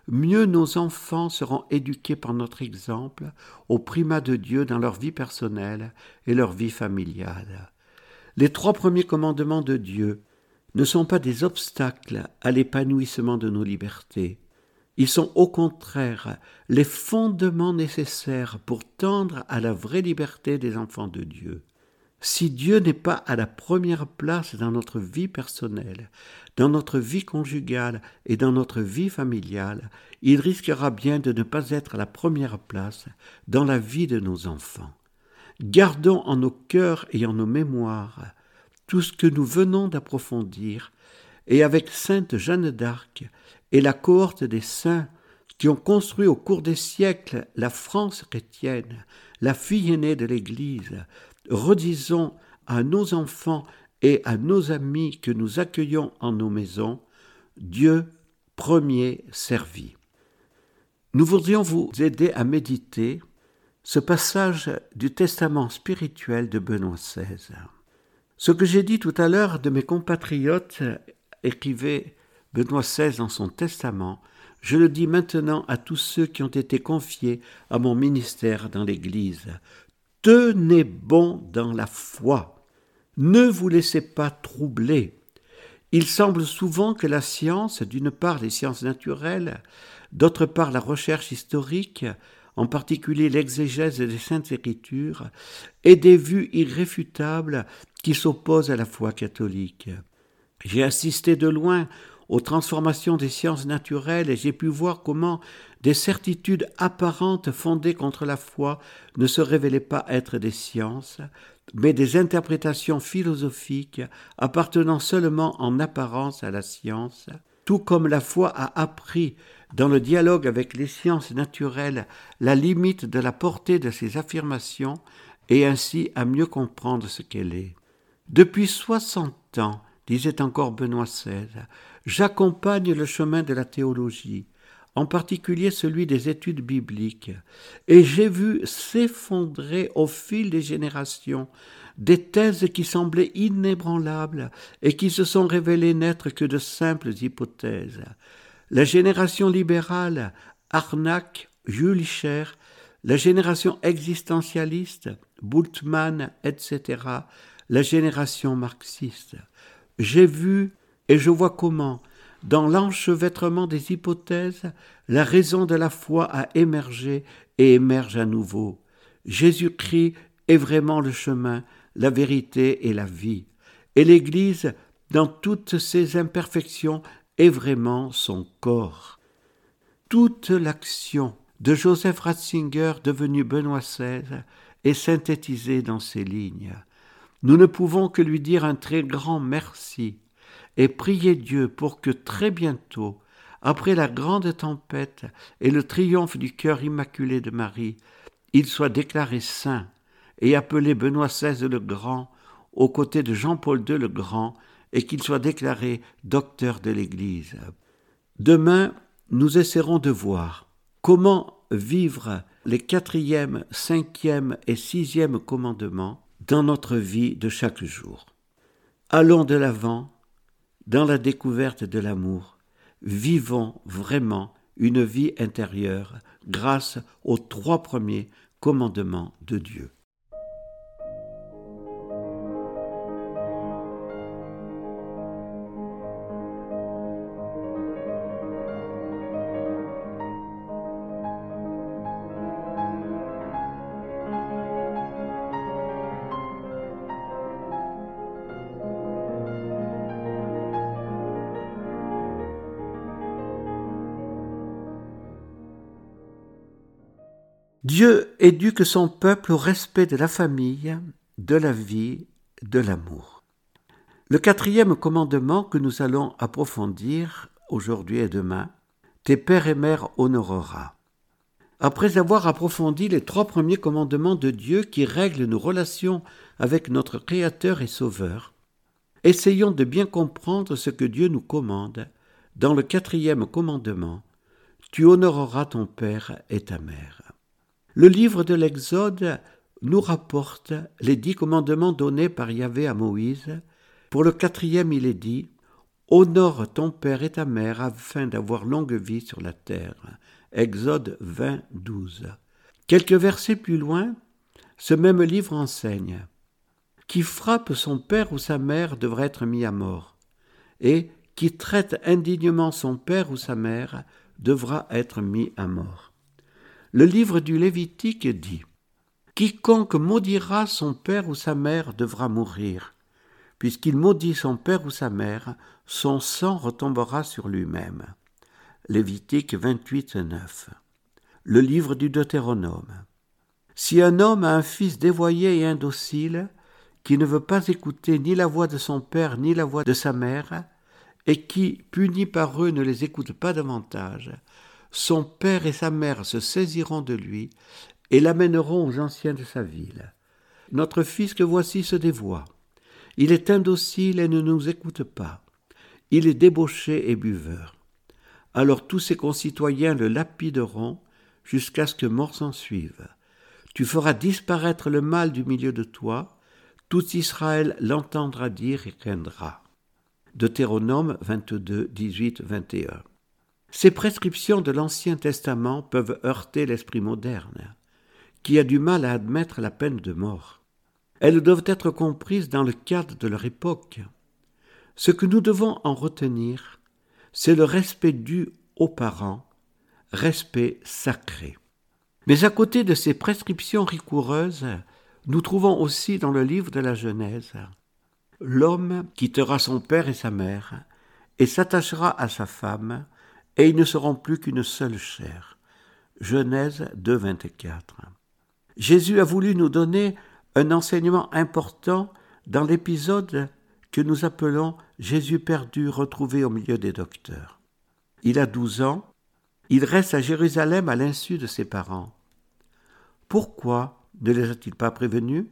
mieux nos enfants seront éduqués par notre exemple au primat de Dieu dans leur vie personnelle et leur vie familiale. Les trois premiers commandements de Dieu ne sont pas des obstacles à l'épanouissement de nos libertés. Ils sont au contraire les fondements nécessaires pour tendre à la vraie liberté des enfants de Dieu. Si Dieu n'est pas à la première place dans notre vie personnelle, dans notre vie conjugale et dans notre vie familiale, il risquera bien de ne pas être à la première place dans la vie de nos enfants. Gardons en nos cœurs et en nos mémoires tout ce que nous venons d'approfondir, et avec sainte Jeanne d'Arc et la cohorte des saints qui ont construit au cours des siècles la France chrétienne, la fille aînée de l'Église, redisons à nos enfants et à nos amis que nous accueillons en nos maisons, Dieu premier servi. Nous voudrions vous aider à méditer ce passage du testament spirituel de Benoît XVI. Ce que j'ai dit tout à l'heure de mes compatriotes, écrivait Benoît XVI dans son testament, je le dis maintenant à tous ceux qui ont été confiés à mon ministère dans l'Église. Tenez bon dans la foi. Ne vous laissez pas troubler. Il semble souvent que la science, d'une part les sciences naturelles, d'autre part la recherche historique, en particulier l'exégèse des Saintes Écritures, ait des vues irréfutables qui s'opposent à la foi catholique. J'ai assisté de loin aux transformations des sciences naturelles et j'ai pu voir comment des certitudes apparentes fondées contre la foi ne se révélaient pas être des sciences, mais des interprétations philosophiques appartenant seulement en apparence à la science, tout comme la foi a appris dans le dialogue avec les sciences naturelles la limite de la portée de ces affirmations et ainsi à mieux comprendre ce qu'elle est. Depuis soixante ans, disait encore Benoît XVI, j'accompagne le chemin de la théologie, en particulier celui des études bibliques, et j'ai vu s'effondrer au fil des générations des thèses qui semblaient inébranlables et qui se sont révélées n'être que de simples hypothèses. La génération libérale, Arnac, Jules Cher, la génération existentialiste, Bultmann, etc., la génération marxiste. J'ai vu et je vois comment, dans l'enchevêtrement des hypothèses, la raison de la foi a émergé et émerge à nouveau. Jésus-Christ est vraiment le chemin, la vérité et la vie. Et l'Église, dans toutes ses imperfections, est vraiment son corps. Toute l'action de Joseph Ratzinger, devenu Benoît XVI, est synthétisée dans ces lignes. Nous ne pouvons que lui dire un très grand merci et prier Dieu pour que très bientôt, après la grande tempête et le triomphe du cœur immaculé de Marie, il soit déclaré saint et appelé Benoît XVI le Grand aux côtés de Jean-Paul II le Grand et qu'il soit déclaré docteur de l'Église. Demain, nous essaierons de voir comment vivre les quatrième, cinquième et sixième commandements dans notre vie de chaque jour. Allons de l'avant dans la découverte de l'amour. Vivons vraiment une vie intérieure grâce aux trois premiers commandements de Dieu. Dieu éduque son peuple au respect de la famille, de la vie, de l'amour. Le quatrième commandement que nous allons approfondir aujourd'hui et demain tes pères et mères honoreras. Après avoir approfondi les trois premiers commandements de Dieu qui règlent nos relations avec notre Créateur et Sauveur, essayons de bien comprendre ce que Dieu nous commande dans le quatrième commandement. Tu honoreras ton Père et ta mère. Le livre de l'Exode nous rapporte les dix commandements donnés par Yahvé à Moïse. Pour le quatrième, il est dit Honore ton père et ta mère afin d'avoir longue vie sur la terre. Exode 20, 12. Quelques versets plus loin, ce même livre enseigne Qui frappe son père ou sa mère devrait être mis à mort, et qui traite indignement son père ou sa mère devra être mis à mort. Le livre du Lévitique dit Quiconque maudira son père ou sa mère devra mourir. Puisqu'il maudit son père ou sa mère, son sang retombera sur lui-même. Lévitique 28, 9. Le livre du Deutéronome. Si un homme a un fils dévoyé et indocile, qui ne veut pas écouter ni la voix de son père ni la voix de sa mère, et qui, puni par eux, ne les écoute pas davantage, son père et sa mère se saisiront de lui et l'amèneront aux anciens de sa ville. Notre fils que voici se dévoie. Il est indocile et ne nous écoute pas. Il est débauché et buveur alors tous ses concitoyens le lapideront jusqu'à ce que mort s'en suive. Tu feras disparaître le mal du milieu de toi, tout Israël l'entendra dire et craindra. Deutéronome 22, 18, 21. Ces prescriptions de l'Ancien Testament peuvent heurter l'esprit moderne, qui a du mal à admettre la peine de mort. Elles doivent être comprises dans le cadre de leur époque. Ce que nous devons en retenir, c'est le respect dû aux parents, respect sacré. Mais à côté de ces prescriptions rigoureuses, nous trouvons aussi dans le livre de la Genèse L'homme quittera son père et sa mère, et s'attachera à sa femme, et ils ne seront plus qu'une seule chair. Genèse 2, 24. Jésus a voulu nous donner un enseignement important dans l'épisode que nous appelons Jésus perdu retrouvé au milieu des docteurs. Il a douze ans, il reste à Jérusalem à l'insu de ses parents. Pourquoi ne les a-t-il pas prévenus?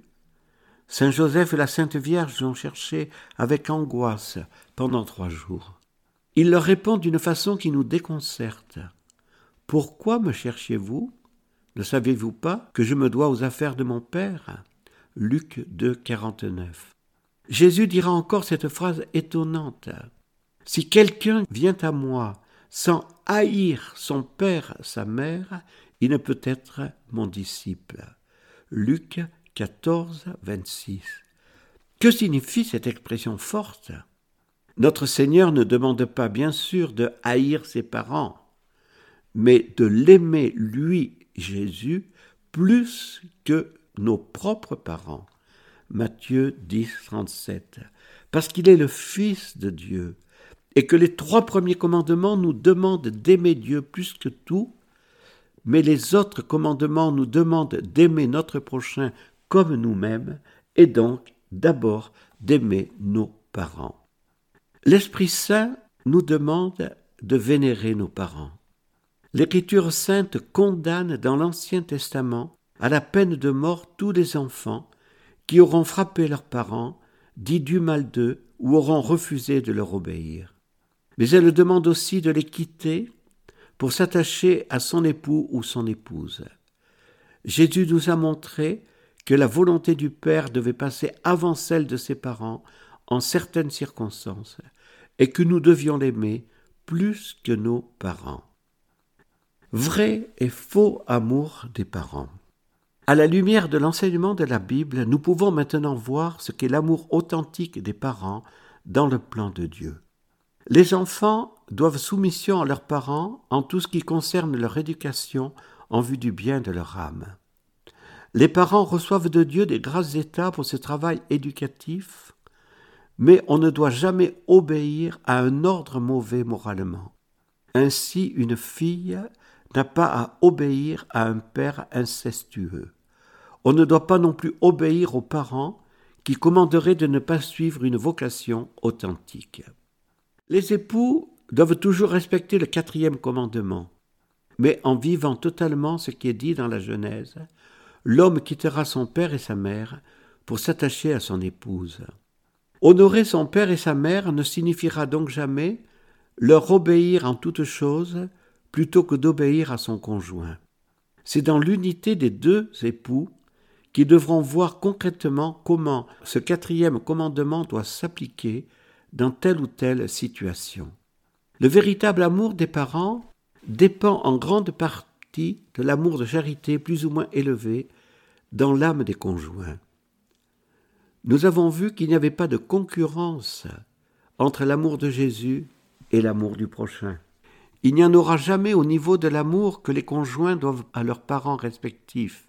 Saint Joseph et la Sainte Vierge l'ont cherché avec angoisse pendant trois jours. Il leur répond d'une façon qui nous déconcerte. Pourquoi me cherchiez-vous? Ne savez-vous pas que je me dois aux affaires de mon Père? Luc 2, 49. Jésus dira encore cette phrase étonnante. Si quelqu'un vient à moi sans haïr son père, sa mère, il ne peut être mon disciple. Luc 14, 26. Que signifie cette expression forte? Notre Seigneur ne demande pas bien sûr de haïr ses parents, mais de l'aimer lui, Jésus, plus que nos propres parents. Matthieu 10, 37. Parce qu'il est le Fils de Dieu, et que les trois premiers commandements nous demandent d'aimer Dieu plus que tout, mais les autres commandements nous demandent d'aimer notre prochain comme nous-mêmes, et donc d'abord d'aimer nos parents. L'Esprit Saint nous demande de vénérer nos parents. L'Écriture sainte condamne dans l'Ancien Testament à la peine de mort tous les enfants qui auront frappé leurs parents, dit du mal d'eux ou auront refusé de leur obéir. Mais elle demande aussi de les quitter pour s'attacher à son époux ou son épouse. Jésus nous a montré que la volonté du Père devait passer avant celle de ses parents en certaines circonstances, et que nous devions l'aimer plus que nos parents. Vrai et faux amour des parents. À la lumière de l'enseignement de la Bible, nous pouvons maintenant voir ce qu'est l'amour authentique des parents dans le plan de Dieu. Les enfants doivent soumission à leurs parents en tout ce qui concerne leur éducation en vue du bien de leur âme. Les parents reçoivent de Dieu des grâces états pour ce travail éducatif, mais on ne doit jamais obéir à un ordre mauvais moralement. Ainsi, une fille n'a pas à obéir à un père incestueux. On ne doit pas non plus obéir aux parents qui commanderaient de ne pas suivre une vocation authentique. Les époux doivent toujours respecter le quatrième commandement, mais en vivant totalement ce qui est dit dans la Genèse, l'homme quittera son père et sa mère pour s'attacher à son épouse. Honorer son père et sa mère ne signifiera donc jamais leur obéir en toutes choses plutôt que d'obéir à son conjoint. C'est dans l'unité des deux époux qui devront voir concrètement comment ce quatrième commandement doit s'appliquer dans telle ou telle situation. Le véritable amour des parents dépend en grande partie de l'amour de charité plus ou moins élevé dans l'âme des conjoints. Nous avons vu qu'il n'y avait pas de concurrence entre l'amour de Jésus et l'amour du prochain. Il n'y en aura jamais au niveau de l'amour que les conjoints doivent à leurs parents respectifs.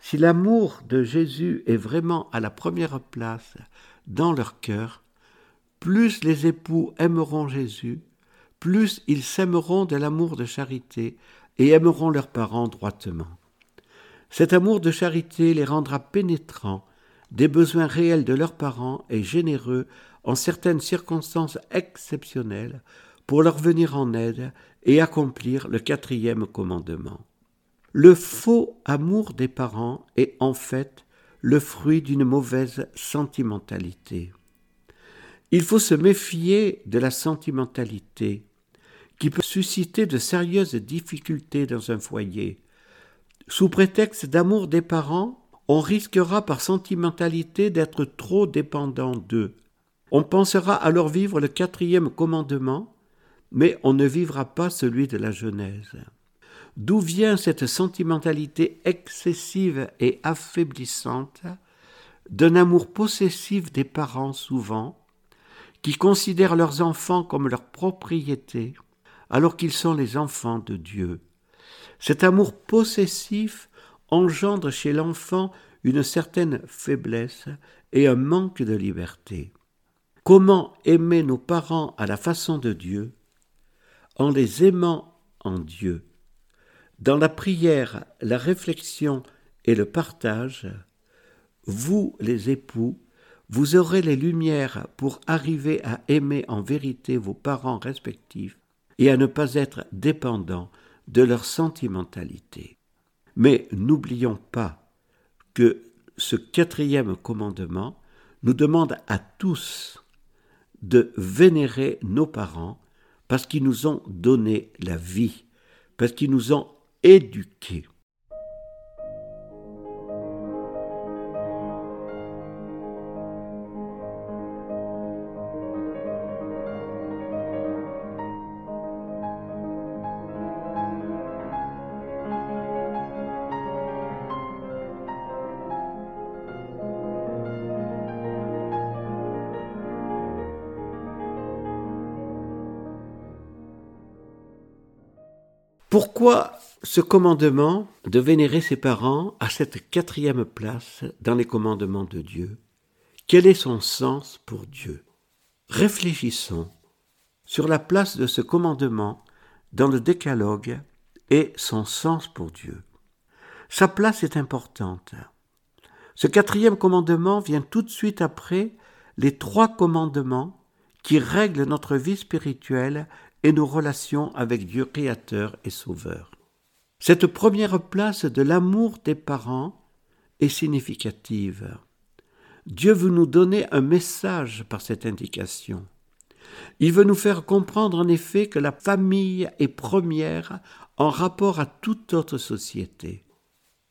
Si l'amour de Jésus est vraiment à la première place dans leur cœur, plus les époux aimeront Jésus, plus ils s'aimeront de l'amour de charité et aimeront leurs parents droitement. Cet amour de charité les rendra pénétrants des besoins réels de leurs parents et généreux en certaines circonstances exceptionnelles pour leur venir en aide et accomplir le quatrième commandement. Le faux amour des parents est en fait le fruit d'une mauvaise sentimentalité. Il faut se méfier de la sentimentalité qui peut susciter de sérieuses difficultés dans un foyer. Sous prétexte d'amour des parents, on risquera par sentimentalité d'être trop dépendant d'eux. On pensera alors vivre le quatrième commandement, mais on ne vivra pas celui de la Genèse. D'où vient cette sentimentalité excessive et affaiblissante d'un amour possessif des parents souvent, qui considèrent leurs enfants comme leur propriété, alors qu'ils sont les enfants de Dieu? Cet amour possessif engendre chez l'enfant une certaine faiblesse et un manque de liberté. Comment aimer nos parents à la façon de Dieu En les aimant en Dieu? Dans la prière, la réflexion et le partage, vous, les époux, vous aurez les lumières pour arriver à aimer en vérité vos parents respectifs et à ne pas être dépendants de leur sentimentalité. Mais n'oublions pas que ce quatrième commandement nous demande à tous de vénérer nos parents parce qu'ils nous ont donné la vie, parce qu'ils nous ont éduquer. Pourquoi ce commandement de vénérer ses parents a cette quatrième place dans les commandements de Dieu? Quel est son sens pour Dieu? Réfléchissons sur la place de ce commandement dans le décalogue et son sens pour Dieu. Sa place est importante. Ce quatrième commandement vient tout de suite après les trois commandements qui règlent notre vie spirituelle et nos relations avec Dieu créateur et sauveur. Cette première place de l'amour des parents est significative. Dieu veut nous donner un message par cette indication. Il veut nous faire comprendre en effet que la famille est première en rapport à toute autre société.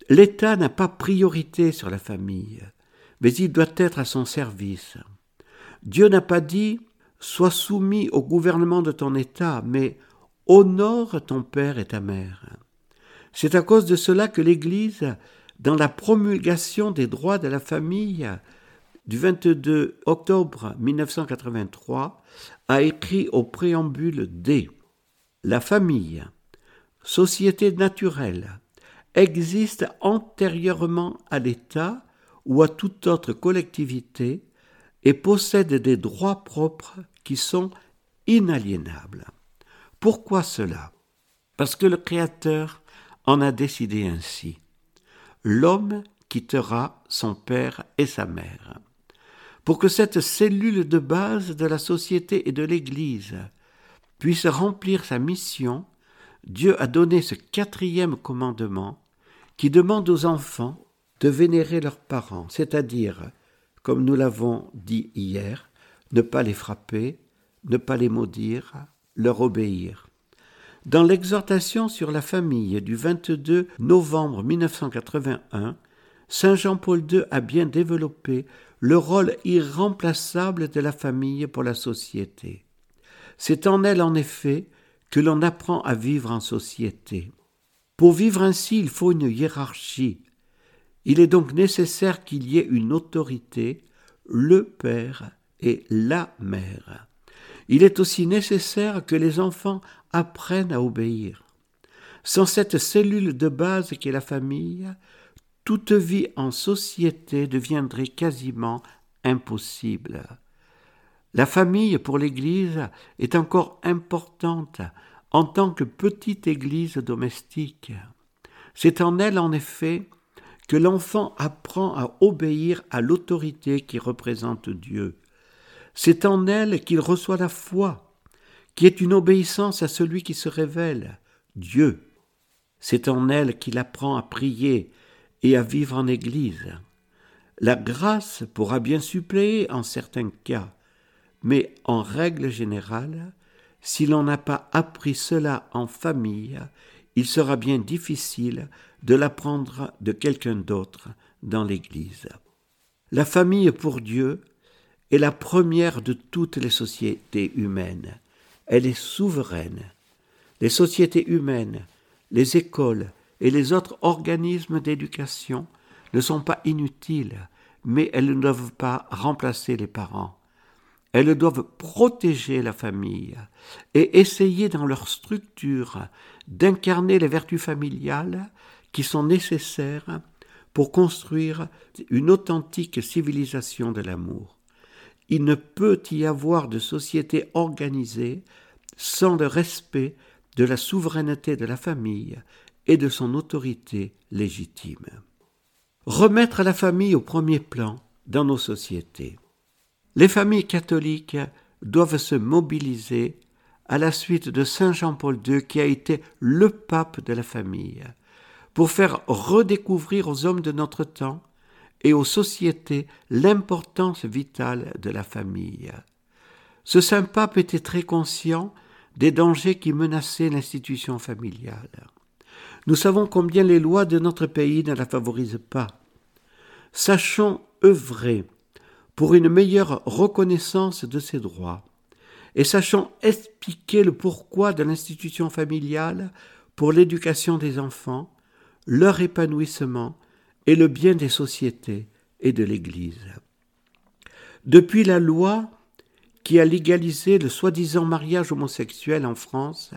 L'État n'a pas priorité sur la famille, mais il doit être à son service. Dieu n'a pas dit Sois soumis au gouvernement de ton État, mais honore ton père et ta mère. C'est à cause de cela que l'Église, dans la promulgation des droits de la famille du 22 octobre 1983, a écrit au préambule D. La famille, société naturelle, existe antérieurement à l'État ou à toute autre collectivité et possède des droits propres qui sont inaliénables. Pourquoi cela? Parce que le Créateur en a décidé ainsi. L'homme quittera son père et sa mère. Pour que cette cellule de base de la société et de l'Église puisse remplir sa mission, Dieu a donné ce quatrième commandement qui demande aux enfants de vénérer leurs parents, c'est-à-dire, comme nous l'avons dit hier, ne pas les frapper, ne pas les maudire, leur obéir. Dans l'exhortation sur la famille du 22 novembre 1981, Saint Jean-Paul II a bien développé le rôle irremplaçable de la famille pour la société. C'est en elle, en effet, que l'on apprend à vivre en société. Pour vivre ainsi, il faut une hiérarchie. Il est donc nécessaire qu'il y ait une autorité, le père et la mère. Il est aussi nécessaire que les enfants apprennent à obéir. Sans cette cellule de base qu'est la famille, toute vie en société deviendrait quasiment impossible. La famille pour l'Église est encore importante en tant que petite Église domestique. C'est en elle, en effet, l'enfant apprend à obéir à l'autorité qui représente Dieu. C'est en elle qu'il reçoit la foi, qui est une obéissance à celui qui se révèle, Dieu. C'est en elle qu'il apprend à prier et à vivre en Église. La grâce pourra bien suppléer en certains cas, mais en règle générale, si l'on n'a pas appris cela en famille, il sera bien difficile de l'apprendre de quelqu'un d'autre dans l'Église. La famille pour Dieu est la première de toutes les sociétés humaines. Elle est souveraine. Les sociétés humaines, les écoles et les autres organismes d'éducation ne sont pas inutiles, mais elles ne doivent pas remplacer les parents. Elles doivent protéger la famille et essayer dans leur structure d'incarner les vertus familiales qui sont nécessaires pour construire une authentique civilisation de l'amour. Il ne peut y avoir de société organisée sans le respect de la souveraineté de la famille et de son autorité légitime. Remettre la famille au premier plan dans nos sociétés. Les familles catholiques doivent se mobiliser à la suite de Saint Jean-Paul II qui a été le pape de la famille, pour faire redécouvrir aux hommes de notre temps et aux sociétés l'importance vitale de la famille. Ce saint pape était très conscient des dangers qui menaçaient l'institution familiale. Nous savons combien les lois de notre pays ne la favorisent pas. Sachons œuvrer pour une meilleure reconnaissance de ses droits et sachons expliquer le pourquoi de l'institution familiale pour l'éducation des enfants, leur épanouissement et le bien des sociétés et de l'Église. Depuis la loi qui a légalisé le soi-disant mariage homosexuel en France,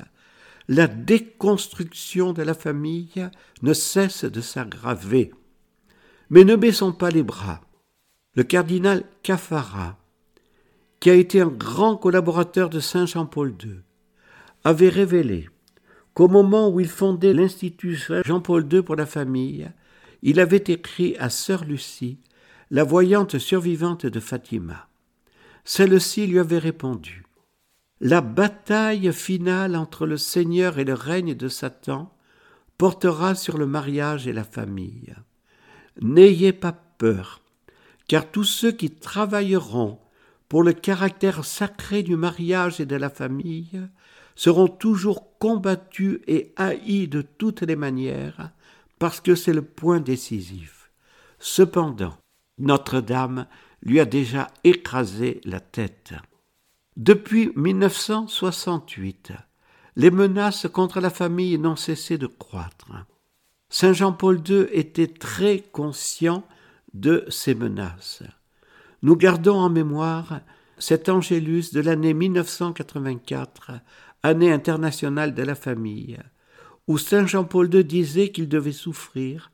la déconstruction de la famille ne cesse de s'aggraver. Mais ne baissons pas les bras. Le cardinal Cafara, qui a été un grand collaborateur de Saint Jean-Paul II, avait révélé qu'au moment où il fondait l'Institut Jean-Paul II pour la famille, il avait écrit à sœur Lucie, la voyante survivante de Fatima. Celle-ci lui avait répondu La bataille finale entre le Seigneur et le règne de Satan portera sur le mariage et la famille. N'ayez pas peur, car tous ceux qui travailleront pour le caractère sacré du mariage et de la famille seront toujours combattus et haïs de toutes les manières, parce que c'est le point décisif. Cependant, Notre-Dame lui a déjà écrasé la tête. Depuis 1968, les menaces contre la famille n'ont cessé de croître. Saint Jean-Paul II était très conscient de ces menaces. Nous gardons en mémoire cet Angélus de l'année 1984, année internationale de la famille, où Saint Jean-Paul II disait qu'il devait souffrir,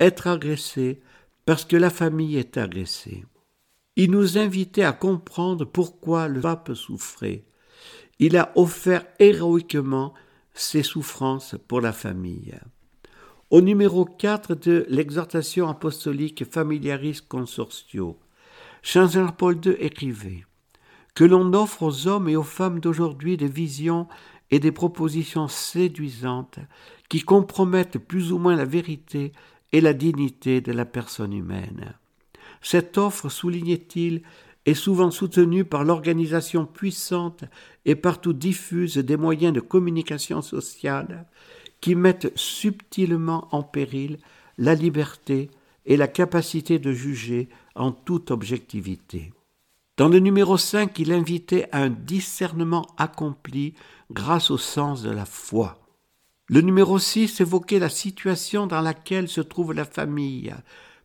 être agressé, parce que la famille est agressée. Il nous invitait à comprendre pourquoi le pape souffrait. Il a offert héroïquement ses souffrances pour la famille. Au numéro 4 de l'exhortation apostolique Familiaris Consortio, Saint Jean-Paul II écrivait que l'on offre aux hommes et aux femmes d'aujourd'hui des visions et des propositions séduisantes qui compromettent plus ou moins la vérité et la dignité de la personne humaine. Cette offre, soulignait-il, est souvent soutenue par l'organisation puissante et partout diffuse des moyens de communication sociale qui mettent subtilement en péril la liberté et la capacité de juger en toute objectivité. Dans le numéro 5, il invitait à un discernement accompli grâce au sens de la foi. Le numéro 6 évoquait la situation dans laquelle se trouve la famille,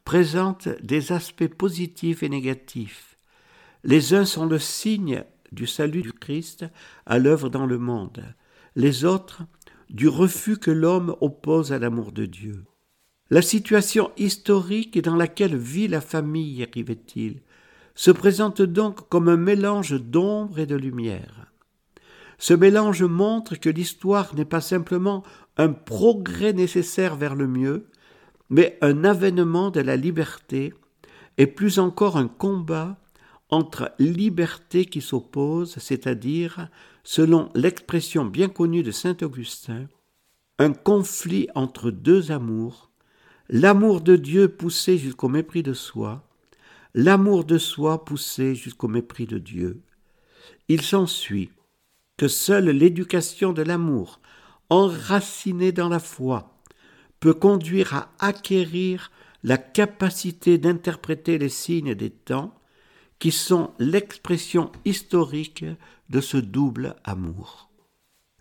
présente des aspects positifs et négatifs. Les uns sont le signe du salut du Christ à l'œuvre dans le monde, les autres du refus que l'homme oppose à l'amour de Dieu. La situation historique dans laquelle vit la famille, écrivait-il, se présente donc comme un mélange d'ombre et de lumière. Ce mélange montre que l'histoire n'est pas simplement un progrès nécessaire vers le mieux, mais un avènement de la liberté, et plus encore un combat entre liberté qui s'oppose, c'est-à-dire, selon l'expression bien connue de saint Augustin, un conflit entre deux amours, l'amour de Dieu poussé jusqu'au mépris de soi, l'amour de soi poussé jusqu'au mépris de Dieu. Il s'ensuit que seule l'éducation de l'amour, enracinée dans la foi, peut conduire à acquérir la capacité d'interpréter les signes des temps qui sont l'expression historique de ce double amour.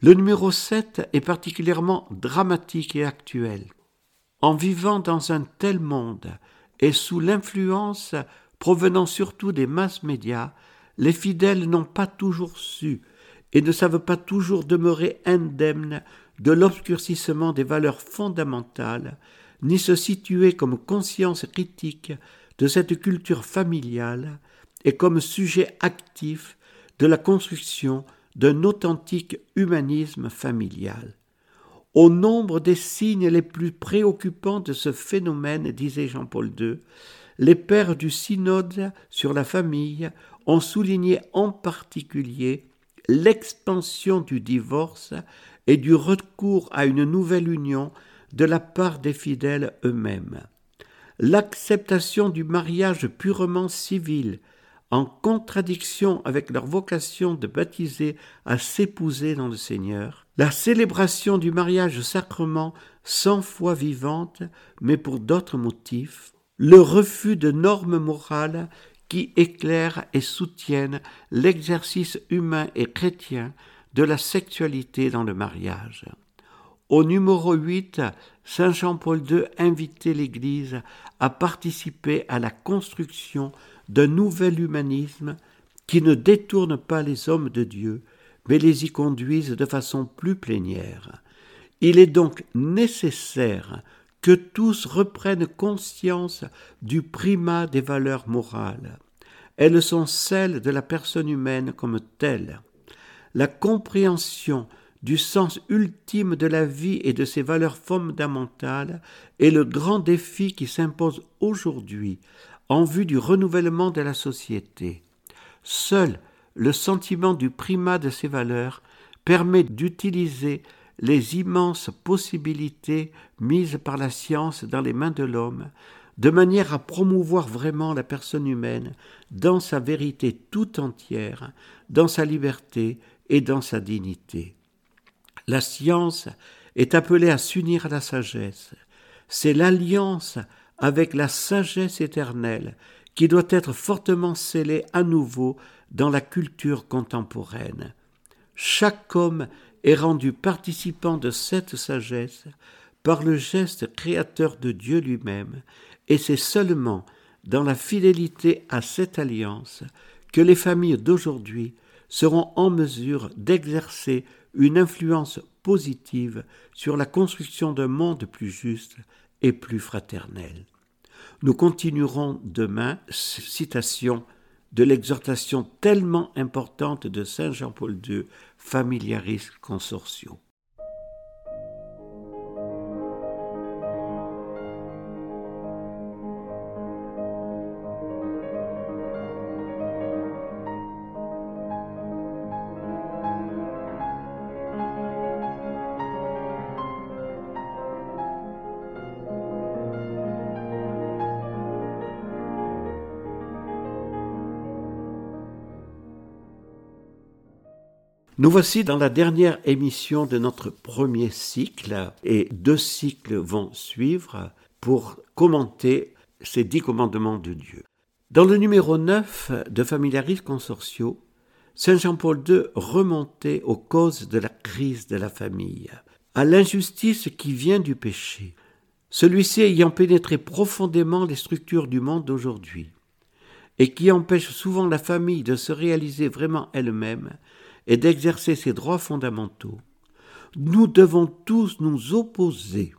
Le numéro 7 est particulièrement dramatique et actuel. En vivant dans un tel monde et sous l'influence provenant surtout des masses médias, les fidèles n'ont pas toujours su et ne savent pas toujours demeurer indemnes de l'obscurcissement des valeurs fondamentales, ni se situer comme conscience critique de cette culture familiale et comme sujet actif de la construction d'un authentique humanisme familial. Au nombre des signes les plus préoccupants de ce phénomène, disait Jean-Paul II, les pères du synode sur la famille ont souligné en particulier l'expansion du divorce et du recours à une nouvelle union de la part des fidèles eux-mêmes. L'acceptation du mariage purement civil, en contradiction avec leur vocation de baptiser à s'épouser dans le Seigneur, la célébration du mariage sacrement sans foi vivante, mais pour d'autres motifs, le refus de normes morales qui éclairent et soutiennent l'exercice humain et chrétien de la sexualité dans le mariage. Au numéro 8, Saint Jean-Paul II invitait l'Église à participer à la construction d'un nouvel humanisme qui ne détourne pas les hommes de Dieu, mais les y conduise de façon plus plénière. Il est donc nécessaire que tous reprennent conscience du primat des valeurs morales. Elles sont celles de la personne humaine comme telle. La compréhension du sens ultime de la vie et de ses valeurs fondamentales est le grand défi qui s'impose aujourd'hui en vue du renouvellement de la société. Seul le sentiment du primat de ces valeurs permet d'utiliser les immenses possibilités mises par la science dans les mains de l'homme, de manière à promouvoir vraiment la personne humaine dans sa vérité tout entière, dans sa liberté et dans sa dignité. La science est appelée à s'unir à la sagesse. C'est l'alliance avec la sagesse éternelle qui doit être fortement scellée à nouveau dans la culture contemporaine. Chaque homme est rendu participant de cette sagesse par le geste créateur de Dieu lui-même, et c'est seulement dans la fidélité à cette alliance que les familles d'aujourd'hui seront en mesure d'exercer une influence positive sur la construction d'un monde plus juste et plus fraternel. Nous continuerons demain, citation de l'exhortation tellement importante de Saint Jean-Paul II, Familiaris Consortio. Nous voici dans la dernière émission de notre premier cycle et deux cycles vont suivre pour commenter ces dix commandements de Dieu. Dans le numéro 9 de Familiaris Consortio, Saint Jean-Paul II remontait aux causes de la crise de la famille, à l'injustice qui vient du péché, celui-ci ayant pénétré profondément les structures du monde d'aujourd'hui, et qui empêche souvent la famille de se réaliser vraiment elle-même et d'exercer ses droits fondamentaux, nous devons tous nous opposer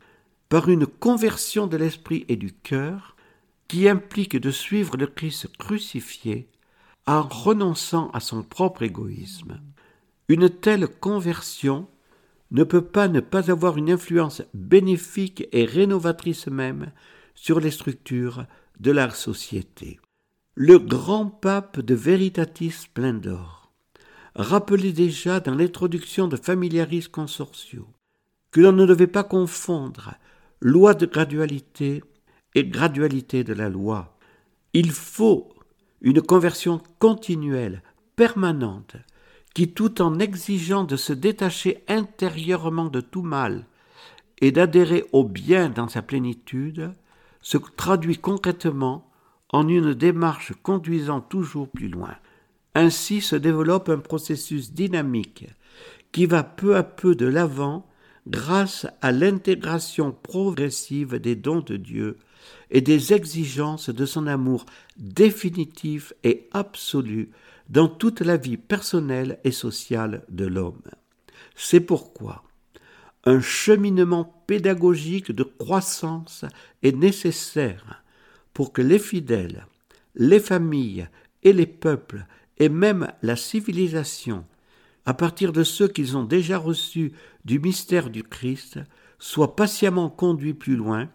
par une conversion de l'esprit et du cœur qui implique de suivre le Christ crucifié en renonçant à son propre égoïsme. Une telle conversion ne peut pas ne pas avoir une influence bénéfique et rénovatrice même sur les structures de la société. Le grand pape de Veritatis Splendor rappelait déjà dans l'introduction de Familiaris Consortio que l'on ne devait pas confondre loi de gradualité et gradualité de la loi. Il faut une conversion continuelle, permanente, qui, tout en exigeant de se détacher intérieurement de tout mal et d'adhérer au bien dans sa plénitude, se traduit concrètement en une démarche conduisant toujours plus loin. Ainsi se développe un processus dynamique qui va peu à peu de l'avant grâce à l'intégration progressive des dons de Dieu et des exigences de son amour définitif et absolu dans toute la vie personnelle et sociale de l'homme. C'est pourquoi un cheminement pédagogique de croissance est nécessaire pour que les fidèles, les familles et les peuples et même la civilisation, à partir de ceux qu'ils ont déjà reçus du mystère du Christ, soient patiemment conduits plus loin,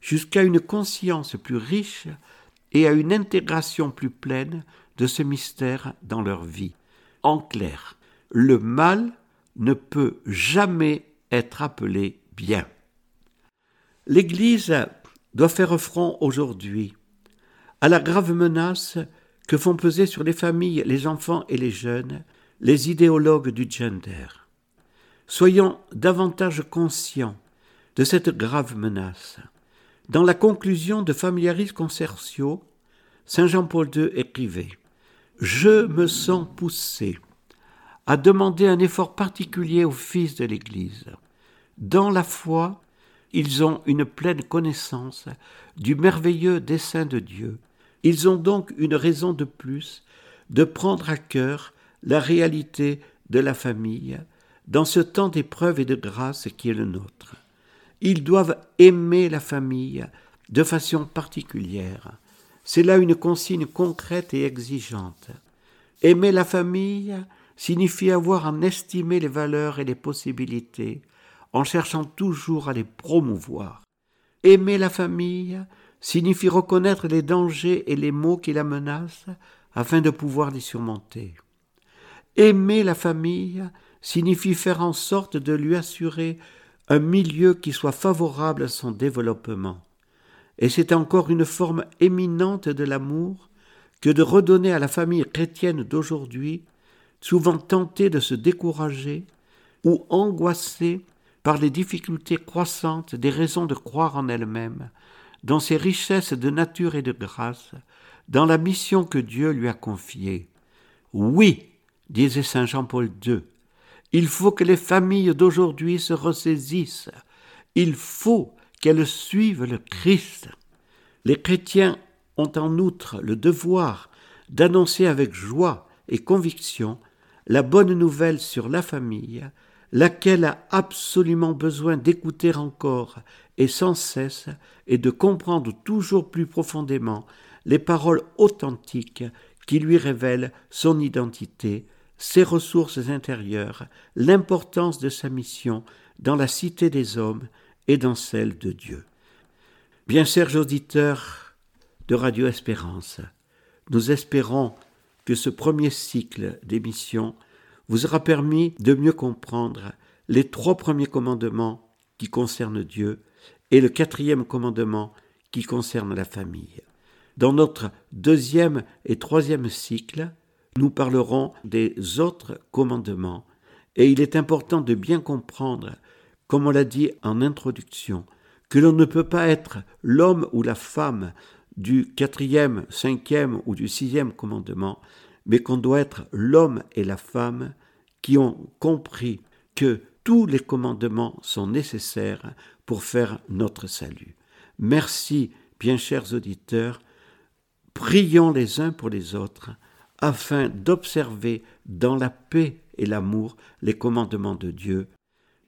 jusqu'à une conscience plus riche et à une intégration plus pleine de ce mystère dans leur vie. En clair, le mal ne peut jamais être appelé bien. L'Église doit faire front aujourd'hui à la grave menace que font peser sur les familles, les enfants et les jeunes les idéologues du gender. Soyons davantage conscients de cette grave menace. Dans la conclusion de Familiaris Concertio, Saint Jean-Paul II écrivait Je me sens poussé à demander un effort particulier aux fils de l'Église. Dans la foi, ils ont une pleine connaissance du merveilleux dessein de Dieu ils ont donc une raison de plus de prendre à cœur la réalité de la famille dans ce temps d'épreuve et de grâce qui est le nôtre. Ils doivent aimer la famille de façon particulière. C'est là une consigne concrète et exigeante. Aimer la famille signifie avoir en estimer les valeurs et les possibilités, en cherchant toujours à les promouvoir. Aimer la famille signifie reconnaître les dangers et les maux qui la menacent afin de pouvoir les surmonter. Aimer la famille signifie faire en sorte de lui assurer un milieu qui soit favorable à son développement. Et c'est encore une forme éminente de l'amour que de redonner à la famille chrétienne d'aujourd'hui, souvent tentée de se décourager ou angoissée par les difficultés croissantes des raisons de croire en elle-même, dans ses richesses de nature et de grâce, dans la mission que Dieu lui a confiée. Oui, disait Saint Jean-Paul II, il faut que les familles d'aujourd'hui se ressaisissent, il faut qu'elles suivent le Christ. Les chrétiens ont en outre le devoir d'annoncer avec joie et conviction la bonne nouvelle sur la famille, laquelle a absolument besoin d'écouter encore et sans cesse et de comprendre toujours plus profondément les paroles authentiques qui lui révèlent son identité, ses ressources intérieures, l'importance de sa mission dans la cité des hommes et dans celle de Dieu. Bien chers auditeurs de Radio Espérance, nous espérons que ce premier cycle d'émissions vous aura permis de mieux comprendre les trois premiers commandements qui concernent Dieu et le quatrième commandement qui concerne la famille. Dans notre deuxième et troisième cycle, nous parlerons des autres commandements Et il est important de bien comprendre, comme on l'a dit en introduction, que l'on ne peut pas être l'homme ou la femme du quatrième, cinquième ou du sixième commandement, mais qu'on doit être l'homme et la femme qui ont compris que tous les commandements sont nécessaires pour faire notre salut. Merci, bien chers auditeurs, prions les uns pour les autres afin d'observer dans la paix et l'amour les commandements de Dieu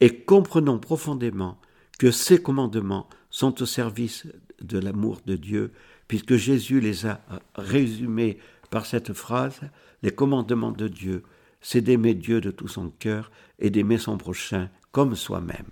et comprenons profondément que ces commandements sont au service de l'amour de Dieu, puisque Jésus les a résumés par cette phrase, les commandements de Dieu, c'est d'aimer Dieu de tout son cœur et d'aimer son prochain comme soi-même.